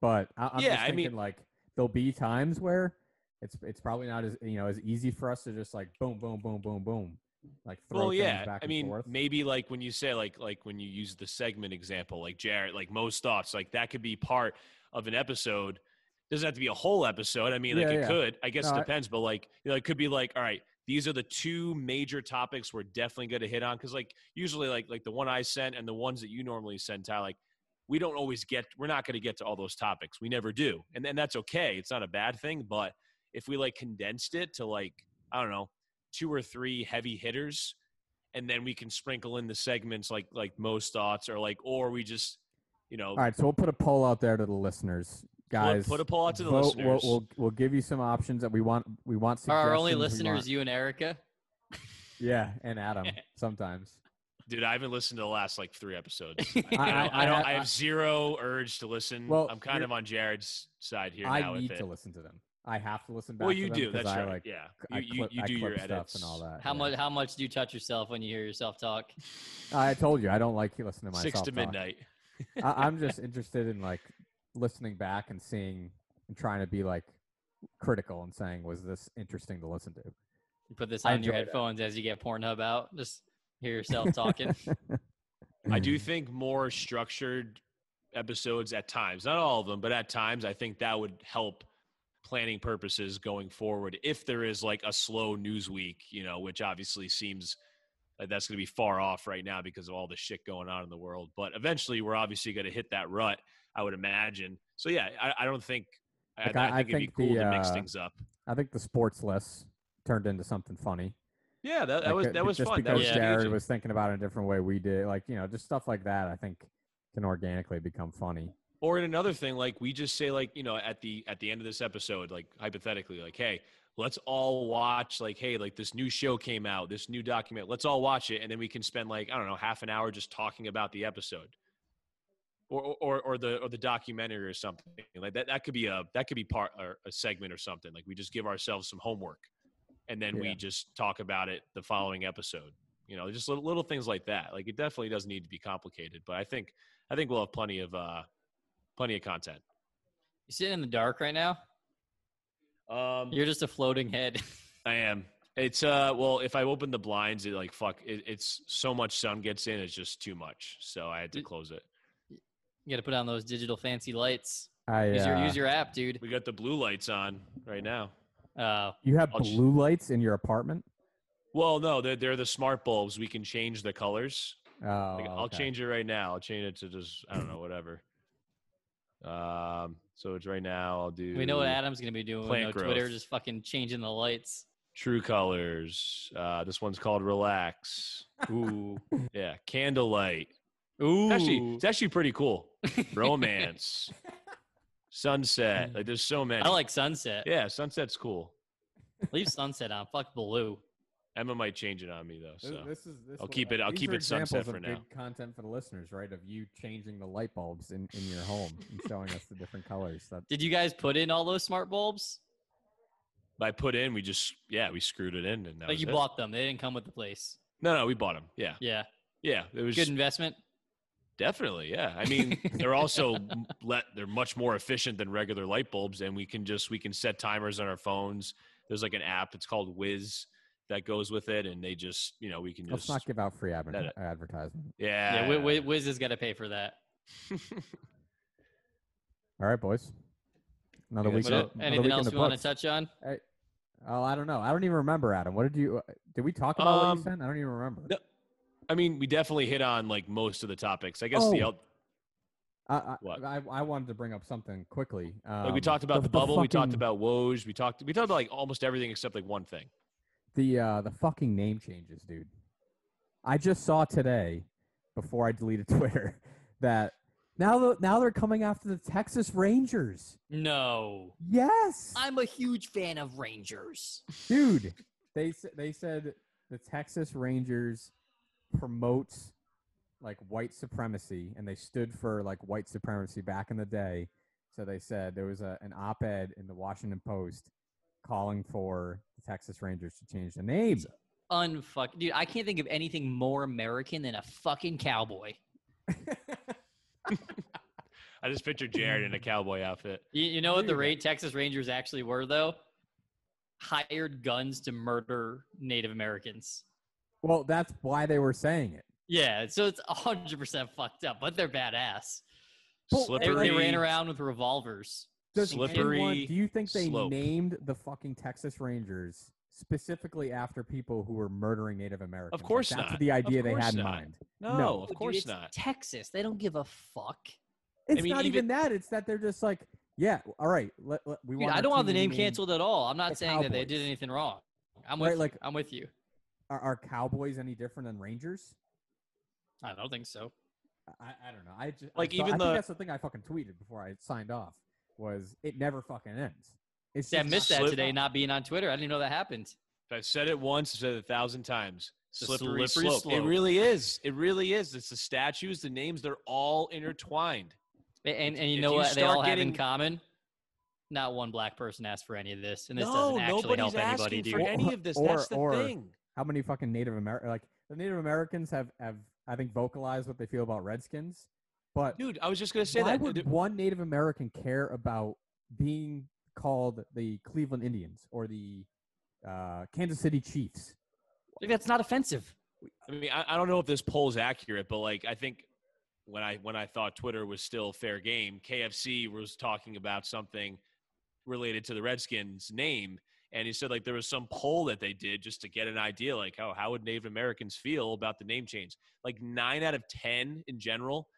[SPEAKER 3] but I, I'm
[SPEAKER 2] Yeah,
[SPEAKER 3] just
[SPEAKER 2] I
[SPEAKER 3] thinking
[SPEAKER 2] mean-
[SPEAKER 3] like there'll be times where it's it's probably not as you know as easy for us to just like boom boom boom boom boom like throw
[SPEAKER 2] well, yeah.
[SPEAKER 3] back
[SPEAKER 2] I
[SPEAKER 3] and
[SPEAKER 2] mean,
[SPEAKER 3] forth.
[SPEAKER 2] maybe like when you say like like when you use the segment example, like Jarrett, like most thoughts, like that could be part of an episode. Doesn't have to be a whole episode. I mean, like
[SPEAKER 3] Yeah,
[SPEAKER 2] it
[SPEAKER 3] yeah.
[SPEAKER 2] could. I guess
[SPEAKER 3] No,
[SPEAKER 2] it
[SPEAKER 3] I-
[SPEAKER 2] depends, but like you know, it could be like, all right, these are the two major topics we're definitely going to hit on because like usually like like the one I sent and the ones that you normally send, Ty, like we don't always get. We're not going to get to all those topics. We never do, and then that's okay. It's not a bad thing, but if we like condensed it to like I don't know two or three heavy hitters and then we can sprinkle in the segments like like most thoughts or like or we just you know
[SPEAKER 3] All right, so we'll put a poll out there to the listeners,
[SPEAKER 2] put-
[SPEAKER 3] guys.
[SPEAKER 2] put, a poll out to the
[SPEAKER 3] vote.
[SPEAKER 2] listeners
[SPEAKER 3] We'll, we'll we'll give you some options that we want. We want
[SPEAKER 1] Are our only listeners you and Erica?
[SPEAKER 3] yeah, and Adam sometimes.
[SPEAKER 2] Dude i haven't listened to the last like three episodes
[SPEAKER 3] I-
[SPEAKER 2] I, I,
[SPEAKER 3] I-
[SPEAKER 2] don't
[SPEAKER 3] I-
[SPEAKER 2] i
[SPEAKER 3] I-
[SPEAKER 2] have zero urge to listen
[SPEAKER 3] Well,
[SPEAKER 2] i'm kind of on jared's side here
[SPEAKER 3] I
[SPEAKER 2] now
[SPEAKER 3] need
[SPEAKER 2] with
[SPEAKER 3] to listen to them. I have to listen back.
[SPEAKER 2] well
[SPEAKER 3] to
[SPEAKER 2] you
[SPEAKER 3] them
[SPEAKER 2] do
[SPEAKER 3] 'cause
[SPEAKER 2] that's
[SPEAKER 3] I,
[SPEAKER 2] right
[SPEAKER 3] Like,
[SPEAKER 2] yeah
[SPEAKER 3] I
[SPEAKER 2] you, you,
[SPEAKER 3] clip,
[SPEAKER 2] you
[SPEAKER 3] I
[SPEAKER 2] do your edits
[SPEAKER 3] stuff and all that.
[SPEAKER 1] How
[SPEAKER 3] yeah.
[SPEAKER 1] much? How much do you touch yourself when you hear yourself talk?
[SPEAKER 3] I told you I don't like listening to myself.
[SPEAKER 2] six to midnight
[SPEAKER 3] I, I'm just interested in like listening back and seeing and trying to be like critical and saying, was this interesting to listen to?
[SPEAKER 1] You put this on your
[SPEAKER 3] enjoy that.
[SPEAKER 1] headphones as you get Pornhub out. Just hear yourself talking.
[SPEAKER 2] I do think more structured episodes at times, not all of them, but at times, I think that would help planning purposes going forward. If there is like a slow news week, you know, which obviously seems like that's going to be far off right now because of all the shit going on in the world. But eventually, we're obviously going to hit that rut, I would imagine. So yeah, I, I don't think. I,
[SPEAKER 3] Like,
[SPEAKER 2] I,
[SPEAKER 3] I-
[SPEAKER 2] think
[SPEAKER 3] I
[SPEAKER 2] it'd be
[SPEAKER 3] think
[SPEAKER 2] cool
[SPEAKER 3] the,
[SPEAKER 2] to mix
[SPEAKER 3] uh,
[SPEAKER 2] things up.
[SPEAKER 3] I think the sports list turned into something funny.
[SPEAKER 2] Yeah, that, that
[SPEAKER 3] Like,
[SPEAKER 2] was
[SPEAKER 3] uh,
[SPEAKER 2] that was
[SPEAKER 3] just
[SPEAKER 2] fun. That
[SPEAKER 3] because
[SPEAKER 2] was
[SPEAKER 3] Jared was thinking about it a different way we did. Like you know, just stuff like that. I think can organically become funny.
[SPEAKER 2] or in another thing like we just say like you know at the at the end of this episode like hypothetically like hey let's all watch like hey like this new show came out this new document let's all watch it and then we can spend like i don't know half an hour just talking about the episode or or or the or the documentary or something like that that could be a that could be part or a segment or something like we just give ourselves some homework and then
[SPEAKER 3] Yeah.
[SPEAKER 2] we just talk about it the following episode you know just little, little things like that like it definitely doesn't need to be complicated but i think i think we'll have plenty of uh plenty of content
[SPEAKER 1] You sitting in the dark right now?
[SPEAKER 2] um
[SPEAKER 1] You're just a floating head.
[SPEAKER 2] i am it's uh well if i open the blinds it like fuck it, it's so much sun gets in it's just too much so i had to close it
[SPEAKER 1] You got to put on those digital fancy lights.
[SPEAKER 3] I
[SPEAKER 1] Use your
[SPEAKER 3] uh,
[SPEAKER 1] use your app, dude.
[SPEAKER 2] we got the blue lights on right now
[SPEAKER 1] Uh,
[SPEAKER 3] you have
[SPEAKER 2] I'll ch-
[SPEAKER 3] blue lights in your apartment.
[SPEAKER 2] well no they're, they're the smart bulbs we can change the colors
[SPEAKER 3] Oh,
[SPEAKER 2] Like, I'll
[SPEAKER 3] okay.
[SPEAKER 2] change it right now. I'll change it to just I don't know whatever. Um, so it's right now. I'll do.
[SPEAKER 1] we know what Adam's gonna be doing.
[SPEAKER 2] Plant
[SPEAKER 1] No Twitter, just fucking changing the lights.
[SPEAKER 2] True colors. Uh, this one's called Relax. Ooh, yeah, Candlelight.
[SPEAKER 1] Ooh,
[SPEAKER 2] It's actually, it's actually pretty cool. Romance, Sunset. Mm. Like there's so many.
[SPEAKER 1] I like sunset.
[SPEAKER 2] Yeah, Sunset's cool.
[SPEAKER 1] Leave sunset on. Fuck blue.
[SPEAKER 2] Emma might change it on me though. So
[SPEAKER 3] this is, this
[SPEAKER 2] I'll
[SPEAKER 3] will-
[SPEAKER 2] keep it- I'll keep it sunset for now.
[SPEAKER 3] Good content for the listeners, right? Of you changing the light bulbs in, in your home and showing us the different colors. That
[SPEAKER 1] Did you guys put in all those smart bulbs?
[SPEAKER 2] by put in, we just yeah we screwed it in and that
[SPEAKER 1] like
[SPEAKER 2] was
[SPEAKER 1] you
[SPEAKER 2] it.
[SPEAKER 1] bought them. They didn't come with the place.
[SPEAKER 2] No, no, we bought them. Yeah,
[SPEAKER 1] Yeah.
[SPEAKER 2] yeah. It was
[SPEAKER 1] Good investment.
[SPEAKER 2] Definitely, yeah. I mean, they're also let they're much more efficient than regular light bulbs, and we can just we can set timers on our phones. There's like an app. It's called Wiz that goes with it, and they just you know we can just
[SPEAKER 3] let's
[SPEAKER 2] just
[SPEAKER 3] not give out free adver-
[SPEAKER 2] That-
[SPEAKER 3] advertisement.
[SPEAKER 2] yeah
[SPEAKER 1] Yeah. Wiz, Wiz has got to pay for that.
[SPEAKER 3] All right, boys. Another
[SPEAKER 2] Yeah,
[SPEAKER 3] week.
[SPEAKER 2] that's
[SPEAKER 1] What,
[SPEAKER 3] in-
[SPEAKER 2] it.
[SPEAKER 3] another
[SPEAKER 1] anything
[SPEAKER 3] week
[SPEAKER 1] else
[SPEAKER 3] the
[SPEAKER 1] you want to touch on?
[SPEAKER 3] Oh, I don't know. I don't even remember, Adam. What did you? uh, Did we talk about what
[SPEAKER 2] Um,
[SPEAKER 3] you sent? I don't even remember.
[SPEAKER 2] no, I mean, we definitely hit on like most of the topics. I guess the
[SPEAKER 3] Oh.
[SPEAKER 2] el-
[SPEAKER 3] I, I, I, I wanted to bring up something quickly. Um,
[SPEAKER 2] like we talked about the,
[SPEAKER 3] the
[SPEAKER 2] bubble, we talked about Woj, we talked we talked about like almost everything except like one thing.
[SPEAKER 3] the uh, the fucking name changes, dude. I just saw today, before I deleted Twitter, that now now they're coming after the Texas Rangers.
[SPEAKER 1] No.
[SPEAKER 3] Yes,
[SPEAKER 1] I'm a huge fan of Rangers.
[SPEAKER 3] dude. They they said the Texas Rangers promotes like white supremacy, and they stood for like white supremacy back in the day. So they said there was a, an op-ed in the Washington Post calling for the Texas Rangers to change the name.
[SPEAKER 1] Unfuck, dude. I can't think of anything more American than a fucking cowboy.
[SPEAKER 2] I just pictured Jared in a cowboy outfit.
[SPEAKER 1] You, you know what the
[SPEAKER 3] you go.
[SPEAKER 1] Ra- Texas Rangers actually were though? Hired guns to murder Native Americans.
[SPEAKER 3] Well, that's why they were saying it.
[SPEAKER 1] Yeah, so it's hundred percent fucked up, but they're badass.
[SPEAKER 3] Well,
[SPEAKER 1] They,
[SPEAKER 2] Slippery.
[SPEAKER 1] they ran around with revolvers.
[SPEAKER 3] Does
[SPEAKER 2] Slippery
[SPEAKER 3] anyone- do you think they
[SPEAKER 2] slope.
[SPEAKER 3] named the fucking Texas Rangers specifically after people who were murdering Native Americans? Of
[SPEAKER 2] course
[SPEAKER 3] that's
[SPEAKER 2] not.
[SPEAKER 3] the idea they
[SPEAKER 2] course
[SPEAKER 3] had in mind.
[SPEAKER 2] No,
[SPEAKER 3] No.
[SPEAKER 2] of
[SPEAKER 1] Dude,
[SPEAKER 2] course
[SPEAKER 1] it's
[SPEAKER 2] not.
[SPEAKER 1] Texas. They don't give a fuck.
[SPEAKER 3] It's
[SPEAKER 2] mean,
[SPEAKER 3] not
[SPEAKER 2] even-
[SPEAKER 3] even that. It's that they're just like, yeah, all right. Let, let- we
[SPEAKER 1] Dude,
[SPEAKER 3] want
[SPEAKER 1] I don't want the name canceled at all. I'm not
[SPEAKER 3] the
[SPEAKER 1] saying that they did anything wrong. I'm
[SPEAKER 3] Right,
[SPEAKER 1] with
[SPEAKER 3] like-
[SPEAKER 1] I'm with you.
[SPEAKER 3] Are, are Cowboys any different than Rangers?
[SPEAKER 1] I don't think so.
[SPEAKER 3] I, I don't know. I just
[SPEAKER 2] Like,
[SPEAKER 3] I thought-
[SPEAKER 2] even
[SPEAKER 3] I
[SPEAKER 2] the-
[SPEAKER 3] think that's the thing I fucking tweeted before I signed off was it never fucking ends. It's
[SPEAKER 1] See, I missed that
[SPEAKER 2] slip-
[SPEAKER 1] today not being on Twitter. I didn't know that happened.
[SPEAKER 2] I've said it once, I've said it a thousand times. Slippery,
[SPEAKER 1] slippery
[SPEAKER 2] slope.
[SPEAKER 1] slope.
[SPEAKER 2] It really is. It really is. It's the statues, the names, they're all intertwined.
[SPEAKER 1] And, and you
[SPEAKER 2] if
[SPEAKER 1] know
[SPEAKER 2] you
[SPEAKER 1] what they
[SPEAKER 2] start
[SPEAKER 1] all have in common? Not one black person asked for any of this, and this
[SPEAKER 2] no,
[SPEAKER 1] doesn't actually
[SPEAKER 2] nobody's
[SPEAKER 1] help anybody,
[SPEAKER 2] asking
[SPEAKER 1] dude.
[SPEAKER 2] for any of this.
[SPEAKER 3] Or-
[SPEAKER 2] That's the
[SPEAKER 3] or-
[SPEAKER 2] thing.
[SPEAKER 3] How many fucking Native American like the Native Americans have have I think vocalized what they feel about Redskins, but
[SPEAKER 2] Dude, I was just gonna say
[SPEAKER 3] why
[SPEAKER 2] that.
[SPEAKER 3] would
[SPEAKER 2] Dude,
[SPEAKER 3] one Native American care about being called the Cleveland Indians or the uh, Kansas City Chiefs?
[SPEAKER 1] Like, that's not offensive.
[SPEAKER 2] I mean, I, I don't know if this poll is accurate, but like I think when I when I thought Twitter was still fair game, KFC was talking about something related to the Redskins name, and he said like there was some poll that they did just to get an idea, like how how would Native Americans feel about the name change? Like nine out of ten in general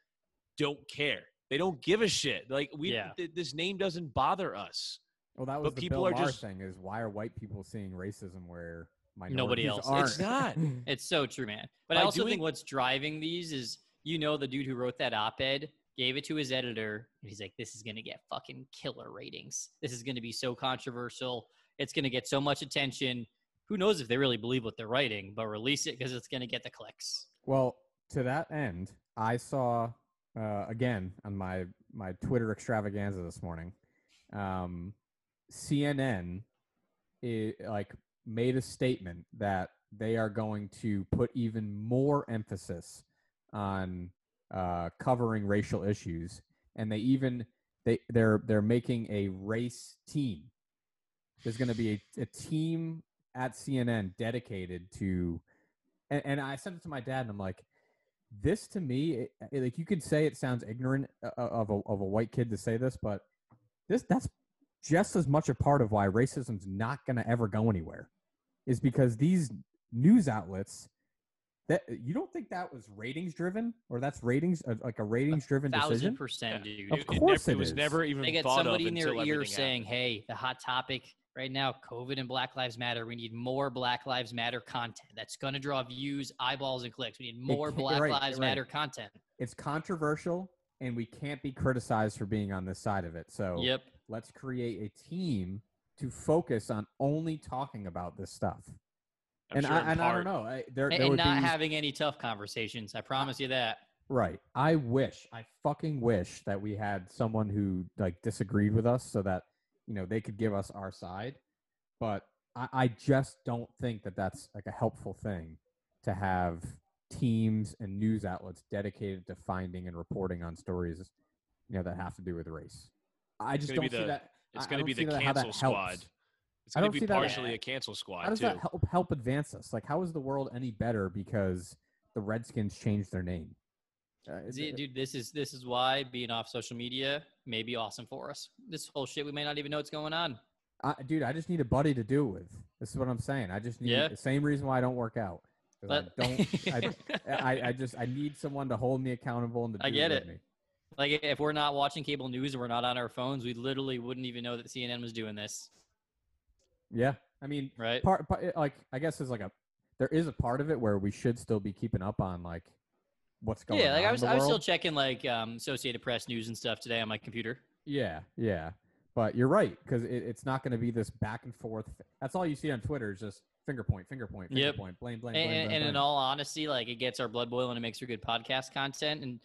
[SPEAKER 2] don't care. They don't give a shit. Like we,
[SPEAKER 1] Yeah.
[SPEAKER 2] th- this name doesn't bother us.
[SPEAKER 3] Well, that was
[SPEAKER 2] But
[SPEAKER 3] the
[SPEAKER 2] people
[SPEAKER 3] Bill
[SPEAKER 2] are
[SPEAKER 3] Maher
[SPEAKER 2] just-
[SPEAKER 3] thing is why are white people seeing racism where minorities
[SPEAKER 1] Nobody else.
[SPEAKER 3] aren't?
[SPEAKER 2] It's not.
[SPEAKER 1] It's so true, man. But I also
[SPEAKER 2] doing-
[SPEAKER 1] think what's driving these is you know the dude who wrote that op-ed gave it to his editor and he's like this is going to get fucking killer ratings. This is going to be so controversial. It's going to get so much attention. Who knows if they really believe what they're writing, but release it because it's going to get the clicks.
[SPEAKER 3] Well, to that end, I saw uh, again on my my Twitter extravaganza this morning. Um, CNN i like made a statement that they are going to put even more emphasis on uh, covering racial issues, and they even they they're they're making a race team. There's going to be a, a team at CNN dedicated to, and, and I sent it to my dad, and I'm like, this to me, it, it- like you could say it sounds ignorant uh, of a of a white kid to say this, but this that's just as much a part of why racism's not going to ever go anywhere, is because these news outlets that you don't think that was ratings driven or that's ratings uh, like a ratings driven
[SPEAKER 1] Thousand
[SPEAKER 3] decision.
[SPEAKER 1] percent, dude.
[SPEAKER 3] Of
[SPEAKER 2] It- it,
[SPEAKER 3] course
[SPEAKER 2] nev-
[SPEAKER 3] it
[SPEAKER 2] was
[SPEAKER 3] is.
[SPEAKER 2] never even
[SPEAKER 1] they get somebody
[SPEAKER 2] of
[SPEAKER 1] in their ear saying,
[SPEAKER 2] happened.
[SPEAKER 1] "Hey, the hot topic right now, COVID and Black Lives Matter. We need more Black Lives Matter content. That's going to draw views, eyeballs, and clicks. We need more
[SPEAKER 3] can't-
[SPEAKER 1] Black
[SPEAKER 3] right,
[SPEAKER 1] Lives
[SPEAKER 3] right.
[SPEAKER 1] Matter content."
[SPEAKER 3] It's controversial, and we can't be criticized for being on this side of it. So
[SPEAKER 1] Yep.
[SPEAKER 3] let's create a team to focus on only talking about this stuff.
[SPEAKER 2] I'm
[SPEAKER 3] and
[SPEAKER 2] sure
[SPEAKER 3] I,
[SPEAKER 2] in
[SPEAKER 3] and I don't know. I, there,
[SPEAKER 1] And,
[SPEAKER 3] there
[SPEAKER 1] and
[SPEAKER 3] would
[SPEAKER 1] not
[SPEAKER 3] be,
[SPEAKER 1] having any tough conversations. I promise you that.
[SPEAKER 3] Right. I wish, I fucking wish that we had someone who like disagreed with us so that, you know, they could give us our side. But I, I just don't think that that's like a helpful thing to have teams and news outlets dedicated to finding and reporting on stories, you know, that have to do with race. I just don't see
[SPEAKER 2] the-
[SPEAKER 3] that.
[SPEAKER 2] It's going to be the
[SPEAKER 3] that- that
[SPEAKER 2] cancel squad.
[SPEAKER 3] helps.
[SPEAKER 2] It's going to
[SPEAKER 3] see
[SPEAKER 2] be
[SPEAKER 3] that-
[SPEAKER 2] partially a cancel squad
[SPEAKER 3] How does
[SPEAKER 2] too.
[SPEAKER 3] that help help advance us? Like, how is the world any better because the Redskins changed their name? Uh,
[SPEAKER 1] See, dude, this is this is why being off social media may be awesome for us. This whole shit, we may not even know what's going on.
[SPEAKER 3] I, dude, I just need a buddy to do it with. This is what I'm saying. I just need
[SPEAKER 1] Yeah.
[SPEAKER 3] the same reason why I don't work out. 'Cause I don't. I, I, I just I need someone to hold me accountable and to do
[SPEAKER 1] I get
[SPEAKER 3] with
[SPEAKER 1] it.
[SPEAKER 3] me.
[SPEAKER 1] Like if we're not watching cable news and we're not on our phones, we literally wouldn't even know that CNN was doing this,
[SPEAKER 3] Yeah, I mean,
[SPEAKER 1] right?
[SPEAKER 3] part, part like I guess there's like a there is a part of it where we should still be keeping up on like what's going on.
[SPEAKER 1] Yeah, like I was I was still checking like um, Associated Press news and stuff today on my computer.
[SPEAKER 3] Yeah, yeah. But you're right because it, it's not going to be this back and forth. That's all you see on Twitter is just finger point, finger point, finger
[SPEAKER 1] Yep.
[SPEAKER 3] point, blame, blame,
[SPEAKER 1] And,
[SPEAKER 3] blame,
[SPEAKER 1] and,
[SPEAKER 3] blame,
[SPEAKER 1] and in all honesty, like it gets our blood boiling it makes for good podcast content, and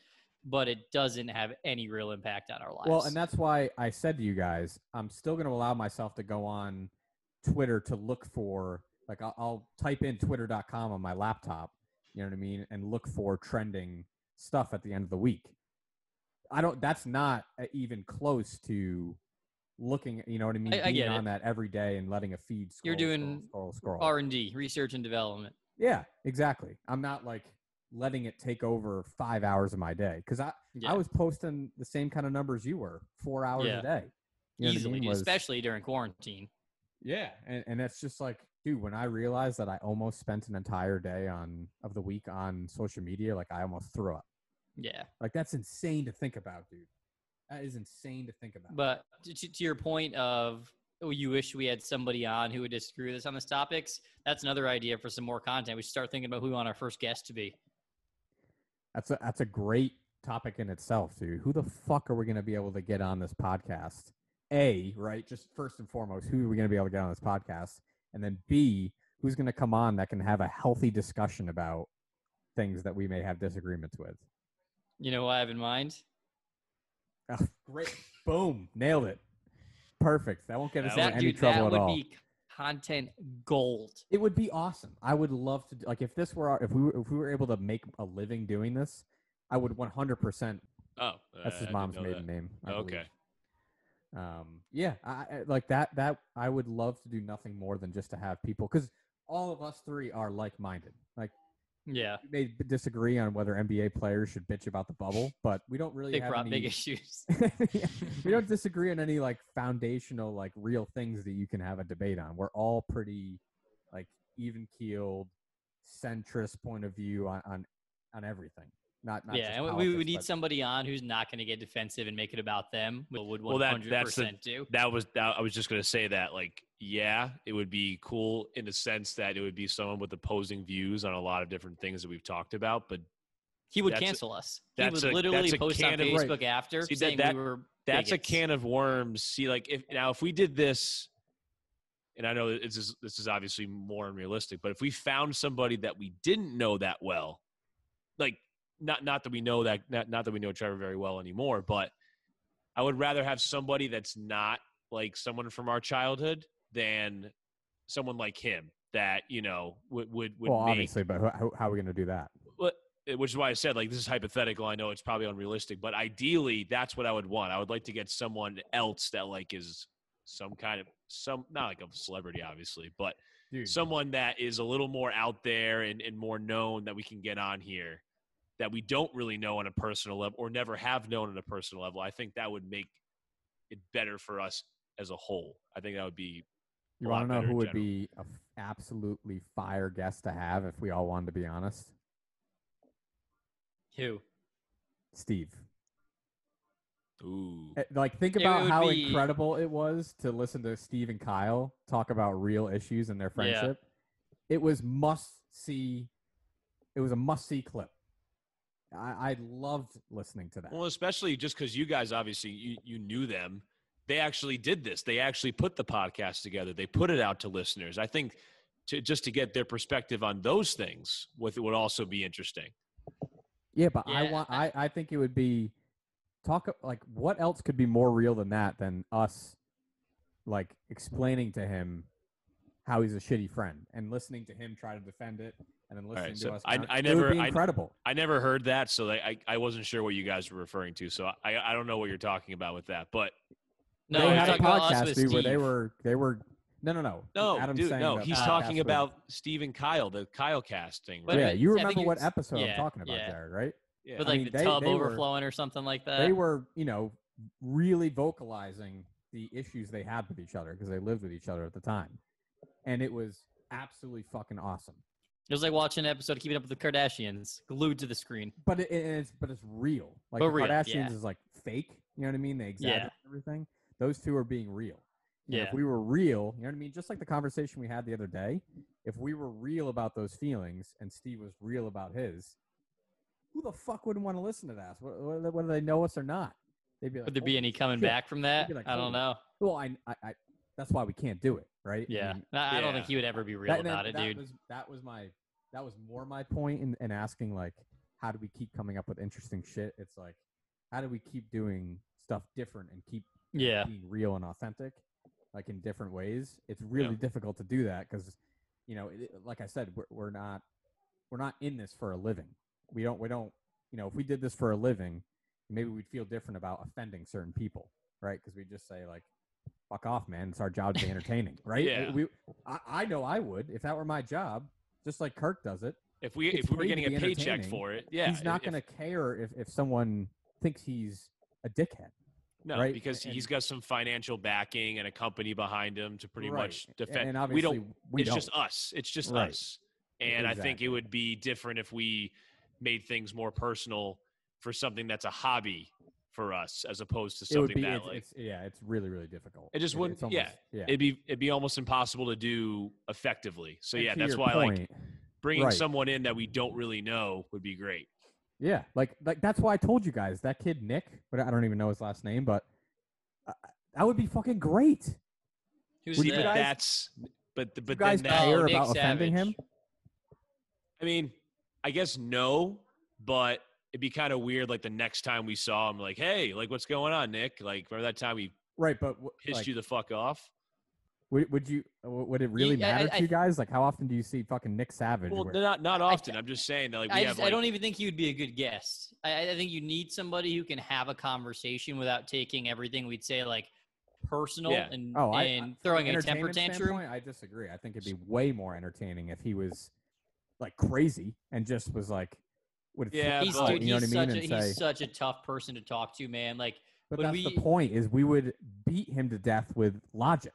[SPEAKER 1] but it doesn't have any real impact on our lives.
[SPEAKER 3] Well, and that's why I said to you guys, I'm still going to allow myself to go on Twitter to look for like I'll, I'll type in twitter.com on my laptop, you know what I mean, and look for trending stuff at the end of the week. I don't. That's not even close to looking. You know what I mean?
[SPEAKER 1] I- I
[SPEAKER 3] Being on
[SPEAKER 1] it.
[SPEAKER 3] that every day and letting a feed. Scroll,
[SPEAKER 1] You're doing
[SPEAKER 3] scroll, scroll, scroll.
[SPEAKER 1] R and D, research and development.
[SPEAKER 3] Yeah, exactly. I'm not like letting it take over five hours of my day because I
[SPEAKER 1] Yeah.
[SPEAKER 3] I was posting the same kind of numbers you were, four hours
[SPEAKER 1] Yeah.
[SPEAKER 3] a day. You know what I
[SPEAKER 1] Easily,
[SPEAKER 3] mean? Was-
[SPEAKER 1] especially during quarantine.
[SPEAKER 3] yeah, and and it's just like, dude, when I realized that I almost spent an entire day on of the week on social media, like I almost threw up.
[SPEAKER 1] Yeah.
[SPEAKER 3] Like that's insane to think about, dude. That is insane to think about.
[SPEAKER 1] But to, to to your point of oh, you wish we had somebody on who would disagree with us on this topics, that's another idea for some more content. We should start thinking about who we want our first guest to be.
[SPEAKER 3] That's a that's a great topic in itself, dude. Who the fuck are we gonna be able to get on this podcast? A, right? Just first and foremost, who are we gonna be able to get on this podcast? And then B, who's gonna come on that can have a healthy discussion about things that we may have disagreements with.
[SPEAKER 1] You know what I have in mind?
[SPEAKER 3] Oh, great. Boom. Nailed it. Perfect. That won't get us
[SPEAKER 2] That
[SPEAKER 3] in any
[SPEAKER 1] dude,
[SPEAKER 3] trouble
[SPEAKER 1] that
[SPEAKER 3] at
[SPEAKER 1] would
[SPEAKER 3] all.
[SPEAKER 1] be content gold.
[SPEAKER 3] It would be awesome. I would love to like if this were our, if we were, if we were able to make a living doing this, I would 100%.
[SPEAKER 2] Oh,
[SPEAKER 3] That's his mom's maiden
[SPEAKER 2] that.
[SPEAKER 3] name. I
[SPEAKER 2] Okay.
[SPEAKER 3] believe. Um, yeah, I, I- like that. That I would love to do nothing more than just to have people because all of us three are like-minded. Like
[SPEAKER 1] Yeah.
[SPEAKER 3] we may disagree on whether NBA players should bitch about the bubble, but we don't really
[SPEAKER 1] Big
[SPEAKER 3] have any,
[SPEAKER 1] big issues.
[SPEAKER 3] Yeah, we don't disagree on any like foundational like real things that you can have a debate on we're all pretty like even keeled centrist point of view on on, on everything not, not
[SPEAKER 1] yeah,
[SPEAKER 3] just
[SPEAKER 1] and we- we would need
[SPEAKER 3] but-
[SPEAKER 1] somebody on who's not going to get defensive and make it about them. But would
[SPEAKER 2] Well,
[SPEAKER 1] one
[SPEAKER 2] that-
[SPEAKER 1] hundred
[SPEAKER 2] that's the-
[SPEAKER 1] percent do.
[SPEAKER 2] That was that, I was just gonna say that like yeah, it would be cool in the sense that it would be someone with opposing views on a lot of different things that we've talked about, but
[SPEAKER 1] He would
[SPEAKER 2] that's a-
[SPEAKER 1] cancel us. He
[SPEAKER 2] that's
[SPEAKER 1] would
[SPEAKER 2] a-
[SPEAKER 1] literally
[SPEAKER 2] a
[SPEAKER 1] post on
[SPEAKER 2] can of-
[SPEAKER 1] Facebook after
[SPEAKER 2] See,
[SPEAKER 1] saying
[SPEAKER 2] that-
[SPEAKER 1] we were.
[SPEAKER 2] that's a can of worms. See, like if now if we did this, and I know this is this is obviously more unrealistic, but if we found somebody that we didn't know that well, like not not that we know that not, not that we know Trevor very well anymore, but I would rather have somebody that's not like someone from our childhood than someone like him that you know would would would
[SPEAKER 3] well
[SPEAKER 2] make
[SPEAKER 3] obviously but how, how are we going to do that
[SPEAKER 2] eh, which is why I said like this is hypothetical. I know it's probably unrealistic, but ideally that's what I would want. I would like to get someone else that like is some kind of some not like a celebrity, obviously, but
[SPEAKER 3] dude
[SPEAKER 2] someone that is a little more out there and, and more known that we can get on here that we don't really know on a personal level or never have known on a personal level. I think that would make it better for us as a whole. I think that would be
[SPEAKER 3] you want to know who would
[SPEAKER 2] general.
[SPEAKER 3] be a f- absolutely fire guest to have if we all wanted to be honest
[SPEAKER 1] Who?
[SPEAKER 3] steve
[SPEAKER 2] ooh.
[SPEAKER 3] Eh, like think about how
[SPEAKER 1] be-
[SPEAKER 3] incredible it was to listen to steve and kyle talk about real issues in their friendship it was must see it was a must see clip I, I loved listening to that
[SPEAKER 2] Well, especially just because you guys obviously you, you knew them. They actually did this. They actually put the podcast together. They put it out to listeners. I think to just to get their perspective on those things with would also be interesting.
[SPEAKER 3] yeah but i want
[SPEAKER 1] I-
[SPEAKER 3] I, I think it would be talk like what else could be more real than that than us like explaining to him how he's a shitty friend and listening to him try to defend it and then listening
[SPEAKER 2] right,
[SPEAKER 3] to
[SPEAKER 2] so
[SPEAKER 3] us
[SPEAKER 2] I-
[SPEAKER 3] counter-
[SPEAKER 2] I
[SPEAKER 3] it
[SPEAKER 2] never-
[SPEAKER 3] would be
[SPEAKER 2] I-
[SPEAKER 3] incredible
[SPEAKER 2] I never heard that, so I, I I wasn't sure what you guys were referring to. So I I don't know what you're talking about with that. But
[SPEAKER 1] No,
[SPEAKER 3] they had a
[SPEAKER 1] talking about us
[SPEAKER 3] podcast
[SPEAKER 1] with
[SPEAKER 3] dude, where they were they were no no no
[SPEAKER 2] no,
[SPEAKER 3] Adam's
[SPEAKER 2] dude, no, he's
[SPEAKER 3] podcast
[SPEAKER 2] talking
[SPEAKER 3] with-
[SPEAKER 2] about Steve and Kyle, the Kyle cast thing. Right?
[SPEAKER 3] yeah you remember what
[SPEAKER 1] you're-
[SPEAKER 3] episode i'm talking about
[SPEAKER 1] yeah.
[SPEAKER 3] jared right
[SPEAKER 2] yeah.
[SPEAKER 1] with
[SPEAKER 3] I
[SPEAKER 1] like
[SPEAKER 3] mean,
[SPEAKER 1] the
[SPEAKER 3] they-
[SPEAKER 1] tub
[SPEAKER 3] they were-
[SPEAKER 1] overflowing or something like that.
[SPEAKER 3] they were, you know, really vocalizing the issues they had with each other because they lived with each other at the time. And it was absolutely fucking awesome.
[SPEAKER 1] It was like watching an episode of Keeping Up with the Kardashians, glued to the screen.
[SPEAKER 3] But it, it- it's but it's real. Like
[SPEAKER 1] But
[SPEAKER 3] the
[SPEAKER 1] real,
[SPEAKER 3] Kardashians
[SPEAKER 1] yeah.
[SPEAKER 3] is like fake. You know what I mean? They
[SPEAKER 1] Yeah.
[SPEAKER 3] exaggerate everything. Those two are being real.
[SPEAKER 1] Yeah.
[SPEAKER 3] If we were real, you know what I mean? Just like the conversation we had the other day, if we were real about those feelings and Steve was real about his, who the fuck wouldn't want to listen to that? Wh- wh- Whether they know us or not, they'd be like,
[SPEAKER 1] Would there be
[SPEAKER 3] "Holy
[SPEAKER 1] any coming
[SPEAKER 3] shit."
[SPEAKER 1] back from that?
[SPEAKER 3] like,
[SPEAKER 1] I don't
[SPEAKER 3] holy
[SPEAKER 1] know.
[SPEAKER 3] Well, I, I, I, that's why we can't do it, right? I
[SPEAKER 1] Yeah,
[SPEAKER 3] mean,
[SPEAKER 1] I, I don't think he would ever be real
[SPEAKER 3] that,
[SPEAKER 1] about
[SPEAKER 3] that,
[SPEAKER 1] it,
[SPEAKER 3] that
[SPEAKER 1] dude.
[SPEAKER 3] Was, that was my, that was more my point in, in asking like, how do we keep coming up with interesting shit? It's like, how do we keep doing stuff different and keep
[SPEAKER 1] Yeah,
[SPEAKER 3] being real and authentic? like in different ways, it's really
[SPEAKER 2] Yeah.
[SPEAKER 3] difficult to do that because, you know, it, like I said, we're, we're not we're not in this for a living. We don't we don't you know if we did this for a living, maybe we'd feel different about offending certain people, right? Because we just say like, "Fuck off, man! It's our job to be entertaining," right?
[SPEAKER 2] Yeah.
[SPEAKER 3] We, I, I know I would if that were my job, just like Kirk does it.
[SPEAKER 2] If we if we were getting a paycheck for it, yeah,
[SPEAKER 3] he's not going to care if if someone thinks he's a dickhead.
[SPEAKER 2] No,
[SPEAKER 3] right?
[SPEAKER 2] because
[SPEAKER 3] And-
[SPEAKER 2] he's got some financial backing and a company behind him to pretty
[SPEAKER 3] Right.
[SPEAKER 2] much defend.
[SPEAKER 3] And
[SPEAKER 2] we
[SPEAKER 3] obviously,
[SPEAKER 2] don't.
[SPEAKER 3] we
[SPEAKER 2] it's
[SPEAKER 3] don't.
[SPEAKER 2] just us. It's just
[SPEAKER 3] Right.
[SPEAKER 2] us. And I think it would be different if we made things more personal for something that's a hobby for us, as opposed to
[SPEAKER 3] it would
[SPEAKER 2] something
[SPEAKER 3] be
[SPEAKER 2] that
[SPEAKER 3] it's,
[SPEAKER 2] like
[SPEAKER 3] it's yeah, it's really really difficult.
[SPEAKER 2] It just wouldn't-
[SPEAKER 3] it's
[SPEAKER 2] yeah.
[SPEAKER 3] yeah.
[SPEAKER 2] it'd be it'd be almost impossible to do effectively. So
[SPEAKER 3] And
[SPEAKER 2] yeah, that's
[SPEAKER 3] your
[SPEAKER 2] why like bringing
[SPEAKER 3] right.
[SPEAKER 2] someone in that we don't really know would be great.
[SPEAKER 3] Yeah, like like that's why I told you guys that kid Nick, but I don't even know his last name, but uh, that would be fucking great.
[SPEAKER 1] Who's
[SPEAKER 3] Would
[SPEAKER 2] See,
[SPEAKER 3] you
[SPEAKER 2] but
[SPEAKER 1] that?
[SPEAKER 3] guys-
[SPEAKER 2] that's but
[SPEAKER 3] You
[SPEAKER 2] but
[SPEAKER 3] guys
[SPEAKER 2] then that,
[SPEAKER 3] care
[SPEAKER 1] Oh, Nick
[SPEAKER 3] about offending him?
[SPEAKER 2] I mean, I guess no, but it'd be kind of weird. Like the next time we saw him, like, hey, like what's going on, Nick? Like remember that time he
[SPEAKER 3] Right, but w-
[SPEAKER 2] pissed
[SPEAKER 3] like,
[SPEAKER 2] you the fuck off?
[SPEAKER 3] would, would you would it really
[SPEAKER 1] Yeah,
[SPEAKER 3] matter
[SPEAKER 1] I-
[SPEAKER 3] to you guys? Like how often do you see fucking Nick Savage?
[SPEAKER 2] Well,
[SPEAKER 3] where-
[SPEAKER 2] not not often. I'm just saying that like we
[SPEAKER 1] I,
[SPEAKER 2] have
[SPEAKER 1] just,
[SPEAKER 2] like
[SPEAKER 1] I don't even think he would be a good guest. I, I think you need somebody who can have a conversation without taking everything we'd say like personal
[SPEAKER 2] Yeah.
[SPEAKER 1] and,
[SPEAKER 3] oh, I,
[SPEAKER 1] and
[SPEAKER 3] I,
[SPEAKER 1] throwing
[SPEAKER 3] an
[SPEAKER 1] a temper
[SPEAKER 3] entertainment
[SPEAKER 1] tantrum.
[SPEAKER 3] I disagree. I think it'd be way more entertaining if he was like crazy and just was like would
[SPEAKER 2] Yeah,
[SPEAKER 1] He's,
[SPEAKER 2] but-
[SPEAKER 1] dude,
[SPEAKER 3] you know
[SPEAKER 1] he's
[SPEAKER 3] what I mean?
[SPEAKER 1] such a,
[SPEAKER 3] say,
[SPEAKER 1] he's such a tough person to talk to, man. Like
[SPEAKER 3] But that's
[SPEAKER 1] we-
[SPEAKER 3] the point is we would beat him to death with logic.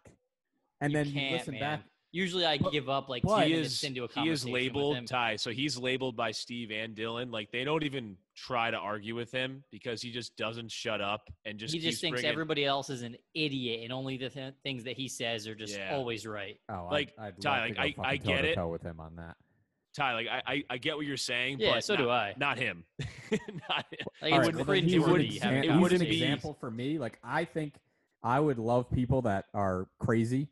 [SPEAKER 3] And
[SPEAKER 1] you
[SPEAKER 3] then
[SPEAKER 1] can't,
[SPEAKER 3] listen
[SPEAKER 1] man.
[SPEAKER 3] back.
[SPEAKER 1] Usually I
[SPEAKER 3] But-
[SPEAKER 1] give up like two
[SPEAKER 2] he
[SPEAKER 1] minutes
[SPEAKER 2] is
[SPEAKER 1] into a
[SPEAKER 2] he
[SPEAKER 1] conversation
[SPEAKER 2] is
[SPEAKER 1] with
[SPEAKER 2] labeled
[SPEAKER 1] him.
[SPEAKER 2] Ty. So he's labeled by Steve and Dylan. Like they don't even try to argue with him because he just doesn't shut up and just
[SPEAKER 1] he just thinks
[SPEAKER 2] bringing-
[SPEAKER 1] everybody else is an idiot, and only the th- things that he says are just
[SPEAKER 2] Yeah.
[SPEAKER 1] always right.
[SPEAKER 3] Oh,
[SPEAKER 2] Like,
[SPEAKER 3] I'd, I'd
[SPEAKER 2] Ty, like, I- I get it.
[SPEAKER 3] toe-to-toe with him on that.
[SPEAKER 2] Ty. Like I, I I get what you're saying,
[SPEAKER 1] Yeah,
[SPEAKER 2] but
[SPEAKER 1] so
[SPEAKER 2] not,
[SPEAKER 1] do I.
[SPEAKER 2] Not him. not him.
[SPEAKER 1] Like
[SPEAKER 3] All
[SPEAKER 1] it's
[SPEAKER 3] right, well, then
[SPEAKER 1] cringe
[SPEAKER 3] he's an
[SPEAKER 2] wouldn't-
[SPEAKER 1] worthy
[SPEAKER 3] exam-
[SPEAKER 2] it
[SPEAKER 3] he's an
[SPEAKER 2] be-
[SPEAKER 3] example for me. Like I think I would love people that are crazy.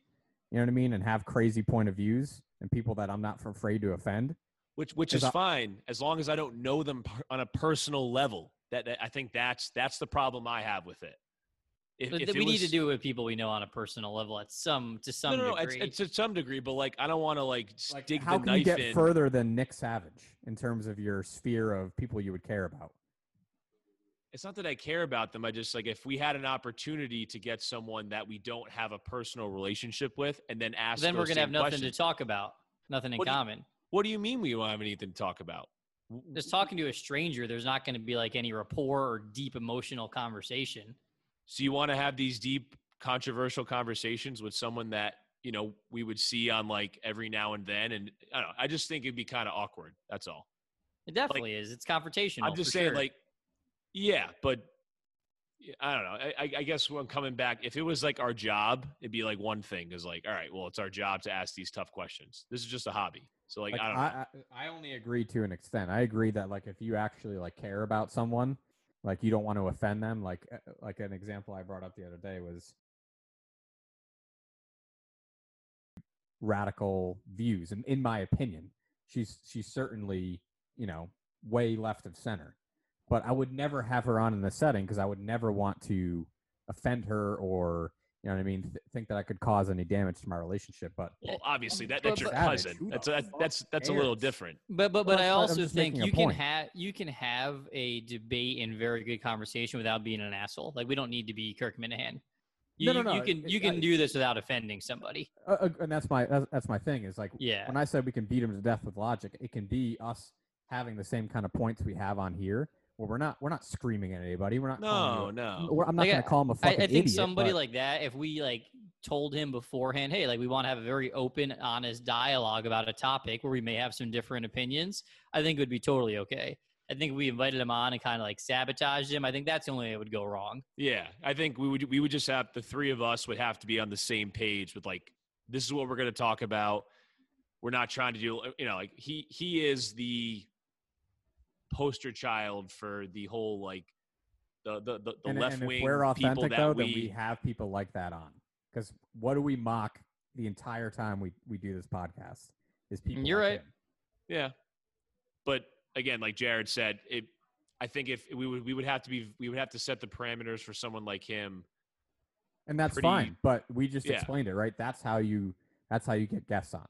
[SPEAKER 3] You know what I mean, and have crazy point of views, and people that I'm not afraid to offend.
[SPEAKER 2] which which
[SPEAKER 3] Is
[SPEAKER 2] is
[SPEAKER 3] I-
[SPEAKER 2] fine as long as I don't know them on a personal level. That, that I think that's that's the problem I have with it. If, if
[SPEAKER 1] th-
[SPEAKER 2] it
[SPEAKER 1] we need to do it with people we know on a personal level at some to some
[SPEAKER 2] no, no, no, it's,
[SPEAKER 1] degree.
[SPEAKER 2] it's to some degree, but like I don't want to like
[SPEAKER 3] Like,
[SPEAKER 2] stick
[SPEAKER 3] how
[SPEAKER 2] the
[SPEAKER 3] can you get
[SPEAKER 2] in.
[SPEAKER 3] further than Nick Savage in terms of your sphere of people you would care about?
[SPEAKER 2] It's not that I care about them. I just like if we had an opportunity to get someone that we don't have a personal relationship with, and then ask.
[SPEAKER 1] then we're gonna have nothing
[SPEAKER 2] questions.
[SPEAKER 1] to talk about, nothing in
[SPEAKER 2] What do you-
[SPEAKER 1] common.
[SPEAKER 2] What do you mean we don't have anything to talk about?
[SPEAKER 1] Just talking to a stranger, there's not going to be like any rapport or deep emotional conversation.
[SPEAKER 2] So you want to have these deep, controversial conversations with someone that you know we would see on like every now and then, and I don't know. I just think it'd be kind of awkward. That's all.
[SPEAKER 1] It definitely is. It's confrontational.
[SPEAKER 2] I'm just saying,
[SPEAKER 1] sure.
[SPEAKER 2] like, yeah, but I don't know. I, I- I guess when coming back, if it was like our job, it'd be like one thing is like, all right, well, it's our job to ask these tough questions. This is just a hobby. So like,
[SPEAKER 3] Like,
[SPEAKER 2] I don't know.
[SPEAKER 3] I, I, I only agree to an extent. I agree that like if you actually like care about someone, like you don't want to offend them. Like uh, like an example I brought up the other day was radical views, and in my opinion, she's she's certainly you know way left of center. But I would never have her on in the setting because I would never want to offend her or you know what I mean. Th- think that I could cause any damage to my relationship. But
[SPEAKER 2] well, obviously that
[SPEAKER 1] but-
[SPEAKER 2] that's your
[SPEAKER 3] but- Savage,
[SPEAKER 2] cousin.
[SPEAKER 3] who
[SPEAKER 2] That's
[SPEAKER 3] the
[SPEAKER 2] that's that's a little different.
[SPEAKER 1] But but but I.
[SPEAKER 3] I'm
[SPEAKER 1] also think you can have you can have a debate and very good conversation without being an asshole. Like we don't need to be Kirk Minihane. You,
[SPEAKER 3] No, no,
[SPEAKER 1] you can
[SPEAKER 3] it-
[SPEAKER 1] you can
[SPEAKER 3] I-
[SPEAKER 1] do this without offending somebody.
[SPEAKER 3] uh, and that's my that's, that's my thing is like
[SPEAKER 1] Yeah.
[SPEAKER 3] when I said we can beat him to death with logic, it can be us having the same kind of points we have on here, where we're not we're not screaming at anybody. We're not.
[SPEAKER 2] No,
[SPEAKER 3] calling
[SPEAKER 2] no.
[SPEAKER 3] I'm not
[SPEAKER 1] Like,
[SPEAKER 3] going to call him a fucking
[SPEAKER 1] I think
[SPEAKER 3] idiot,
[SPEAKER 1] somebody
[SPEAKER 3] but-
[SPEAKER 1] like that, if we like told him beforehand, hey, like we want to have a very open, honest dialogue about a topic where we may have some different opinions, I think it would be totally okay. I think we invited him on and kind of like sabotaged him. I think that's the only way it would go wrong.
[SPEAKER 2] Yeah, I think we would we would just have the three of us would have to be on the same page with like this is what we're going to talk about. We're not trying to do you know like he he is the poster child for the whole like the the the, the
[SPEAKER 3] and,
[SPEAKER 2] left
[SPEAKER 3] and if
[SPEAKER 2] wing
[SPEAKER 3] we're
[SPEAKER 2] people
[SPEAKER 3] authentic
[SPEAKER 2] that
[SPEAKER 3] though,
[SPEAKER 2] we,
[SPEAKER 3] then we have people like that on. Because what do we mock the entire time we we do this podcast? Is mm, people
[SPEAKER 1] You're
[SPEAKER 3] like
[SPEAKER 1] right.
[SPEAKER 3] him.
[SPEAKER 2] yeah. But again, like Jared said, it I think if we would we would have to be we would have to set the parameters for someone like him
[SPEAKER 3] and that's
[SPEAKER 2] pretty-
[SPEAKER 3] fine. But we just
[SPEAKER 2] Yeah.
[SPEAKER 3] explained it, right? That's how you that's how you get guests on.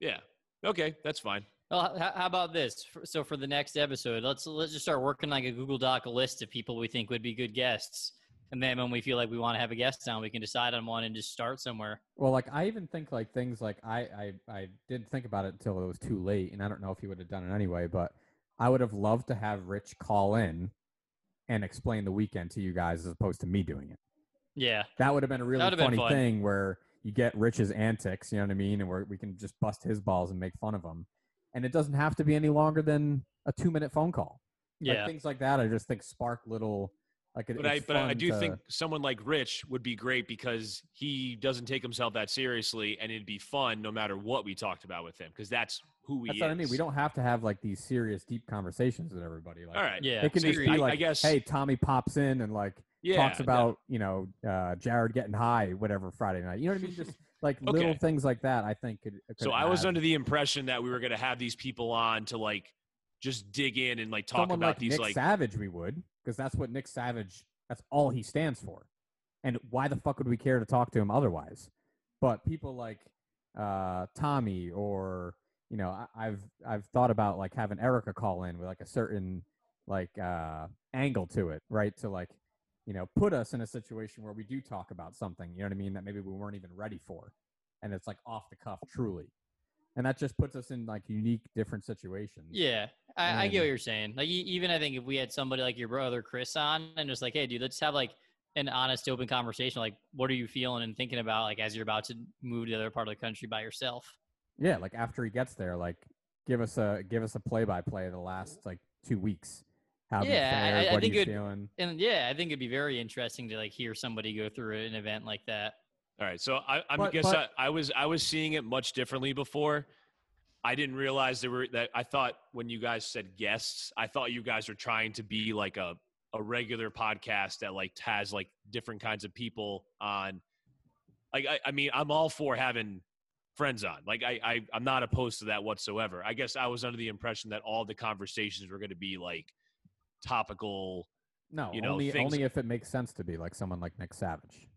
[SPEAKER 2] Yeah. Okay, that's fine.
[SPEAKER 1] Well, how about this? So for the next episode, let's let's just start working like a Google Doc a list of people we think would be good guests, and then when we feel like we want to have a guest on, we can decide on one and just start somewhere.
[SPEAKER 3] Well, like I even think like things like I I I didn't think about it until it was too late, and I don't know if he would have done it anyway. But I would have loved to have Rich call in and explain the weekend to you guys as opposed to me doing it.
[SPEAKER 1] Yeah,
[SPEAKER 3] That would have been a really
[SPEAKER 1] would've been
[SPEAKER 3] funny
[SPEAKER 1] fun.
[SPEAKER 3] thing where you get Rich's antics, you know what I mean, and where we can just bust his balls and make fun of him, and it doesn't have to be any longer than a two minute phone call. Like,
[SPEAKER 1] yeah,
[SPEAKER 3] things like that. I just think spark little like it,
[SPEAKER 2] But I
[SPEAKER 3] it's
[SPEAKER 2] but I do
[SPEAKER 3] to-
[SPEAKER 2] think someone like Rich would be great because he doesn't take himself that seriously, and it'd be fun no matter what we talked about with him because that's who he
[SPEAKER 3] that's
[SPEAKER 2] is.
[SPEAKER 3] what I mean. We don't have to have like these serious, deep conversations with everybody. Like,
[SPEAKER 2] All right.
[SPEAKER 1] yeah.
[SPEAKER 3] It can
[SPEAKER 2] So
[SPEAKER 3] just
[SPEAKER 2] I-
[SPEAKER 3] be
[SPEAKER 2] I
[SPEAKER 3] like,
[SPEAKER 2] guess-
[SPEAKER 3] hey, Tommy pops in and like
[SPEAKER 2] Yeah.
[SPEAKER 3] talks
[SPEAKER 2] no.
[SPEAKER 3] about you know uh, Jared getting high, whatever Friday night. You know what I mean? Just like little things like that. I think could. could
[SPEAKER 2] So I was under the impression that we were going to have these people on to like just dig in and like talk
[SPEAKER 3] someone
[SPEAKER 2] about
[SPEAKER 3] like
[SPEAKER 2] these
[SPEAKER 3] Nick
[SPEAKER 2] like
[SPEAKER 3] Savage. We would because that's what Nick Savage. That's all he stands for. And why the fuck would we care to talk to him otherwise? But people like uh, Tommy or you know I, I've I've thought about like having Erica call in with like a certain like uh, angle to it, right? To like you know put us in a situation where we do talk about something, you know what I mean, that maybe we weren't even ready for, and it's like off the cuff, truly, and that just puts us in like unique, different situations.
[SPEAKER 1] Yeah, I, I get what you're saying. Like, even I think if we had somebody like your brother Chris on, and just like, hey, dude, let's have like an honest, open conversation. Like, what are you feeling and thinking about, like, as you're about to move to the other part of the country by yourself?
[SPEAKER 3] Yeah, like after he gets there, like give us a give us a play by play the last like two weeks. How
[SPEAKER 1] Yeah, I-
[SPEAKER 3] fared?
[SPEAKER 1] I- I
[SPEAKER 3] what
[SPEAKER 1] think
[SPEAKER 3] are you
[SPEAKER 1] it-
[SPEAKER 3] feeling?
[SPEAKER 1] And yeah, I think it'd be very interesting to like hear somebody go through an event like that.
[SPEAKER 2] All right, so I, I
[SPEAKER 3] But-
[SPEAKER 2] guess
[SPEAKER 3] but-
[SPEAKER 2] I, I was I was seeing it much differently before. I didn't realize there were that. I thought when you guys said guests, I thought you guys were trying to be like a a regular podcast that like has like different kinds of people on. Like I, I mean, I'm all for having friends on. Like I, I I'm not opposed to that whatsoever. I guess I was under the impression that all the conversations were going to be like topical.
[SPEAKER 3] No,
[SPEAKER 2] you know,
[SPEAKER 3] only
[SPEAKER 2] things-
[SPEAKER 3] only if it makes sense to be like someone like Nick Savage.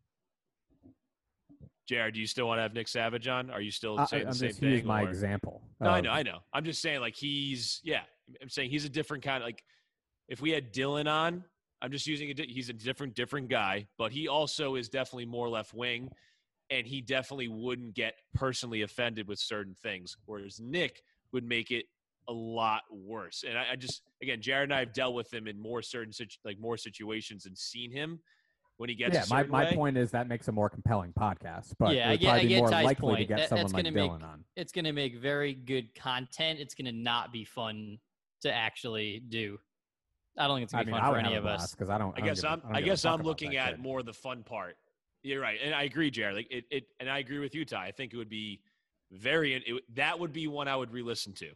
[SPEAKER 2] Jared, do you still want to have Nick Savage on? Are you still
[SPEAKER 3] I,
[SPEAKER 2] saying the
[SPEAKER 3] I'm
[SPEAKER 2] same
[SPEAKER 3] just
[SPEAKER 2] thing?
[SPEAKER 3] use my
[SPEAKER 2] or-
[SPEAKER 3] example.
[SPEAKER 2] No, I know, I know. I'm just saying, like he's yeah. I'm saying he's a different kind of like. If we had Dylan on, I'm just using a. di- He's a different, different guy, but he also is definitely more left wing, and he definitely wouldn't get personally offended with certain things, whereas Nick would make it a lot worse. And I, I just again, Jared and I have dealt with him in more certain situ- like more situations and seen him when he gets.
[SPEAKER 3] Yeah,
[SPEAKER 2] a
[SPEAKER 3] my, my
[SPEAKER 2] way.
[SPEAKER 3] point is that makes a more compelling podcast. But
[SPEAKER 1] Yeah,
[SPEAKER 3] it
[SPEAKER 1] I
[SPEAKER 3] would
[SPEAKER 1] get- I
[SPEAKER 3] probably be
[SPEAKER 1] get
[SPEAKER 3] more
[SPEAKER 1] Ty's
[SPEAKER 3] likely to
[SPEAKER 1] point.
[SPEAKER 3] get
[SPEAKER 1] That-
[SPEAKER 3] someone
[SPEAKER 1] that's
[SPEAKER 3] like
[SPEAKER 1] gonna make-
[SPEAKER 3] Dylan on.
[SPEAKER 1] It's going to make very good content. It's going to not be fun to actually do. I don't think it's
[SPEAKER 3] I
[SPEAKER 1] going to be
[SPEAKER 3] I
[SPEAKER 1] fun for any of us.
[SPEAKER 3] because I don't.
[SPEAKER 2] I guess
[SPEAKER 3] give a-
[SPEAKER 2] I'm. I guess I'm looking at
[SPEAKER 3] kid.
[SPEAKER 2] more the fun part. You're right, and I agree, Jared. Like it, it and I agree with you, Ty. I think it would be very. It, that would be one I would re-listen to,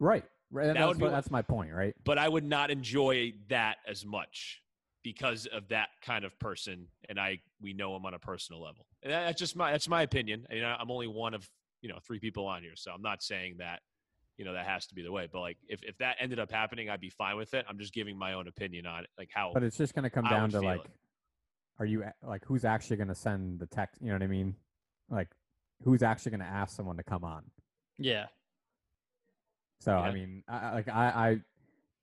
[SPEAKER 3] Right, right.
[SPEAKER 2] That
[SPEAKER 3] That's,
[SPEAKER 2] would be
[SPEAKER 3] what,
[SPEAKER 2] what-
[SPEAKER 3] that's my point, right?
[SPEAKER 2] but I would not enjoy that as much because of that kind of person, and I we know him on a personal level. And that's just my that's my opinion. And I- I'm only one of you know three people on here, so I'm not saying that you know that has to be the way. But like if if that ended up happening, I'd be fine with it. I'm just giving my own opinion on it, like how.
[SPEAKER 3] But it's just going to come
[SPEAKER 2] I
[SPEAKER 3] down to like,
[SPEAKER 2] it.
[SPEAKER 3] are you like who's actually going to send the text? You know what I mean? Like, who's actually going to ask someone to come on?
[SPEAKER 1] Yeah.
[SPEAKER 3] So I mean, I, like I,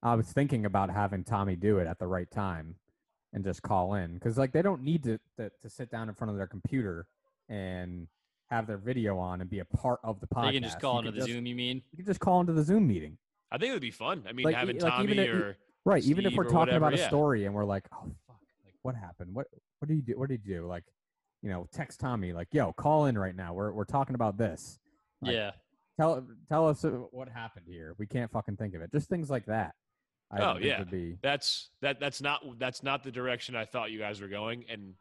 [SPEAKER 3] I, I was thinking about having Tommy do it at the right time, and just call in because like they don't need to, to to sit down in front of their computer and have their video on and be a part of the podcast.
[SPEAKER 1] They can just call
[SPEAKER 3] You
[SPEAKER 1] into the
[SPEAKER 3] just-
[SPEAKER 1] Zoom, you mean?
[SPEAKER 3] You can just call into the Zoom meeting.
[SPEAKER 2] I think it would be fun. I mean,
[SPEAKER 3] Like,
[SPEAKER 2] having
[SPEAKER 3] like,
[SPEAKER 2] Tommy
[SPEAKER 3] even if-
[SPEAKER 2] or
[SPEAKER 3] Right. even if we're talking about
[SPEAKER 2] whatever,
[SPEAKER 3] a
[SPEAKER 2] yeah.
[SPEAKER 3] story and we're like, oh fuck, like what happened? What what did you do? What did you do? Like, you know, text Tommy like, yo, call in right now. We're we're talking about this. Like,
[SPEAKER 1] yeah.
[SPEAKER 3] Tell tell us what happened here. We can't fucking think of it. Just things like that. I
[SPEAKER 2] Oh, yeah.
[SPEAKER 3] be
[SPEAKER 2] that's that that's not that's not the direction I thought you guys were going. And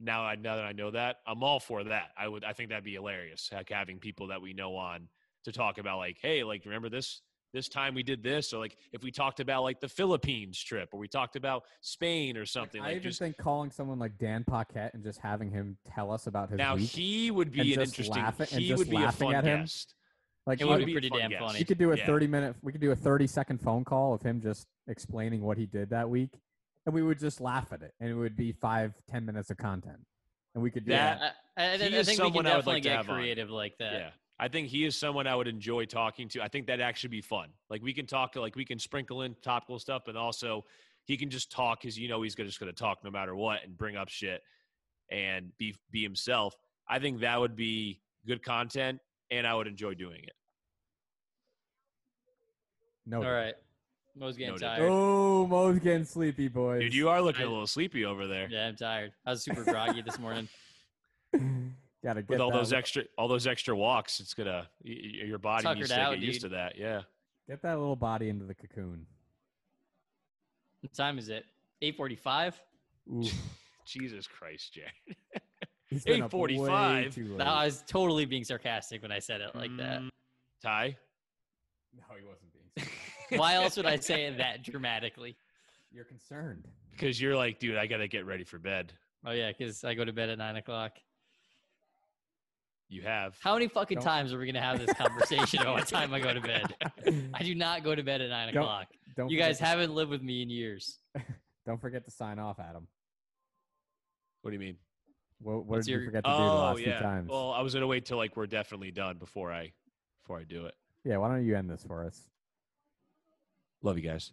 [SPEAKER 2] now I now that I know that, I'm all for that. I would I think that'd be hilarious, like having people that we know on to talk about like, hey, like remember this this time we did this, or like if we talked about like the Philippines trip, or we talked about Spain or something.
[SPEAKER 3] I
[SPEAKER 2] Like
[SPEAKER 3] even
[SPEAKER 2] just
[SPEAKER 3] think calling someone like Dan Paquette and just having him tell us about his
[SPEAKER 2] now he would be an interesting.
[SPEAKER 3] laughing-
[SPEAKER 2] he would be a
[SPEAKER 3] laughing
[SPEAKER 2] fun
[SPEAKER 3] at him.
[SPEAKER 2] guest.
[SPEAKER 3] Like
[SPEAKER 1] It would
[SPEAKER 3] would
[SPEAKER 1] be pretty damn
[SPEAKER 2] guest.
[SPEAKER 1] funny.
[SPEAKER 3] We could do a
[SPEAKER 2] Yeah.
[SPEAKER 3] 30 minute, we could do a 30 second phone call of him just explaining what he did that week. And we would just laugh at it. And it would be five ten minutes of content. and we could do
[SPEAKER 2] That-
[SPEAKER 3] that.
[SPEAKER 1] I, I, I
[SPEAKER 2] He
[SPEAKER 1] think
[SPEAKER 2] is
[SPEAKER 1] we
[SPEAKER 2] someone
[SPEAKER 1] can
[SPEAKER 2] I would
[SPEAKER 1] definitely
[SPEAKER 2] like
[SPEAKER 1] get
[SPEAKER 2] have on.
[SPEAKER 1] creative like that.
[SPEAKER 2] Yeah. I think he is someone I would enjoy talking to. I think that'd actually be fun. Like we can talk, like we can sprinkle in topical stuff, but also he can just talk because you know he's just going to talk no matter what and bring up shit and be be himself. I think that would be good content, and I would enjoy doing it.
[SPEAKER 3] No.
[SPEAKER 1] All right. Mo's getting
[SPEAKER 2] Noted.
[SPEAKER 1] tired.
[SPEAKER 3] Oh, Mo's getting sleepy, boys.
[SPEAKER 2] Dude, you are looking
[SPEAKER 1] I-
[SPEAKER 2] a little sleepy over there
[SPEAKER 1] Yeah, I'm tired. I was super groggy this morning.
[SPEAKER 3] Gotta get
[SPEAKER 2] with all
[SPEAKER 3] that,
[SPEAKER 2] those
[SPEAKER 3] li-
[SPEAKER 2] extra all those extra walks. It's gonna y- y- your body
[SPEAKER 1] Tuckered
[SPEAKER 2] needs to
[SPEAKER 1] out,
[SPEAKER 2] get used to that. Yeah.
[SPEAKER 3] Get that little body into the cocoon.
[SPEAKER 1] What time is it? 8:45.
[SPEAKER 2] Jesus Christ, Jay.
[SPEAKER 3] he's been up way
[SPEAKER 2] 8:45.
[SPEAKER 3] too late.
[SPEAKER 1] No, I was totally being sarcastic when I said it like that.
[SPEAKER 2] Mm, Ty.
[SPEAKER 3] No, he wasn't being. serious.
[SPEAKER 1] Why else would I say it that dramatically?
[SPEAKER 3] You're concerned.
[SPEAKER 2] Because you're like, dude, I gotta get ready for bed.
[SPEAKER 1] Oh yeah, because I go to bed at nine o'clock.
[SPEAKER 2] You have.
[SPEAKER 1] How many fucking
[SPEAKER 3] Don't-
[SPEAKER 1] times are we gonna have this conversation about what time I go to bed? I do not go to bed at nine
[SPEAKER 3] Don't-
[SPEAKER 1] o'clock.
[SPEAKER 3] Don't
[SPEAKER 1] You guys
[SPEAKER 3] to-
[SPEAKER 1] haven't lived with me in years.
[SPEAKER 3] Don't forget to sign off, Adam.
[SPEAKER 2] What do you mean?
[SPEAKER 3] What, what
[SPEAKER 1] What's
[SPEAKER 3] did you forget to do the
[SPEAKER 2] Oh
[SPEAKER 3] last
[SPEAKER 2] yeah.
[SPEAKER 3] few times?
[SPEAKER 2] Well, I was gonna wait till like we're definitely done before I before I do it.
[SPEAKER 3] yeah, why don't you end this for us?
[SPEAKER 2] Love you guys.